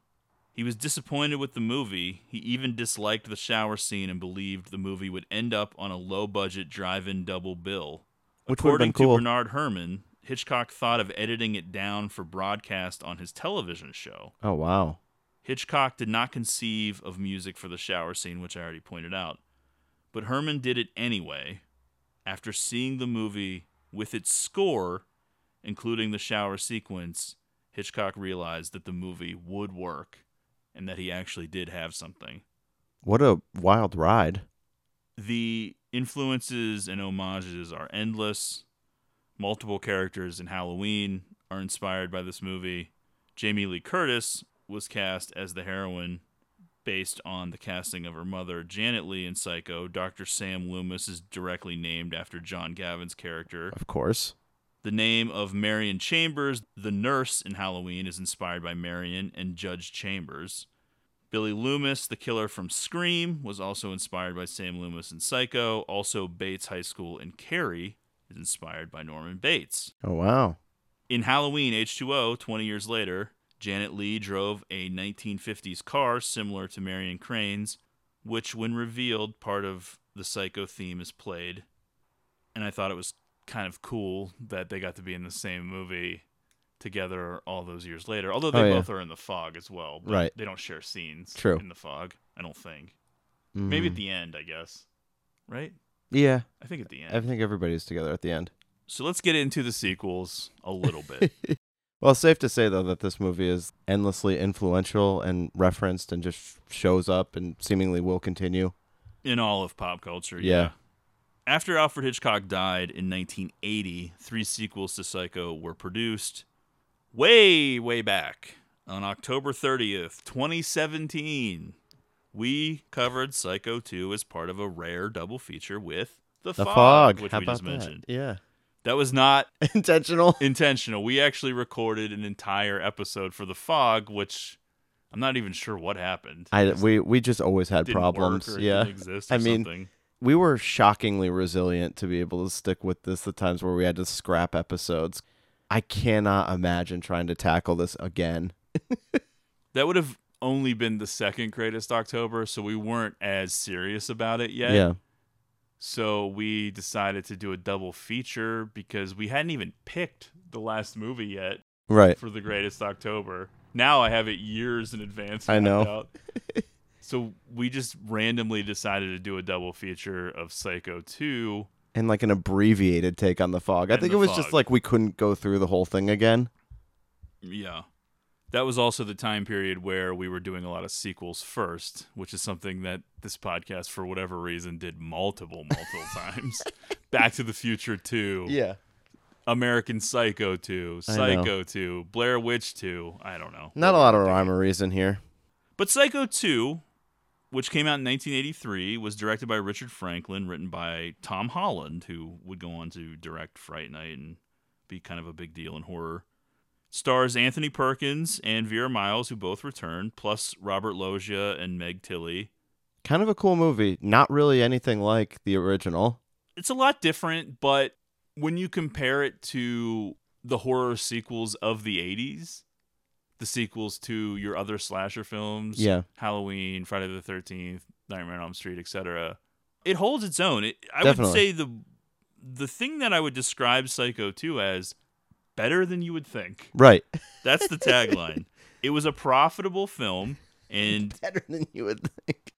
He was disappointed with the movie. He even disliked the shower scene and believed the movie would end up on a low budget drive in double bill. Which According cool. to Bernard Herrmann, Hitchcock thought of editing it down for broadcast on his television show. Oh wow. Hitchcock did not conceive of music for the shower scene, which I already pointed out. But Herrmann did it anyway after seeing the movie with its score, including the shower sequence. Hitchcock realized that the movie would work and that he actually did have something. What a wild ride. The influences and homages are endless. Multiple characters in Halloween are inspired by this movie. Jamie Lee Curtis was cast as the heroine based on the casting of her mother, Janet Leigh, in Psycho. Dr. Sam Loomis is directly named after John Gavin's character. Of course. The name of Marion Chambers, the nurse in Halloween, is inspired by Marion and Judge Chambers. Billy Loomis, the killer from Scream, was also inspired by Sam Loomis in Psycho. Also, Bates High School in Carrie is inspired by Norman Bates. Oh wow. In Halloween H2O, 20 years later, Janet Leigh drove a 1950s car similar to Marion Crane's, which, when revealed, part of the Psycho theme is played. And I thought it was kind of cool that they got to be in the same movie together all those years later. Although they Oh, yeah. both are in the fog as well, but Right. they don't share scenes True. in the fog, I don't think. Maybe at Mhm. the end, I guess. Right? Yeah. I think at the end. I think everybody's together at the end. So let's get into the sequels a little bit. (laughs) Well, safe to say though that this movie is endlessly influential and referenced and just shows up and seemingly will continue. in all of pop culture. Yeah. Yeah. After Alfred Hitchcock died in 1980, three sequels to Psycho were produced. Way, way back on October 30th, 2017, we covered Psycho 2 as part of a rare double feature with The, The Fog, Fog. which How we just about that? mentioned. Yeah. That was not (laughs) intentional. Intentional. We actually recorded an entire episode for The Fog, which I'm not even sure what happened. I we we just always had problems. yeah. didn't exist or I mean, something. We were shockingly resilient to be able to stick with this the times where we had to scrap episodes. I cannot imagine trying to tackle this again. (laughs) That would have only been the second greatest October, so we weren't as serious about it yet. Yeah. So we decided to do a double feature because we hadn't even picked the last movie yet. Right. For the greatest October. Now I have it years in advance. I know. (laughs) so we just randomly decided to do a double feature of Psycho 2. And like an abbreviated take on the fog. I think it was Fog. just like we couldn't go through the whole thing again. Yeah. That was also the time period where we were doing a lot of sequels first, which is something that this podcast, for whatever reason, did multiple, multiple (laughs) times. Back to the Future 2. Yeah. American Psycho 2. Psycho 2. Blair Witch 2. I don't know. Not a lot of rhyme or reason here. But Psycho 2, which came out in 1983, was directed by Richard Franklin, written by Tom Holland, who would go on to direct Fright Night and be kind of a big deal in horror. Stars Anthony Perkins and Vera Miles, who both returned, plus Robert Loggia and Meg Tilly. Kind of a cool movie. Not really anything like the original. It's a lot different, but when you compare it to the horror sequels of the 80s, the sequels to your other slasher films, Yeah. Halloween, Friday the 13th, Nightmare on Elm Street, etc., it holds its own. It, I Definitely. would say the the thing that I would describe Psycho 2 as better than you would think. Right. (laughs) That's the tagline. it was a profitable film and (laughs) better than you would think.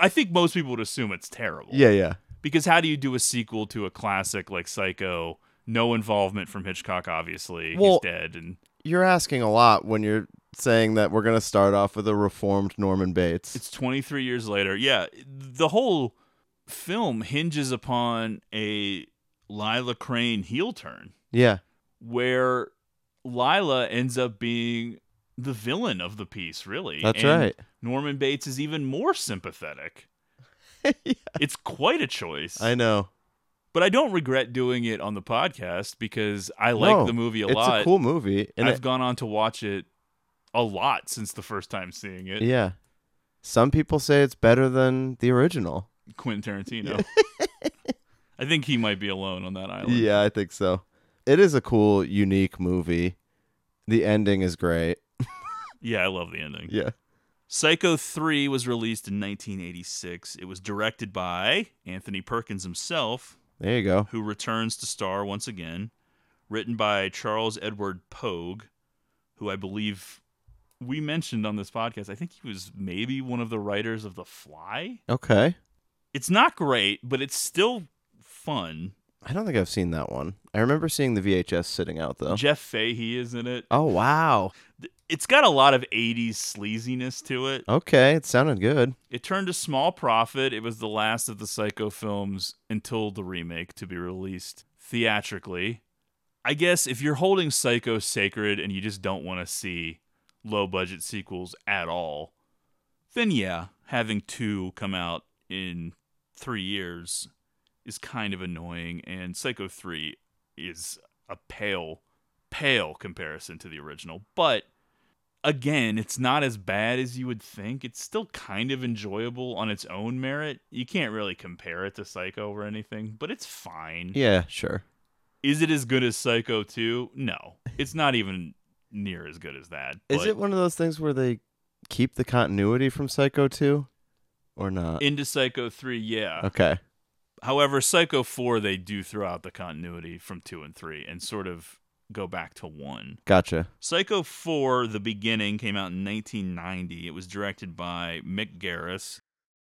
I think most people would assume it's terrible. Yeah, yeah. Because how do you do a sequel to a classic like Psycho? No involvement from Hitchcock, obviously. Well- He's dead, and You're asking a lot when you're saying that we're going to start off with a reformed Norman Bates. it's 23 years later. Yeah, the whole film hinges upon a Lila Crane heel turn, yeah. where Lila ends up being the villain of the piece. Really, That's And right. Norman Bates is even more sympathetic. (laughs) It's quite a choice. I know. But I don't regret doing it on the podcast because I like No, the movie a lot. it's a cool movie, and I've it- gone on to watch it a lot since the first time seeing it. Yeah. Some people say it's better than the original. Quentin Tarantino. (laughs) I think he might be alone on that island. Yeah, I think so. It is a cool, unique movie. The ending is great. (laughs) Yeah, I love the ending. Yeah. Psycho 3 was released in 1986. It was directed by Anthony Perkins himself, There you go. who returns to star once again. Written by Charles Edward Pogue, who I believe we mentioned on this podcast. I think he was maybe one of the writers of The Fly. Okay. It's not great, but it's still fun. I don't think I've seen that one. I remember seeing the VHS sitting out though. Jeff Fahey is in it. Oh wow. It's got a lot of 80s sleaziness to it. Okay, it sounded good. It turned a small profit. It was the last of the Psycho films until the remake to be released theatrically. I guess if you're holding Psycho sacred and you just don't want to see low budget sequels at all, then yeah, having two come out in three years is kind of annoying. And Psycho 3 is a pale, pale comparison to the original. But again, it's not as bad as you would think. It's still kind of enjoyable on its own merit. You can't really compare it to Psycho or anything, but it's fine. Yeah, sure. Is it as good as Psycho 2? No. It's not even near as good as that. Is but it one of those things where they keep the continuity from Psycho 2 or not? into Psycho 3, yeah. okay. However, Psycho 4 they do throw out the continuity from 2 and 3 and sort of go back to 1. Gotcha. Psycho 4, The Beginning, came out in 1990. It was directed by Mick Garris,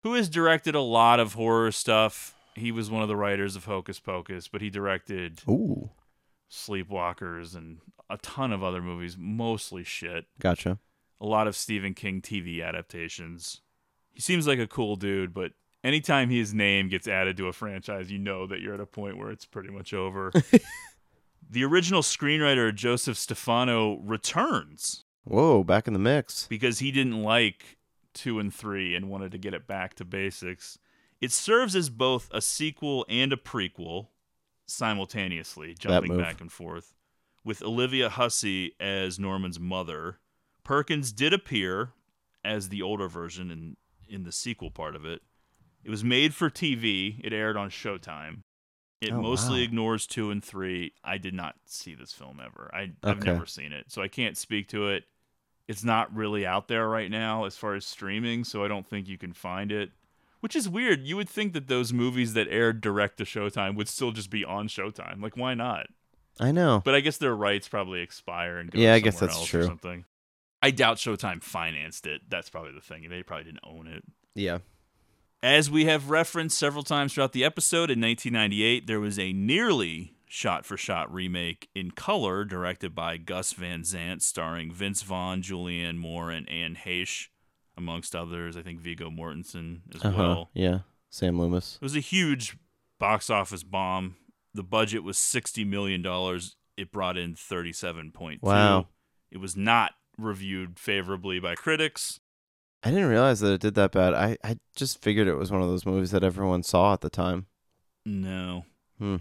who has directed a lot of horror stuff. He was one of the writers of Hocus Pocus, but he directed Ooh. Sleepwalkers and a ton of other movies, mostly shit. Gotcha. A lot of Stephen King TV adaptations. He seems like a cool dude, but anytime his name gets added to a franchise, you know that you're at a point where it's pretty much over. (laughs) the original screenwriter, Joseph Stefano, returns Whoa, back in the mix. because he didn't like two and three and wanted to get it back to basics. It serves as both a sequel and a prequel simultaneously, jumping back and forth, with Olivia Hussey as Norman's mother. Perkins did appear as the older version in, in the sequel part of it. It was made for TV. It aired on Showtime. It Oh, mostly wow. ignores two and three. I did not see this film ever. I, I've Okay. never seen it, so I can't speak to it. It's not really out there right now as far as streaming, so I don't think you can find it. Which is weird. You would think that those movies that aired direct to Showtime would still just be on Showtime. Like, why not? I know. But I guess their rights probably expire and go Yeah, I guess that's true. Or something. I doubt Showtime financed it. That's probably the thing. They probably didn't own it. Yeah. As we have referenced several times throughout the episode, in 1998, there was a nearly shot for shot remake in color directed by Gus Van Sant, starring Vince Vaughn, Julianne Moore, and Anne Heche, amongst others. I think Viggo Mortensen as Uh-huh. well. Yeah. Sam Loomis. It was a huge box office bomb. The budget was $60 million. It brought in 37.2. Wow. It was not reviewed favorably by critics. I didn't realize that it did that bad. I, I just figured it was one of those movies that everyone saw at the time. No. Hmm.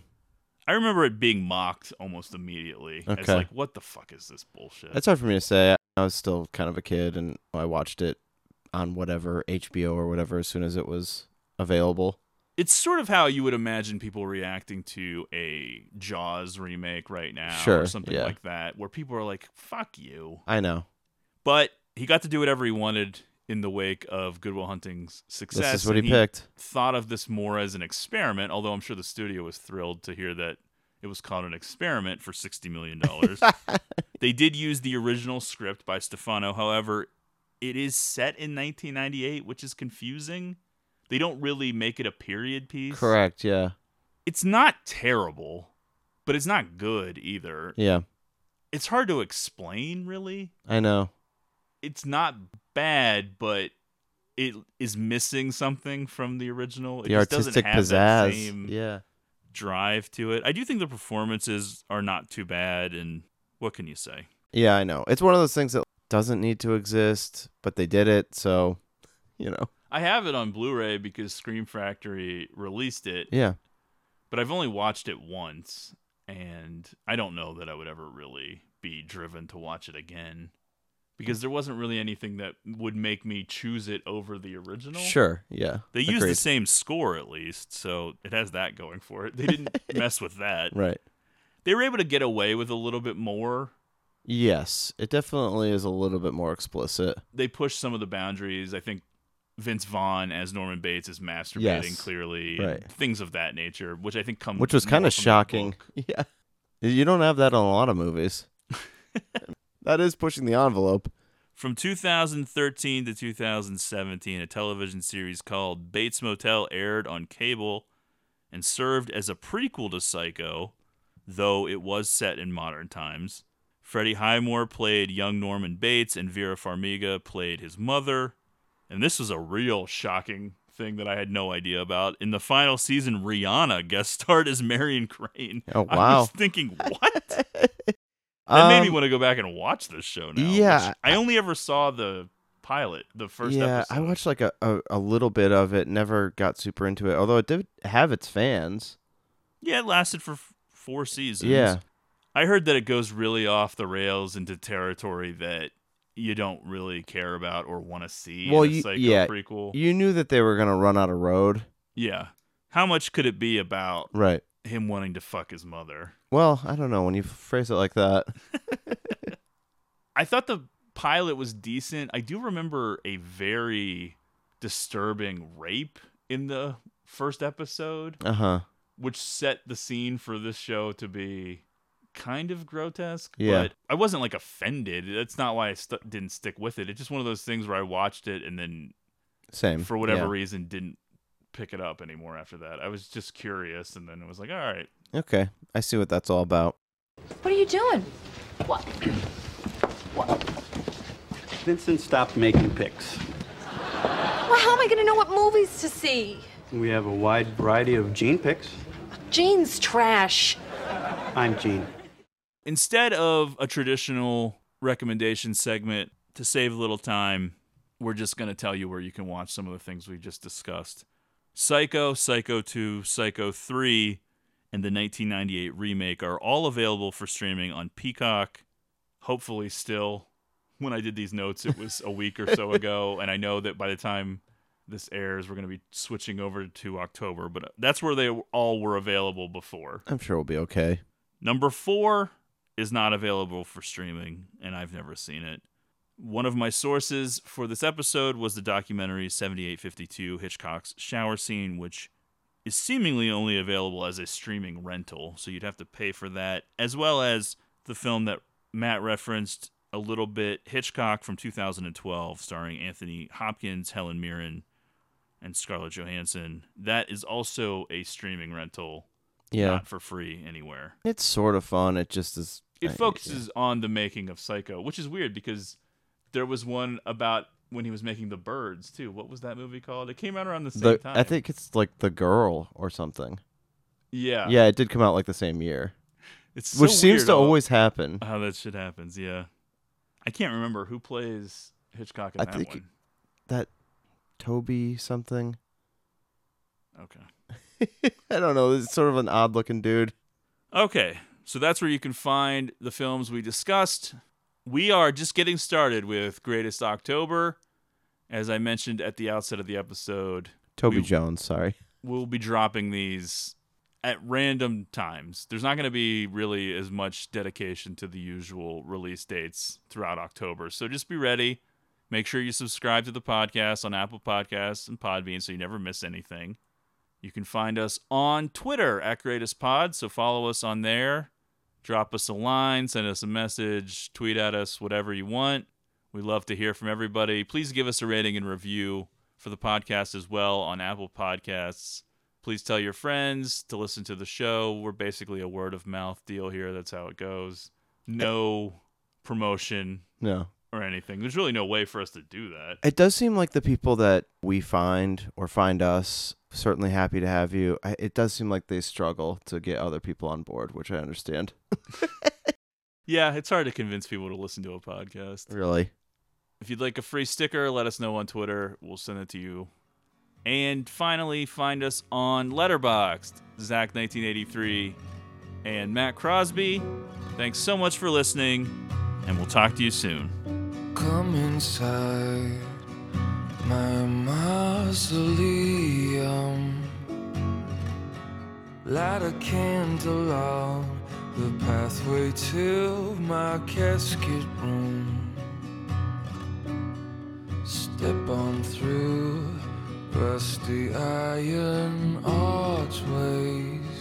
I remember it being mocked almost immediately. It's Okay. like, what the fuck is this bullshit? It's hard for me to say. I was still kind of a kid and I watched it on whatever HBO or whatever as soon as it was available. It's sort of how you would imagine people reacting to a Jaws remake right now Sure, or something yeah. like that, where people are like, fuck you. I know. But he got to do whatever he wanted in the wake of Good Will Hunting's success. This is what and he picked. Thought of this more as an experiment, although I'm sure the studio was thrilled to hear that it was called an experiment for $60 million. (laughs) they did use the original script by Stefano. However, it is set in 1998, which is confusing. They don't really make it a period piece. Correct, yeah. It's not terrible, but it's not good either. Yeah. It's hard to explain, really I know. It's not bad, but it is missing something from the original. It The just doesn't artistic pizzazz, same yeah. drive to it. I do think the performances are not too bad, and what can you say? Yeah, I know. It's one of those things that doesn't need to exist, but they did it, so you know. I have it on Blu-ray because Scream Factory released it. Yeah. but I've only watched it once, and I don't know that I would ever really be driven to watch it again. Because there wasn't really anything that would make me choose it over the original. Sure, yeah, They used the same score at least, so it has that going for it. They didn't (laughs) mess with that. Right. They were able to get away with a little bit more. Yes, it definitely is a little bit more explicit. They pushed some of the boundaries. I think Vince Vaughn as Norman Bates is masturbating Yes, clearly, right. things of that nature, which I think come Which was kind of shocking. (laughs) Yeah. You don't have that in a lot of movies. (laughs) that is pushing the envelope. From 2013 to 2017, a television series called Bates Motel aired on cable and served as a prequel to Psycho, though it was set in modern times. Freddie Highmore played young Norman Bates, and Vera Farmiga played his mother. And this was a real shocking thing that I had no idea about. In the final season, Rihanna guest starred as Marion Crane. Oh, wow! I was thinking, what? (laughs) That made me Um, want to go back and watch this show now. yeah, I only ever saw the pilot, the first yeah, episode. I watched like a, a, a little bit of it, never got super into it, although it did have its fans. Yeah, it lasted for f- four seasons. Yeah. I heard that it goes really off the rails into territory that you don't really care about or want to see. well, in a you, Psycho yeah, prequel. you knew that they were going to run out of road. yeah. How much could it be about Right. him wanting to fuck his mother? Well, I don't know when you phrase it like that. (laughs) I thought the pilot was decent. I do remember a very disturbing rape in the first episode. Uh-huh. Which set the scene for this show to be kind of grotesque. Yeah. But I wasn't like offended. That's not why I st- didn't stick with it. It's just one of those things where I watched it and then Same. for whatever yeah. reason didn't pick it up anymore after that. I was just curious and then it was like, all right. Okay, I see what that's all about. What are you doing? What? What? Vincent stopped making picks. Well, how am I going to know what movies to see? We have a wide variety of Gene picks. Gene's trash. I'm Gene. Instead of a traditional recommendation segment, to save a little time, we're just going to tell you where you can watch some of the things we just discussed. Psycho, Psycho 2, Psycho 3, and the 1998 remake are all available for streaming on Peacock. Hopefully, still. When I did these notes, it was a week or so (laughs) ago, and I know that by the time this airs, we're going to be switching over to October, but that's where they all were available before. I'm sure we'll be okay. Number four is not available for streaming, and I've never seen it. One of my sources for this episode was the documentary 78/52 Hitchcock's Shower Scene, which is seemingly only available as a streaming rental, so you'd have to pay for that, as well as the film that Matt referenced a little bit Hitchcock from 2012, starring Anthony Hopkins, Helen Mirren, and Scarlett Johansson. That is also a streaming rental, Yeah. not for free anywhere. It's sort of fun. It just is. It focuses on the making of Psycho, which is weird because there was one about when he was making the birds too. What was that movie called? It came out around the same the, time. I think it's like the girl or something. Yeah. Yeah, it did come out like the same year. It's which so seems to always happen. How that shit happens, yeah. I can't remember who plays Hitchcock in I that think one. that Toby something. Okay. (laughs) I don't know. It's sort of an odd looking dude. Okay, so that's where you can find the films we discussed. We are just getting started with Greatest October, As I mentioned at the outset of the episode, Toby we- Jones, sorry. we'll be dropping these at random times. There's not going to be really as much dedication to the usual release dates throughout October. So just be ready. Make sure you subscribe to the podcast on Apple Podcasts and Podbean so you never miss anything. You can find us on Twitter at Greatest Pod, so follow us on there. Drop us a line, send us a message, tweet at us, whatever you want. We love to hear from everybody. Please give us a rating and review for the podcast as well on Apple Podcasts. Please tell your friends to listen to the show. We're basically a word of mouth deal here. That's how it goes. No promotion No. or anything. There's really no way for us to do that. It does seem like the people that we find or find us certainly happy to have you. I- It does seem like they struggle to get other people on board, which I understand. (laughs) Yeah, it's hard to convince people to listen to a podcast. Really? If you'd like a free sticker, let us know on Twitter. We'll send it to you. And finally, find us on Letterboxd, Zach1983 and Matt Crosby. Thanks so much for listening, and we'll talk to you soon. Come inside my mausoleum. Light a candle on the pathway to my casket room. Step on through rusty iron archways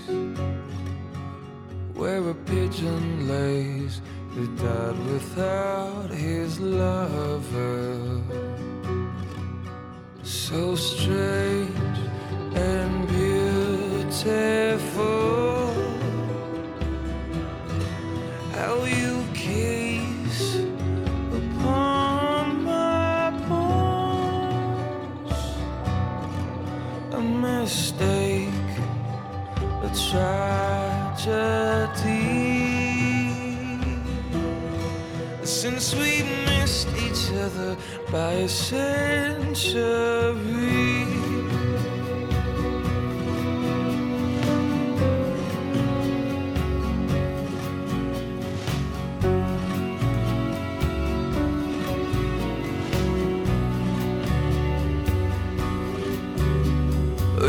where a pigeon lays that died without his lover. So strange and beautiful. How you gaze upon my bones. A mistake, a tragedy. Since we missed each other by a They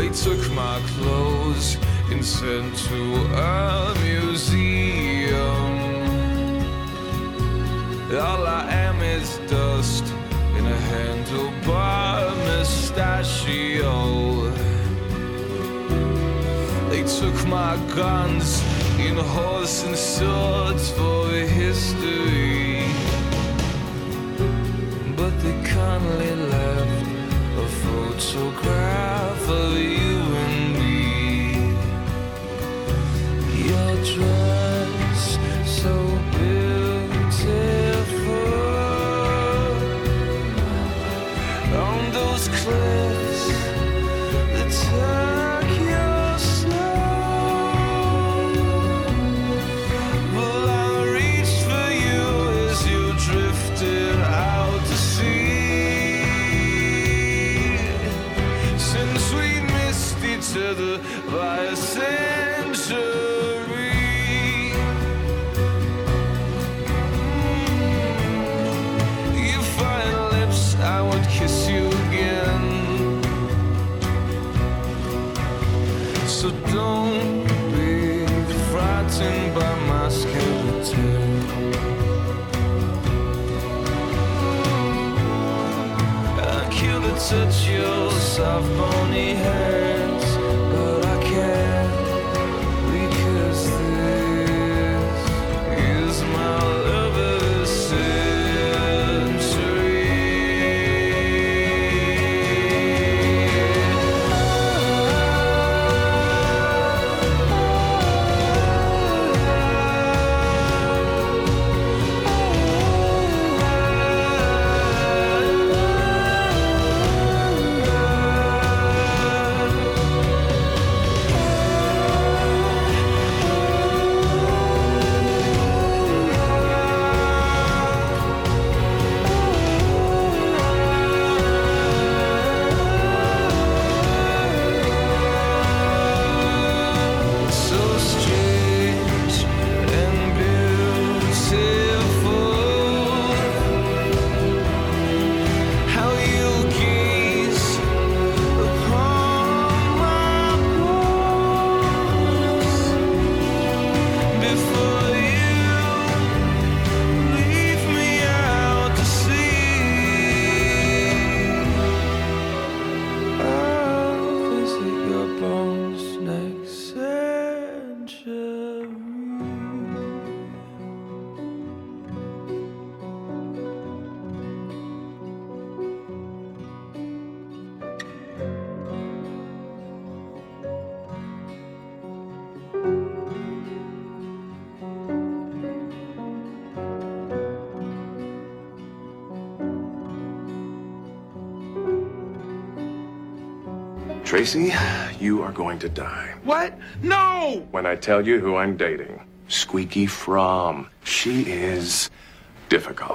took my clothes and sent to a museum. All I am is dust in a handlebar mustachio. They took my guns in horse and swords for history. But they kindly left a photograph Tracy, you are going to die. What? No! When I tell you who I'm dating, Squeaky Fromme. She is difficult.